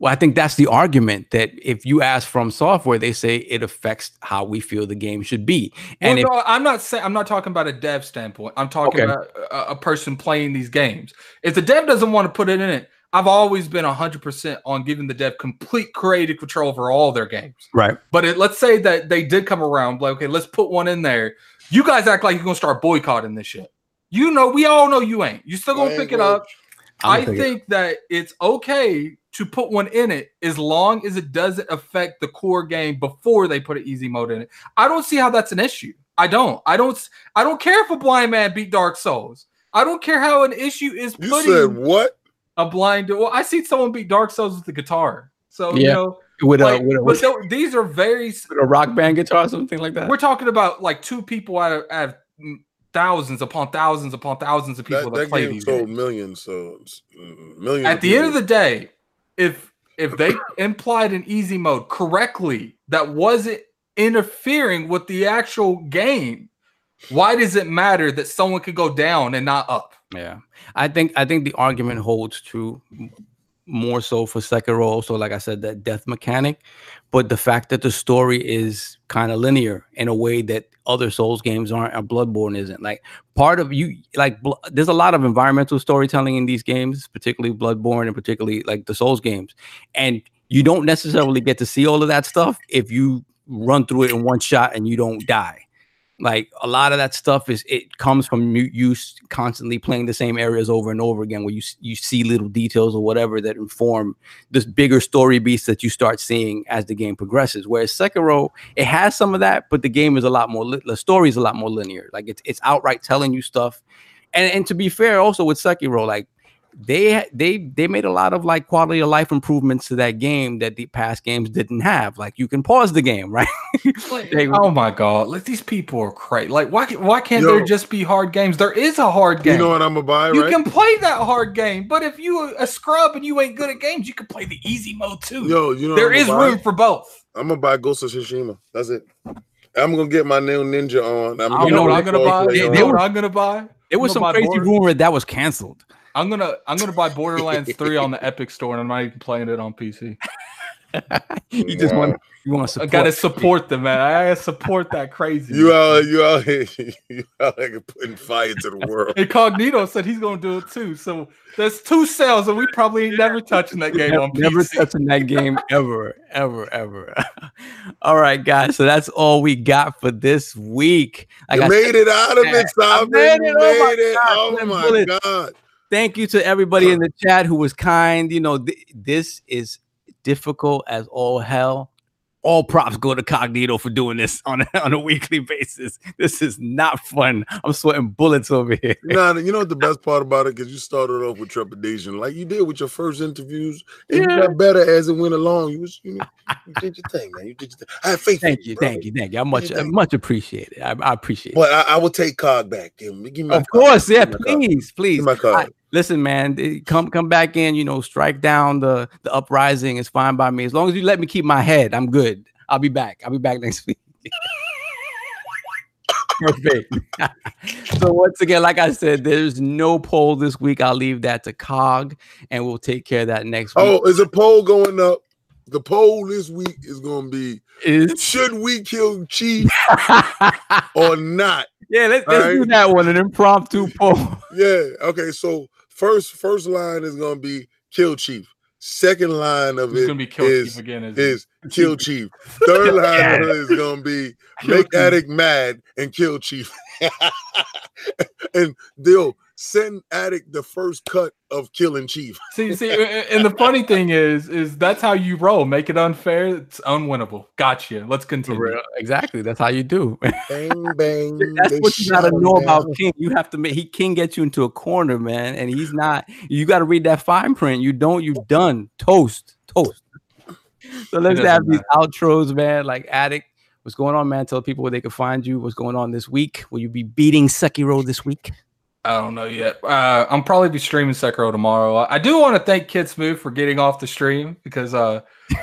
Well, I think that's the argument that if you ask from software, they say it affects how we feel the game should be. And well, if, no, I'm not saying I'm not talking about a dev standpoint. I'm talking Okay. about a, a person playing these games. If the dev doesn't want to put it in it, I've always been 100% on giving the dev complete creative control over all their games. right, But it, let's say that they did come around, like, okay, let's put one in there. You guys act like you're gonna start boycotting this shit. You know, we all know you ain't. You still gonna pick it up. I I'm gonna pick it think that it's okay to put one in it as long as it doesn't affect the core game before they put an easy mode in it. I don't see how that's an issue. I don't. I don't. I don't care if a blind man beat Dark Souls. I don't care how an issue is You putting said what? A blind. Well, I see someone beat Dark Souls with the guitar. So you Yeah. know, with a like, with a, but with tho- these are very. s- a rock band guitar or something like that. We're talking about like two people out of, out of thousands upon thousands upon thousands of people That, that, that play game these. sold games. millions, so mm, millions. at the end of the day, if if they implied an easy mode correctly that wasn't interfering with the actual game, why does it matter that someone could go down and not up? Yeah, I think I think the argument holds true more so for Sekiro. So, like I said, that death mechanic, but the fact that the story is kind of linear in a way that other Souls games aren't, and Bloodborne isn't. Like part of you, like there's a lot of environmental storytelling in these games, particularly Bloodborne and particularly like the Souls games, and you don't necessarily get to see all of that stuff if you run through it in one shot and you don't die like a lot of that stuff is it comes from you, constantly playing the same areas over and over again where you you see little details or whatever that inform this bigger story beats that you start seeing as the game progresses. Whereas Sekiro it has some of that but the game is a lot more li- the story is a lot more linear. Like it's it's outright telling you stuff. And and to be fair also with Sekiro like they they they made a lot of like quality of life improvements to that game that the past games didn't have like you can pause the game right They- oh my god, like these people are crazy. Like why why can't Yo. there just be hard games? There is a hard game. you know what I'm gonna buy, You right? can play that hard game, but if you a scrub and you ain't good at games, you can play the easy mode too. Yo, you know there what I'm is buy? room for both. I'm gonna buy Ghost of Tsushima. That's it. I'm gonna get my new ninja on. I'm You know what I'm gonna buy? cosplay They- You they know were- what I'm gonna buy? There was some crazy Border- rumor that was canceled. I'm gonna I'm gonna buy Borderlands 3 on the Epic Store and I'm not even playing it on PC. you just Wow. want you want to I support. gotta support them, man. I gotta support that crazy. You out, you out here, you out here putting fire to the world. Incognito said he's gonna do it too. So there's two sales, and we probably ain't never touching that game never, on never touching that game ever, ever, ever. all right, guys. So that's all we got for this week. Like you I made said, it out of man, it, I Simon. made You it. Oh my it. God, Oh my god. Thank you to everybody in the chat who was kind. You know, th- this is difficult as all hell. All props go to Cognito for doing this on a, on a weekly basis. This is not fun. I'm sweating bullets over here. Nah, you know what the best part about it? Because you started off with trepidation, like you did with your first interviews, and Yeah. you got better as it went along. You was, you, know, you did your thing, man. You did your thing. I have faith. in Thank you, thank you, thank you. I much, you. much appreciate it. I, I appreciate it. But I, I will take card back. Give me, give me Of card. course, yeah. Give me my. Please, please. Give me my card. Listen, man. eh, Come, come back in. You know, strike down the the uprising. is fine by me as long as you let me keep my head. I'm good. I'll be back. I'll be back next week. Perfect. so once again, like I said, there's no poll this week. I'll leave that to Cog, and we'll take care of that next week. Oh, is a poll going up? The poll this week is going to be: Is Should we kill Chief or not? yeah, let's, let's do that one. An impromptu poll. Yeah. Okay. So first, first line is going to be kill Chief. Second line of It's it gonna be Kill is Chief again. Is is kill Chief. Third line of it is going to be Kill make Chief. Addict mad and kill Chief. and they'll send Addict the first cut of killing Chief. See, see, a- a- and the funny thing is, is that's how you roll. Make it unfair. It's unwinnable. Gotcha. Let's continue. Exactly. That's how you do. Bang bang. That's what you gotta shot him know about. King. You have to make he King gets you into a corner, man, and he's not. You got to read that fine print. You don't. You done toast, toast. So let's doesn't have these outros, man. Like Addict, what's going on, man? Tell people where they can find you. What's going on this week? Will you be beating Sekiro this week? I don't know yet. Uh, I'm probably be streaming Sekiro tomorrow. I I do want to thank Kid Smooth for getting off the stream because uh,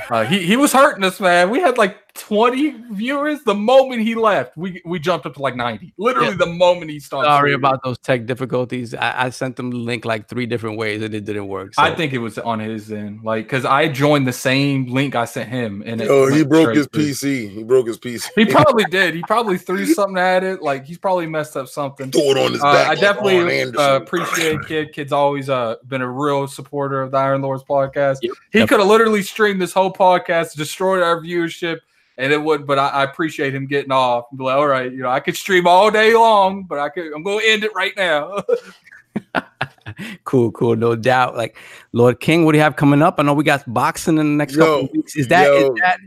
uh, he he was hurting us, man. We had like 20 viewers. The moment he left, we we jumped up to like 90. Literally Yeah. the moment he started. Sorry streaming. about those tech difficulties. I, I sent them the link like three different ways and it didn't work. I think it was on his end, like because I joined the same link I sent him, and it Oh, he broke his through. PC. He broke his PC. He probably did. He probably threw something at it. Like he's probably messed up something. Threw it on his Uh, back. I like definitely uh, appreciate Kid. Kid's always uh, been a real supporter of the Iron Lords podcast. Yep. He Yep. could have literally streamed this whole podcast, destroyed our viewership, and it would. But I, I appreciate him getting off. And be like, all right, you know, I could stream all day long, but I could. I'm going to end it right now. cool, cool, no doubt. Like Lord King, what do you have coming up? I know we got boxing in the next couple Yo, of weeks. Is that is yo. that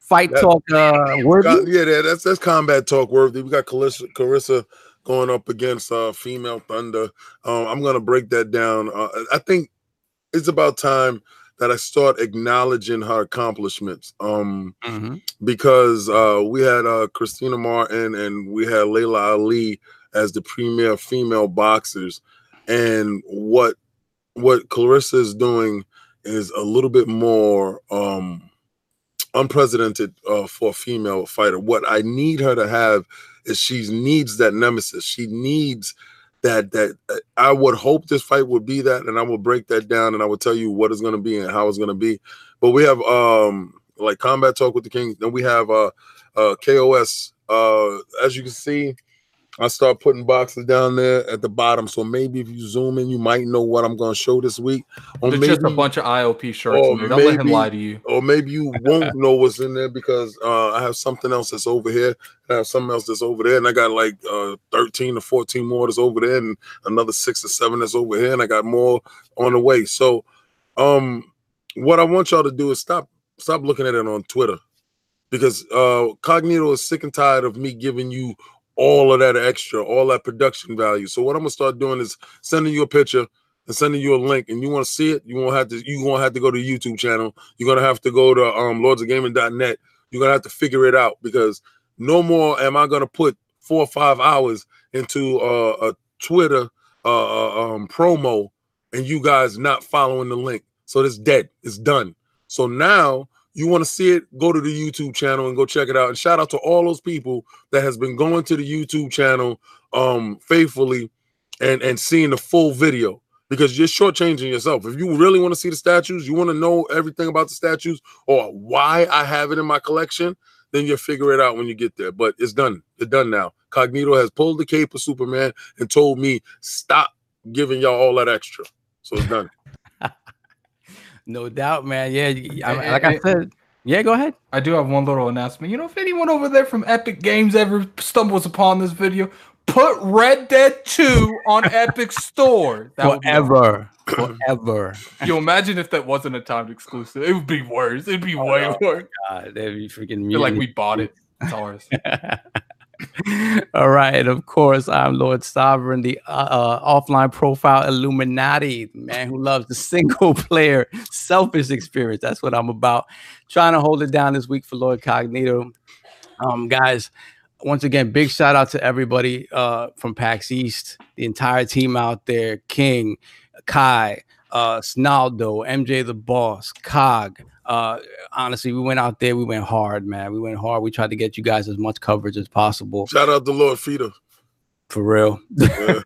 fight That- talk uh worthy? God, yeah, that's that's combat talk worthy. We got Claressa, Claressa going up against uh female Thunder. Um, I'm gonna break that down. Uh, I think it's about time that I start acknowledging her accomplishments. Um, Mhm. because uh, we had uh, Christina Martin and we had Laila Ali as the premier female boxers, and what what Claressa is doing is a little bit more um, unprecedented uh, for a female fighter. What I need her to have is she needs that nemesis. She needs that that uh, I would hope this fight would be that, and I will break that down and I will tell you what it's going to be and how it's going to be. But we have um like combat talk with the king. Then we have uh uh KOS. Uh, as you can see, I start putting boxes down there at the bottom. So maybe if you zoom in, you might know what I'm going to show this week. Or There's maybe, just a bunch of ILP shirts. Don't let him lie to you. or maybe you won't know what's in there because uh, I have something else that's over here. I have something else that's over there, and I got like uh, 13 or 14 more that's over there, and another six or seven that's over here, and I got more on the way. So, um, what I want y'all to do is stop stop looking at it on Twitter because uh, Cognito is sick and tired of me giving you all of that extra, all that production value. So what I'm gonna start doing is sending you a picture and sending you a link, and you want to see it, you won't have to. You won't have to go to YouTube channel. You're gonna have to go to um, lordsofgaming.net. You're gonna have to figure it out because no more am I gonna put four or five hours into uh, a Twitter uh, uh, um, promo and you guys not following the link. So it's dead. It's done. So now you want to see it, go to the YouTube channel and go check it out. And shout out to all those people that has been going to the YouTube channel um faithfully and and seeing the full video because you're shortchanging yourself. If you really want to see the statues, you want to know everything about the statues or why I have it in my collection, then you'll figure it out when you get there. But it's done. It's done now. Cognito has pulled the cape of Superman and told me stop giving y'all all that extra. So it's done. No doubt, man. Yeah, I- like I said. Yeah, go ahead. I do have one little announcement. You know, if anyone over there from Epic Games ever stumbles upon this video, put Red Dead 2 on Epic Store. That would be Forever, forever. You imagine if that wasn't a timed exclusive? It would be worse. It'd be oh, way Oh, worse. God, that'd be freaking like we bought it. It's ours. All right, of course, I'm Lord Sovereign, the uh, uh, offline profile Illuminati, man who loves the single player selfish experience. That's what I'm about. Trying to hold it down this week for Lord Cognito. Um, guys, once again, big shout out to everybody uh, from PAX East, the entire team out there King, Kai, uh, Snaldo, MJ the Boss, Cog. Uh, honestly, we went out there, we went hard, man. We went hard. We tried to get you guys as much coverage as possible. Shout out to Lord Feeder. For real. Yeah.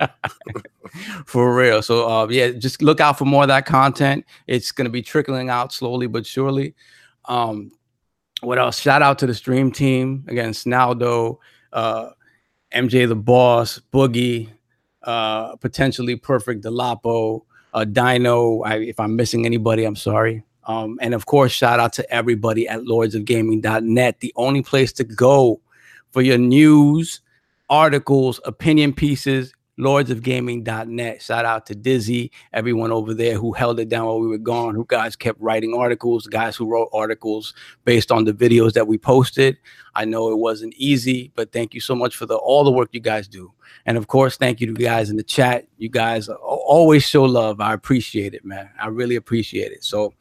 for real. So uh yeah, just look out for more of that content. It's gonna be trickling out slowly but surely. Um what else? Shout out to the stream team again, Snaldo, uh MJ the boss, Boogie, uh potentially perfect Delapo, uh Dino. I, if I'm missing anybody, I'm sorry. Um, and of course, shout out to everybody at lordsofgaming.net, the only place to go for your news, articles, opinion pieces, lordsofgaming.net. Shout out to Dizzy, everyone over there who held it down while we were gone, who guys kept writing articles, guys who wrote articles based on the videos that we posted. I know it wasn't easy, but thank you so much for the all the work you guys do. And of course, thank you to you guys in the chat. You guys always show love. I appreciate it, man. I really appreciate it. So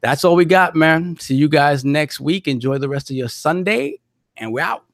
that's all we got, man. See you guys next week. Enjoy the rest of your Sunday, and we're out.